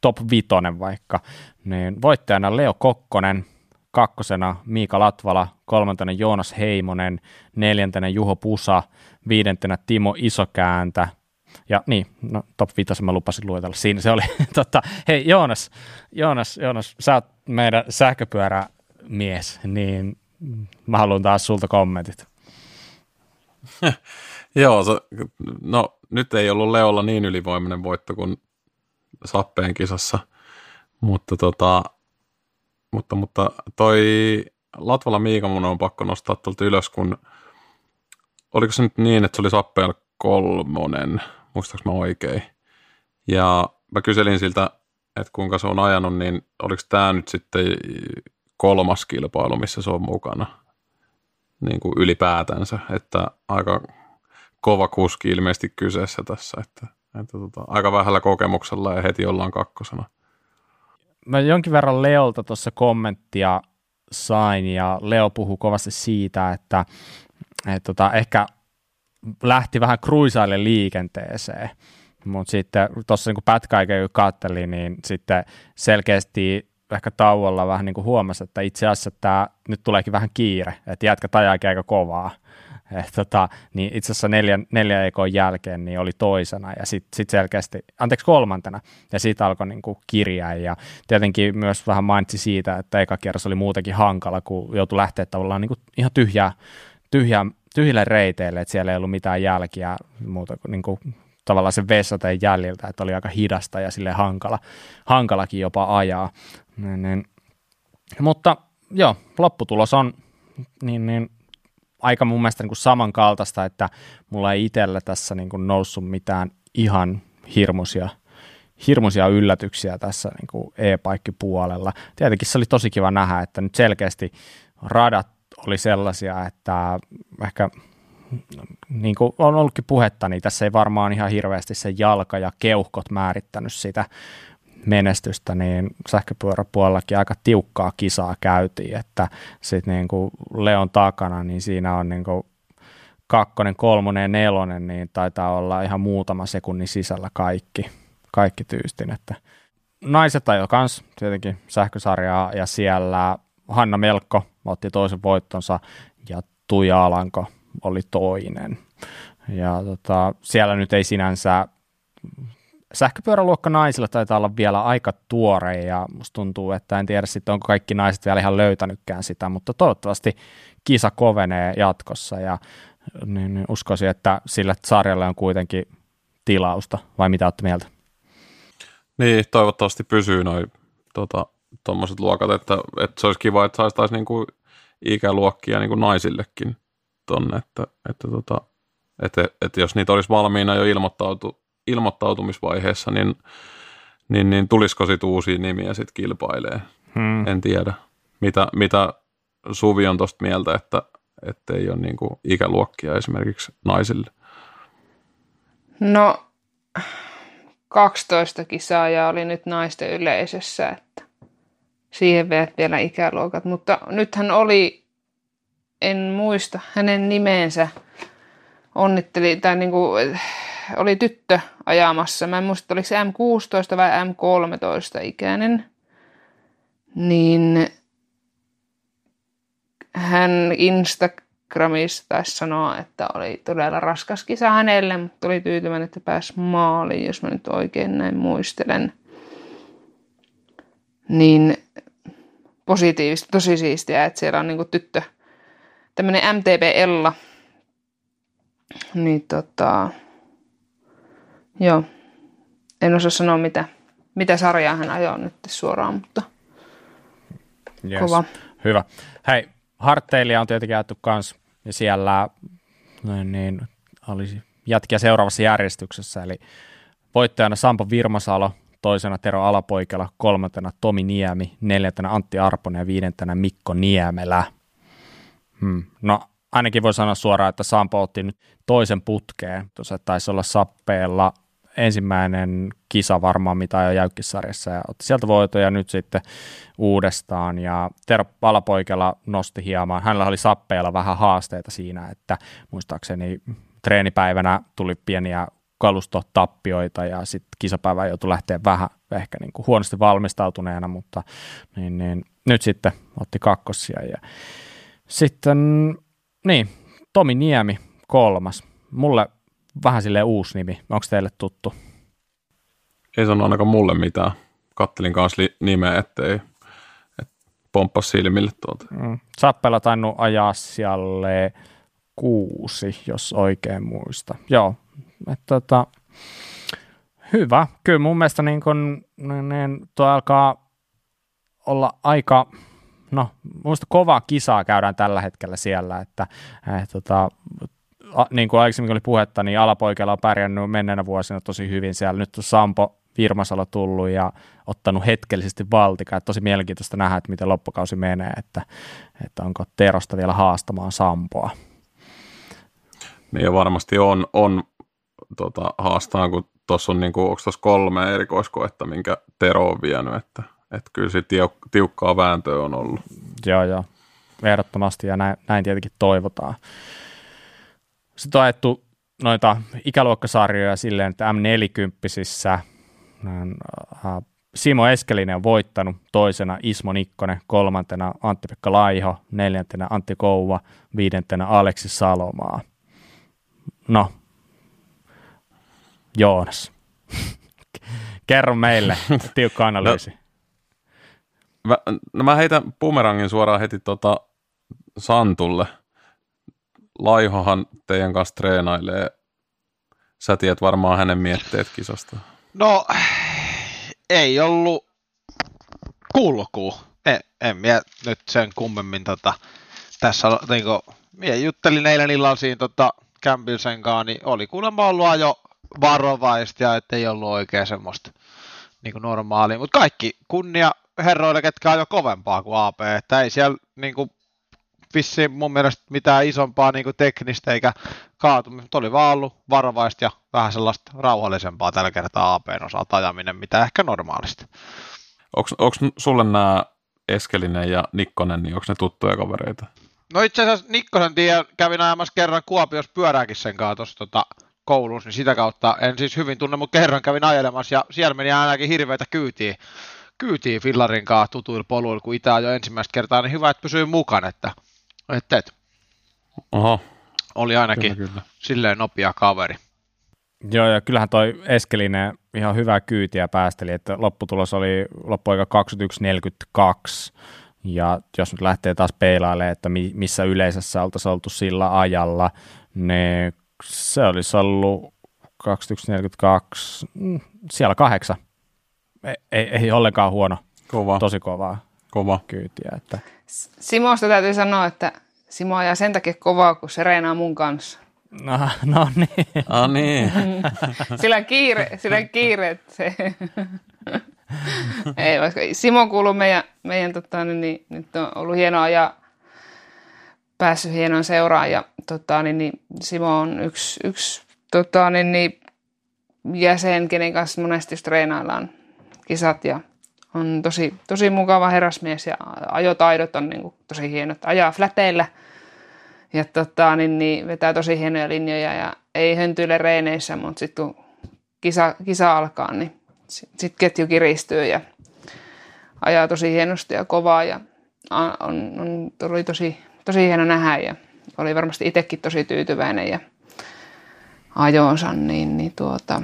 top vitonen vaikka, niin voittajana Leo Kokkonen, kakkosena Miika Latvala, kolmantena Joonas Heimonen, neljäntenä Juho Pusa, viidentenä Timo Isokääntä, ja niin, no top 5 mä lupasin luetella. Siinä se oli. Totta. Hei Joonas, Joonas, Joonas, sä oot meidän sähköpyörämies, niin mä haluan taas sulta kommentit. Joo, se, no nyt ei ollut Leolla niin ylivoimainen voitto kuin Sappeen kisassa, mutta tota, mutta, mutta toi Latvala Miika mun on pakko nostaa tuolta ylös, kun oliko se nyt niin, että se oli Sappeen kolmonen muistaaks mä oikein. Ja mä kyselin siltä, että kuinka se on ajanut, niin oliko tämä nyt sitten kolmas kilpailu, missä se on mukana niin kuin ylipäätänsä, että aika kova kuski ilmeisesti kyseessä tässä, että, että tota, aika vähällä kokemuksella ja heti ollaan kakkosena. Mä jonkin verran Leolta tuossa kommenttia sain ja Leo puhuu kovasti siitä, että, että tota, ehkä lähti vähän kruisaille liikenteeseen. Mutta sitten tuossa niin pätkäikä kun katselin, niin sitten selkeästi ehkä tauolla vähän niin kuin huomasi, että itse asiassa tämä nyt tuleekin vähän kiire, että jätkä ajaakin aika kovaa. Et tota, niin itse asiassa neljän, neljän ekon jälkeen niin oli toisena ja sitten sit selkeästi, anteeksi kolmantena, ja siitä alkoi niin kirjaa ja tietenkin myös vähän mainitsi siitä, että eka kierros oli muutenkin hankala, kun joutui lähteä tavallaan niin kuin ihan tyhjää, tyhjää tyhjille reiteille, että siellä ei ollut mitään jälkiä muuta kuin, niin kuin tavallaan se vessateen jäljiltä, että oli aika hidasta ja sille hankala, hankalakin jopa ajaa. Niin, niin. Mutta joo, lopputulos on niin, niin, aika mun mielestä niin kuin samankaltaista, että mulla ei itsellä tässä niin kuin noussut mitään ihan hirmuisia, hirmuisia yllätyksiä tässä niin kuin e-paikkipuolella. Tietenkin se oli tosi kiva nähdä, että nyt selkeästi radat oli sellaisia, että ehkä niin kuin on ollutkin puhetta, niin tässä ei varmaan ihan hirveästi se jalka ja keuhkot määrittänyt sitä menestystä, niin sähköpyöräpuolellakin aika tiukkaa kisaa käytiin, että sitten niin kuin Leon takana, niin siinä on niin kuin kakkonen, kolmonen ja nelonen, niin taitaa olla ihan muutama sekunnin sisällä kaikki, kaikki tyystin, että naiset ajoi kans tietenkin sähkösarjaa ja siellä Hanna Melkko otti toisen voittonsa ja Tuija Alanko oli toinen. Ja tota, siellä nyt ei sinänsä sähköpyöräluokka naisilla taitaa olla vielä aika tuore ja musta tuntuu, että en tiedä sitten onko kaikki naiset vielä ihan löytänytkään sitä, mutta toivottavasti kisa kovenee jatkossa ja niin, niin uskoisin, että sillä sarjalle on kuitenkin tilausta, vai mitä olette mieltä? Niin, toivottavasti pysyy noin tota, tuommoiset luokat, että, että se olisi kiva, että saisi taas niin kuin ikäluokkia niin kuin naisillekin tonne, että, että, tota, että, että jos niitä olisi valmiina jo ilmoittautu, ilmoittautumisvaiheessa, niin, niin, niin tulisiko sitten uusia nimiä sitten kilpailee? Hmm. En tiedä. Mitä, mitä Suvi on tuosta mieltä, että, että ei ole niin kuin ikäluokkia esimerkiksi naisille? No, 12 kisaajaa oli nyt naisten yleisössä, että siihen vielä ikäluokat, mutta nythän oli, en muista hänen nimensä, onnitteli, tai niin kuin, oli tyttö ajamassa. Mä en muista, oliko se M16 vai M13 ikäinen. Niin hän Instagramissa taisi sanoa, että oli todella raskas kisa hänelle, mutta oli tyytyväinen, että pääsi maaliin, jos mä nyt oikein näin muistelen. Niin positiivista, tosi siistiä, että siellä on niinku tyttö, tämmöinen MTB Ella, niin tota, joo, en osaa sanoa mitä, mitä sarjaa hän ajoi nyt suoraan, mutta yes. kova. Hyvä. Hei, Hartteilia on tietenkin jaettu kans, ja siellä niin, niin, olisi jätkiä seuraavassa järjestyksessä, eli voittajana Sampo Virmasalo, toisena Tero Alapoikela, kolmantena Tomi Niemi, neljäntenä Antti Arponen ja viidentenä Mikko Niemelä. Hmm. No ainakin voi sanoa suoraan, että Sampo otti nyt toisen putkeen. Tuossa taisi olla sappeella ensimmäinen kisa varmaan, mitä jo jäykkisarjassa ja otti sieltä voitoja nyt sitten uudestaan ja Tero Alapoikela nosti hieman, hänellä oli sappeella vähän haasteita siinä, että muistaakseni treenipäivänä tuli pieniä kalustotappioita ja sitten kisapäivä joutui lähteä vähän ehkä niin kuin huonosti valmistautuneena, mutta niin, niin, nyt sitten otti kakkosia. Ja sitten, niin, Tomi Niemi kolmas. Mulle vähän sille uusi nimi. Onko teille tuttu? Ei sano ainakaan mulle mitään. Kattelin kanssa li- nimeä, ettei et pomppas silmille tuolta. Mm. Sappella tainnut ajaa siellä kuusi, jos oikein muista. Joo, et, tota, hyvä. Kyllä mun mielestä niin kun, niin, tuo alkaa olla aika, no muista kovaa kisaa käydään tällä hetkellä siellä, että eh, tota, a, niin kuin aikaisemmin oli puhetta, niin alapoikella on pärjännyt menneenä vuosina tosi hyvin siellä. Nyt on Sampo Virmasalo tullut ja ottanut hetkellisesti valtikaa. Tosi mielenkiintoista nähdä, että miten loppukausi menee, että, että onko Terosta vielä haastamaan Sampoa. Niin varmasti on, on tota, haastaa, kun tuossa on, niin kuin, onko tuossa kolme erikoiskoetta, minkä Tero on vienyt, että, että kyllä se tiuk- tiukkaa vääntöä on ollut. Joo, joo, ehdottomasti ja näin, näin tietenkin toivotaan. Sitten on ajettu noita ikäluokkasarjoja silleen, että M40 äh, Simo Eskelinen on voittanut, toisena Ismo Nikkonen, kolmantena Antti-Pekka Laiho, neljäntenä Antti Kouva, viidentenä Aleksi Salomaa. No, Joonas. Kerro meille, tiukka analyysi. No, mä, no mä heitän bumerangin suoraan heti tota Santulle. Laihohan teidän kanssa treenailee. Sä tiedät varmaan hänen mietteet kisasta. No, ei ollut kulku. En, en mie nyt sen kummemmin tota, tässä niinku, mie juttelin eilen illalla siinä tota, Campbellsen kanssa, niin oli kuulemma ollut jo varovaista ja ettei ollut oikein semmoista niin kuin normaali. Mutta kaikki kunnia herroille, ketkä on jo kovempaa kuin AP, että ei siellä niin kuin, vissiin mun mielestä mitään isompaa niin kuin teknistä eikä kaatumista, mutta oli vaan ollut varovaista ja vähän sellaista rauhallisempaa tällä kertaa APn osalta ajaminen, mitä ehkä normaalisti. Onko sulle nämä Eskelinen ja Nikkonen, niin onko ne tuttuja kavereita? No itse asiassa Nikkosen tiedä, kävin ajamassa kerran Kuopiossa pyörääkin sen kanssa tuossa tota, koulussa, niin sitä kautta en siis hyvin tunne, mutta kerran kävin ajelemassa ja siellä meni ainakin hirveitä kyytiä, kyytiä Fillarin kanssa tutuilla poluilla, kun itse jo ensimmäistä kertaa, niin hyvä, että pysyy mukana, että, että, että Oho. oli ainakin Kyllä, kyllä. silleen nopea kaveri. Joo, ja kyllähän toi Eskelinen ihan hyvää kyytiä päästeli, että lopputulos oli loppuaika 21.42, ja jos nyt lähtee taas peilailemaan, että mi- missä yleisössä oltaisiin oltu sillä ajalla, niin se olisi ollut 21.42, mm, siellä kahdeksan. Ei, ei, ei ollenkaan huono, Kova, tosi kovaa kova. kyytiä. Että. Simosta täytyy sanoa, että Simo ajaa sen takia kovaa, kun se reenaa mun kanssa. No, no niin, Ah niin. Sillä on kiire, sillä on kiire että se... Ei, vaikka Simo kuuluu meidän, meidän tota, niin, niin, nyt on ollut hienoa ja päässyt hienoon seuraan ja tota, niin, niin, Simo on yksi, yksi tota, niin, niin, jäsen, kenen kanssa monesti treenaillaan kisat ja on tosi, tosi mukava herrasmies ja ajotaidot on niin kuin, tosi hienot. Ajaa fläteillä ja tota, niin, niin, vetää tosi hienoja linjoja ja ei höntyile reeneissä, mutta sitten kun kisa, kisa alkaa, niin sitten sit ketju kiristyy ja ajaa tosi hienosti ja kovaa ja on, on, oli tosi, tosi hieno nähdä ja oli varmasti itsekin tosi tyytyväinen ja ajoonsa, niin, niin tuota,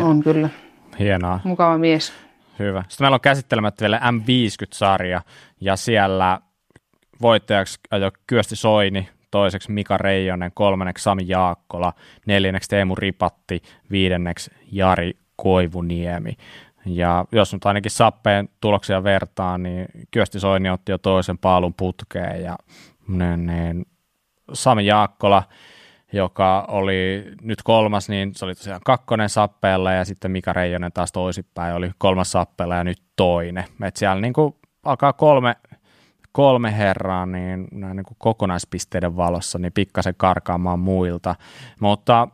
on kyllä hienoa. mukava mies. Hyvä. Sitten meillä on käsittelemättä vielä M50-sarja, ja siellä voittajaksi ajoi Kyösti Soini, toiseksi Mika Reijonen, kolmanneksi Sami Jaakkola, neljänneksi Teemu Ripatti, viidenneksi Jari Koivuniemi. Ja jos nyt ainakin Sappeen tuloksia vertaa, niin Kyösti Soini otti jo toisen paalun putkeen, ja niin, niin, Sami Jaakkola, joka oli nyt kolmas, niin se oli tosiaan kakkonen sappeella ja sitten Mika Reijonen taas toisinpäin oli kolmas sappeella ja nyt toinen. Et siellä niin kuin alkaa kolme, kolme herraa niin, näin niin kuin kokonaispisteiden valossa niin pikkasen karkaamaan muilta. Mutta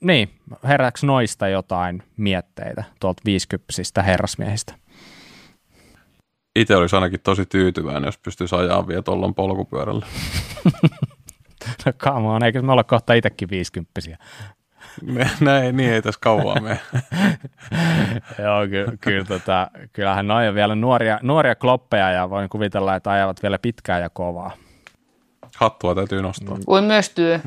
niin, heräks noista jotain mietteitä tuolta viisikymppistä herrasmiehistä? Itse olisi ainakin tosi tyytyväinen, jos pystyisi ajaa vielä tuollon polkupyörällä. No come on, eikö me olla kohta itsekin viisikymppisiä? Me, näin, niin ei tässä kauaa mene. Joo, ky- kyllä, tota, kyllähän noin on vielä nuoria, nuoria kloppeja ja voin kuvitella, että ajavat vielä pitkään ja kovaa. Hattua täytyy nostaa. Kuin myös työ.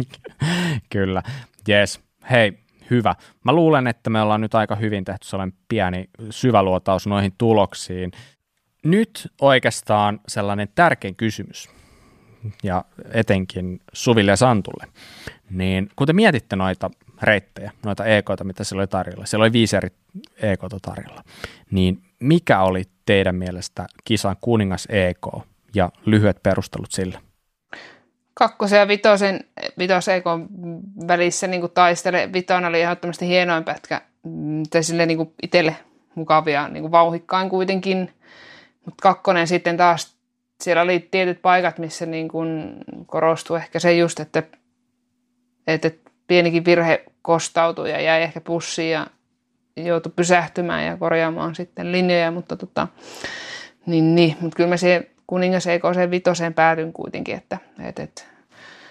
Kyllä, yes. Hei, hyvä. Mä luulen, että me ollaan nyt aika hyvin tehty sellainen pieni syväluotaus noihin tuloksiin. Nyt oikeastaan sellainen tärkein kysymys, ja etenkin Suville ja Santulle, niin kun te mietitte noita reittejä, noita EKta, mitä siellä oli tarjolla, siellä oli viisi eri EKta tarjolla, niin mikä oli teidän mielestä kisan kuningas EK ja lyhyet perustelut sille? Kakkosen ja vitosen, vitos Ekon välissä niin taistele. Vitonen oli ehdottomasti hienoin pätkä. Mm, Tai sille niin itselle mukavia, niin kuin vauhikkain kuitenkin. Mutta kakkonen sitten taas, siellä oli tietyt paikat, missä niin kuin korostui ehkä se just, että, että pienikin virhe kostautui ja jäi ehkä pussiin ja joutui pysähtymään ja korjaamaan sitten linjoja, mutta tota, niin, niin. Mut kyllä mä siihen kuningas EKC vitoseen päätyn kuitenkin, että et, et,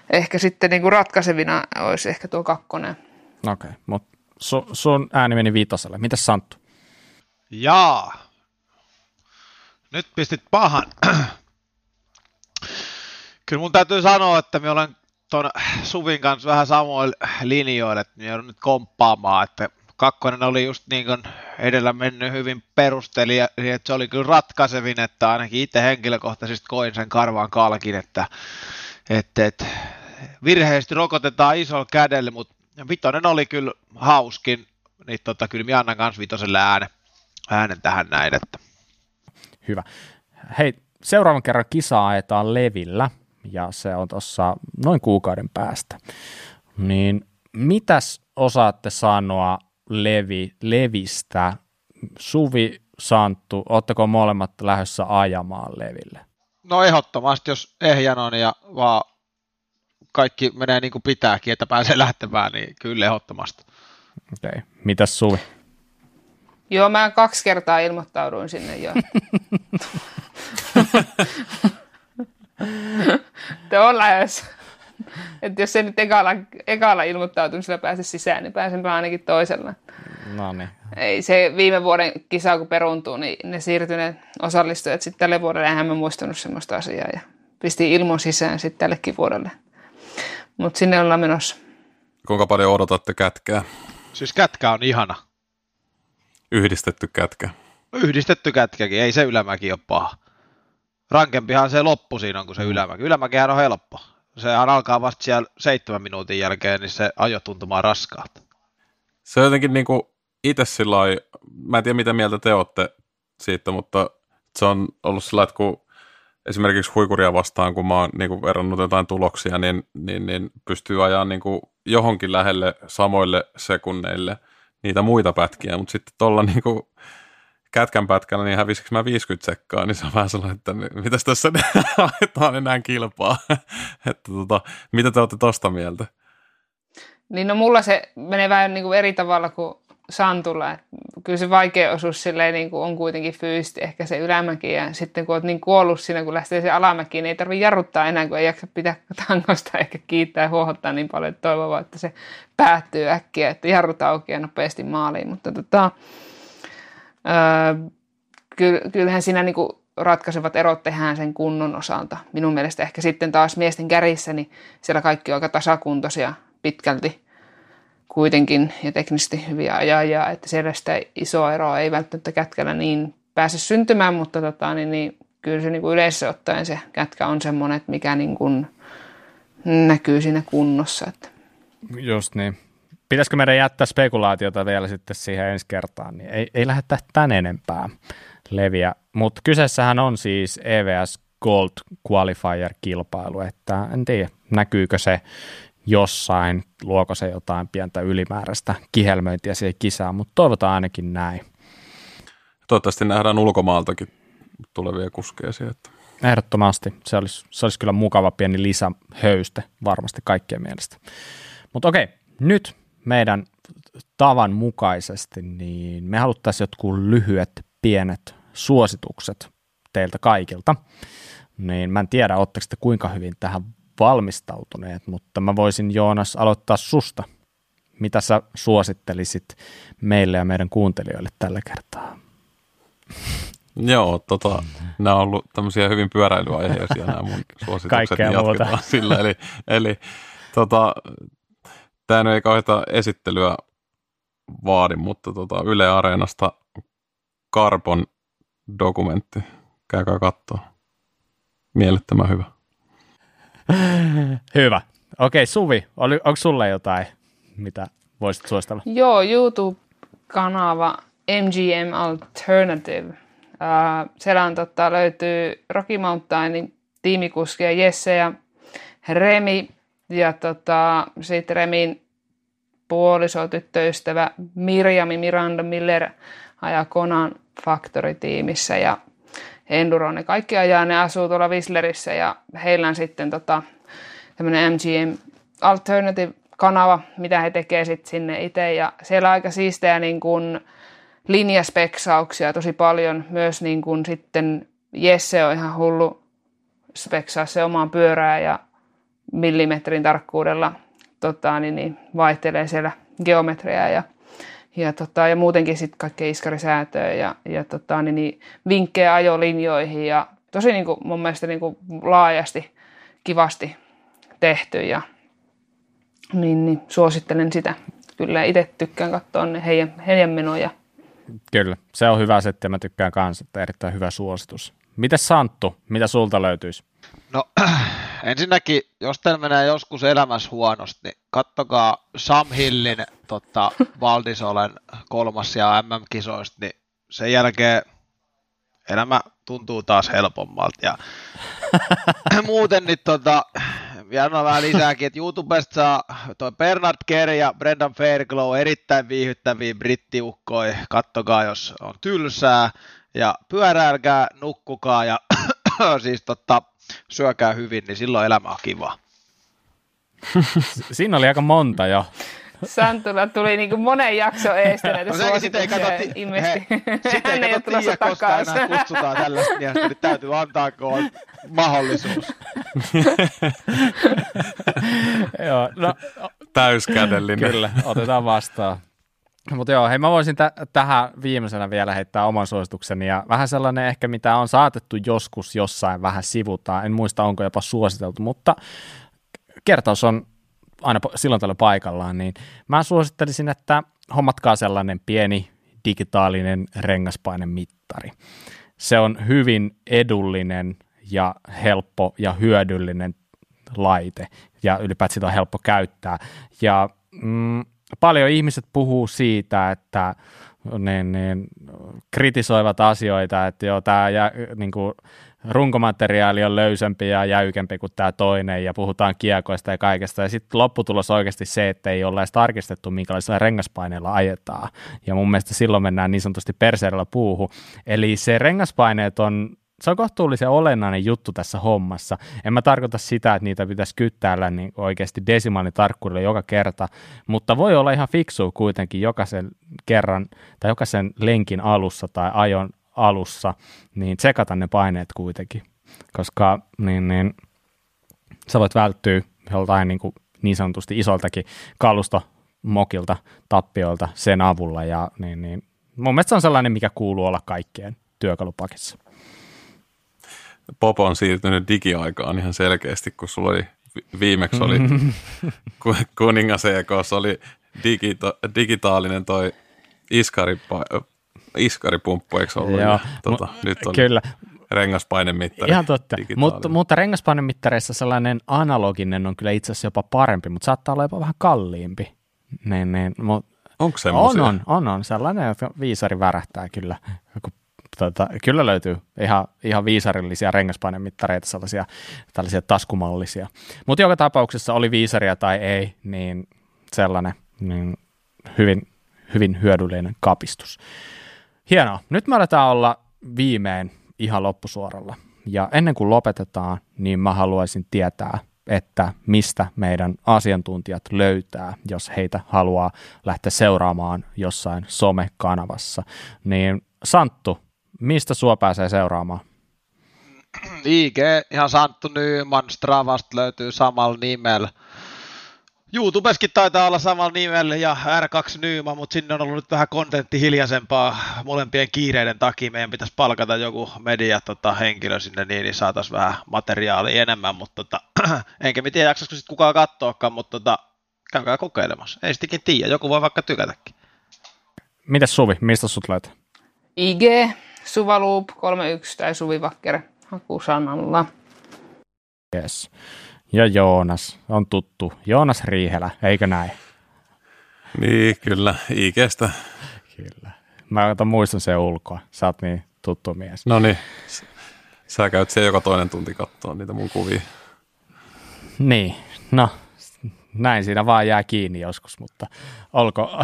ehkä sitten niinku ratkaisevina olisi ehkä tuo kakkonen. Okei, okay, mutta su, sun ääni meni viitoselle. Mitäs Santtu? Jaa. Nyt pistit pahan. Kyllä mun täytyy sanoa, että me olen tuon Suvin kanssa vähän samoilla linjoilla, että me joudun nyt komppaamaan, että kakkonen oli just niin kuin edellä mennyt hyvin perusteli, ja että se oli kyllä ratkaisevin, että ainakin itse henkilökohtaisesti koin sen karvaan kalkin, että, että, että virheisesti rokotetaan isolla kädellä, mutta vitonen oli kyllä hauskin, niin tota, kyllä minä annan kanssa vitoselle äänen, äänen tähän näin. Että. Hyvä. Hei, seuraavan kerran kisaa ajetaan Levillä, ja se on tuossa noin kuukauden päästä. Niin mitäs osaatte sanoa Levi, Levistä. Suvi, Santtu, ootteko molemmat lähdössä ajamaan Leville? No ehdottomasti, jos ehjän on ja vaan kaikki menee niin kuin pitääkin, että pääsee lähtemään, niin kyllä ehdottomasti. Okei. Okay. Mitäs Suvi? Joo, mä kaksi kertaa ilmoittauduin sinne jo. Te on lähes. Että jos se nyt ekalla, ekalla ilmoittautumisella pääse sisään, niin pääsenpä ainakin toisella. No niin. Ei se viime vuoden kisa, kun peruntuu, niin ne siirtyneet osallistujat sitten tälle vuodelle, eihän mä muistanut semmoista asiaa. Ja pisti ilmon sisään sitten tällekin vuodelle. Mutta sinne ollaan menossa. Kuinka paljon odotatte kätkää? Siis kätkä on ihana. Yhdistetty kätkä. Yhdistetty kätkäkin, ei se ylämäki ole paha. Rankempihan se loppu siinä on kuin se ylämäki. Ylämäkihän on helppo. Sehän alkaa vasta siellä seitsemän minuutin jälkeen, niin se ajo tuntumaan raskaalta. Se on jotenkin niin kuin itse sillä mä en tiedä mitä mieltä te olette siitä, mutta se on ollut sillä että kun esimerkiksi huikuria vastaan, kun mä oon niin verrannut jotain tuloksia, niin, niin, niin pystyy ajaa niin kuin johonkin lähelle samoille sekunneille niitä muita pätkiä, mutta sitten tuolla niin kuin kätkän pätkällä, niin hävisikö mä 50 sekkaa, niin se on vähän sellainen, että mitäs tässä ajetaan enää kilpaa. että tota, mitä te olette tosta mieltä? Niin no mulla se menee vähän niin kuin eri tavalla kuin Santulla. Että kyllä se vaikea osuus silleen niin kuin on kuitenkin fyysisesti ehkä se ylämäki ja sitten kun olet niin kuollut siinä, kun lähtee se alamäki, niin ei tarvitse jarruttaa enää, kun ei jaksa pitää tangosta eikä kiittää ja huohottaa niin paljon, että että se päättyy äkkiä, että jarrut auki ja nopeasti maaliin. Mutta tota, öö, kyllähän siinä niin kuin ratkaisevat erot tehdään sen kunnon osalta. Minun mielestä ehkä sitten taas miesten kärissä, niin siellä kaikki on aika tasakuntoisia pitkälti kuitenkin ja teknisesti hyviä ajajia, että siellä sitä isoa eroa ei välttämättä kätkällä niin pääse syntymään, mutta tota, niin, niin, kyllä se niin kuin yleensä ottaen se kätkä on semmoinen, että mikä niin kuin näkyy siinä kunnossa. Että. Just niin. Pitäisikö meidän jättää spekulaatiota vielä sitten siihen ensi kertaan, niin ei, ei lähdetä tän enempää leviä. Mutta kyseessähän on siis EVS Gold Qualifier-kilpailu, että en tiedä näkyykö se jossain, luoko se jotain pientä ylimääräistä kihelmöintiä siihen kisaan, mutta toivotaan ainakin näin. Toivottavasti nähdään ulkomaaltakin tulevia kuskeja sieltä. Ehdottomasti. Se olisi, se olisi kyllä mukava pieni lisähöyste varmasti kaikkien mielestä. Mutta okei, nyt meidän tavan mukaisesti, niin me haluttaisiin jotkut lyhyet, pienet suositukset teiltä kaikilta. Niin mä en tiedä, oletteko te kuinka hyvin tähän valmistautuneet, mutta mä voisin Joonas aloittaa susta. Mitä sä suosittelisit meille ja meidän kuuntelijoille tällä kertaa? Joo, tota, nämä on ollut tämmöisiä hyvin pyöräilyaiheisia nämä mun suositukset. Kaikkea niin muuta. Sillä, eli, eli tota, tämä ei kauheita esittelyä vaadi, mutta tota, Yle Areenasta Carbon dokumentti. Käykää katsoa. Mielettömän hyvä. Hyvä. Okei, Suvi, oli, onko sulle jotain, mitä voisit suositella? Joo, YouTube-kanava MGM Alternative. Uh, siellä on, tota, löytyy Rocky Mountainin tiimikuskia Jesse ja Remi ja tota, sitten Remin puoliso, tyttöystävä Mirjami Miranda Miller ajaa Konan Factory-tiimissä ja Enduro, ne kaikki ajaa, ne asuu tuolla Whistlerissä ja heillä on sitten tota, tämmöinen MGM Alternative-kanava, mitä he tekee sitten sinne itse. Ja siellä on aika siistejä niin kuin linjaspeksauksia tosi paljon, myös niin kuin sitten Jesse on ihan hullu speksaa se omaan pyörää ja millimetrin tarkkuudella tota, niin, niin, vaihtelee siellä geometriaa ja ja, tota, ja muutenkin sitten kaikkea iskarisäätöä ja, ja tota, niin, niin, vinkkejä ajolinjoihin ja tosi niin kuin, mun mielestä niin kuin, laajasti kivasti tehty ja niin, niin, suosittelen sitä. Kyllä itse tykkään katsoa ne heidän, heidän menoja. Kyllä, se on hyvä setti ja mä tykkään kanssa, että erittäin hyvä suositus. Mites Santtu, mitä sulta löytyisi? No ensinnäkin, jos teillä menee joskus elämässä huonosti, niin kattokaa Sam Hillin tota, Valdisolen kolmas ja MM-kisoista, niin sen jälkeen elämä tuntuu taas helpommalta. Ja muuten niin tota, vielä vähän lisääkin, että YouTubesta saa toi Bernard Kerr ja Brendan Fairglow erittäin viihyttäviä brittiukkoja. Kattokaa, jos on tylsää. Ja pyöräilkää, nukkukaa ja siis totta, syökää hyvin, niin silloin elämä on kiva. Siinä oli aika monta jo. Santula tuli niin kuin monen jakson eestä näitä No suosituksia ti- ilmeisesti. he- sitten Hän ei ole tulossa tiedä, koska takaisin. enää kutsutaan tällaista miestä, niin täytyy antaa, kun on mahdollisuus. joo, no, Täyskädellinen. Kyllä, otetaan vastaan. Mutta joo, hei mä voisin tä- tähän viimeisenä vielä heittää oman suositukseni ja vähän sellainen ehkä mitä on saatettu joskus jossain vähän sivutaan, en muista onko jopa suositeltu, mutta kertaus on aina silloin tällä paikallaan, niin mä suosittelisin, että hommatkaa sellainen pieni digitaalinen rengaspainemittari. Se on hyvin edullinen ja helppo ja hyödyllinen laite ja ylipäätään sitä on helppo käyttää. Ja mm, paljon ihmiset puhuu siitä, että niin, niin, kritisoivat asioita, että joo, tämä jä, niin kuin, runkomateriaali on löysempi ja jäykempi kuin tämä toinen ja puhutaan kiekoista ja kaikesta. Ja sitten lopputulos oikeasti se, että ei ole edes tarkistettu, minkälaisilla rengaspaineilla ajetaan. Ja mun mielestä silloin mennään niin sanotusti perseerillä puuhu. Eli se rengaspaineet on se on kohtuullisen olennainen juttu tässä hommassa. En mä tarkoita sitä, että niitä pitäisi kyttäällä niin oikeasti desimaalitarkkuudella joka kerta, mutta voi olla ihan fiksu kuitenkin jokaisen kerran tai jokaisen lenkin alussa tai ajon alussa, niin tsekata ne paineet kuitenkin, koska niin, niin, sä voit välttyä joltain niin, kuin niin sanotusti isoltakin kalustomokilta, tappioilta sen avulla ja niin, niin, mun mielestä se on sellainen, mikä kuuluu olla kaikkeen työkalupakissa. Popo on siirtynyt digiaikaan ihan selkeästi, kun sulla oli vi- viimeksi oli ku- kuningas EKssa oli digita- digitaalinen toi iskaripa- iskaripumppu, eikö ollut? Joo, tota, mu- nyt on Kyllä, rengaspainemittari. ihan totta. Mutta, mutta rengaspainemittareissa sellainen analoginen on kyllä itse asiassa jopa parempi, mutta saattaa olla jopa vähän kalliimpi. Niin, niin, mut, Onko on, semmoisia? on, on, on, sellainen, että viisari värähtää kyllä. Kun, tota, kyllä löytyy ihan, ihan viisarillisia rengaspainemittareita, sellaisia tällaisia taskumallisia. Mutta joka tapauksessa oli viisaria tai ei, niin sellainen niin hyvin, hyvin hyödyllinen kapistus. Hienoa. Nyt me aletaan olla viimein ihan loppusuoralla. Ja ennen kuin lopetetaan, niin mä haluaisin tietää, että mistä meidän asiantuntijat löytää, jos heitä haluaa lähteä seuraamaan jossain somekanavassa. Niin Santtu, mistä sua pääsee seuraamaan? IG, ihan Santtu Nyman, Stravasta löytyy samalla nimellä. YouTubeskin taitaa olla samalla nimellä ja R2 Nyman, mutta sinne on ollut nyt vähän kontentti hiljaisempaa molempien kiireiden takia. Meidän pitäisi palkata joku media tota, henkilö sinne niin, niin saataisiin vähän materiaalia enemmän, mutta tota, enkä tiedä jaksaisiko sitten kukaan katsoakaan, mutta tota, käykää kokeilemassa. Ei sittenkin tiedä, joku voi vaikka tykätäkin. Mites Suvi, mistä sut löytää? IG, Suvaloop 31 tai Suvi Vakker hakusanalla. Yes. Ja Joonas on tuttu. Joonas Riihelä, eikö näin? Niin, kyllä, IGstä. Kyllä. Mä otan muistan sen ulkoa. Sä oot niin tuttu mies. No niin, sä käyt siellä joka toinen tunti katsoa niitä mun kuvia. Niin, no näin siinä vaan jää kiinni joskus, mutta olko...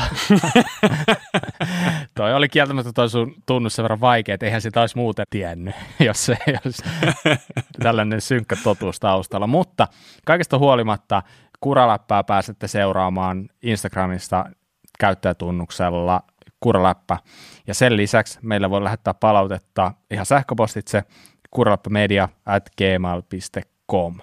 toi oli kieltämättä toi sun tunnus sen verran vaikea, että eihän sitä olisi muuten tiennyt, jos se ei olisi tällainen synkkä totuus taustalla. Mutta kaikesta huolimatta Kuraläppää pääsette seuraamaan Instagramista käyttäjätunnuksella Kuraläppä. Ja sen lisäksi meillä voi lähettää palautetta ihan sähköpostitse kuraläppämedia at gmail.com.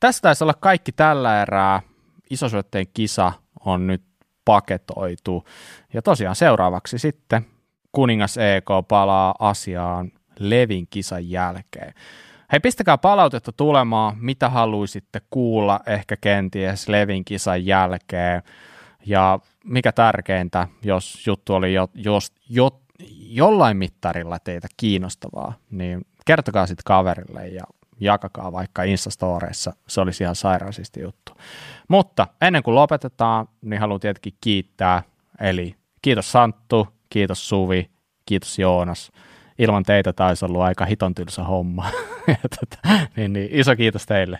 Tässä taisi olla kaikki tällä erää. Isosyötteen kisa on nyt paketoitu. Ja tosiaan seuraavaksi sitten Kuningas EK palaa asiaan Levin kisan jälkeen. Hei, pistäkää palautetta tulemaan, mitä haluaisitte kuulla ehkä kenties Levin kisan jälkeen. Ja mikä tärkeintä, jos juttu oli jo, jos, jo, jollain mittarilla teitä kiinnostavaa, niin kertokaa sitten kaverille ja jakakaa vaikka Instastoreissa, se olisi ihan sairaasisti juttu. Mutta ennen kuin lopetetaan, niin haluan tietenkin kiittää, eli kiitos Santtu, kiitos Suvi, kiitos Joonas. Ilman teitä taisi olla aika hiton tylsä homma. Ja tota, niin, niin, iso kiitos teille.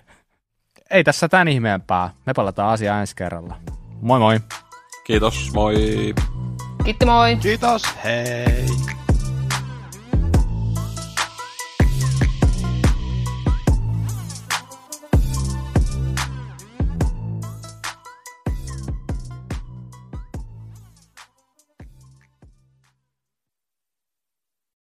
ei tässä tämän ihmeempää. Me palataan asiaa ensi kerralla. Moi moi! Kiitos, moi! Kiitti moi! Kiitos, hei!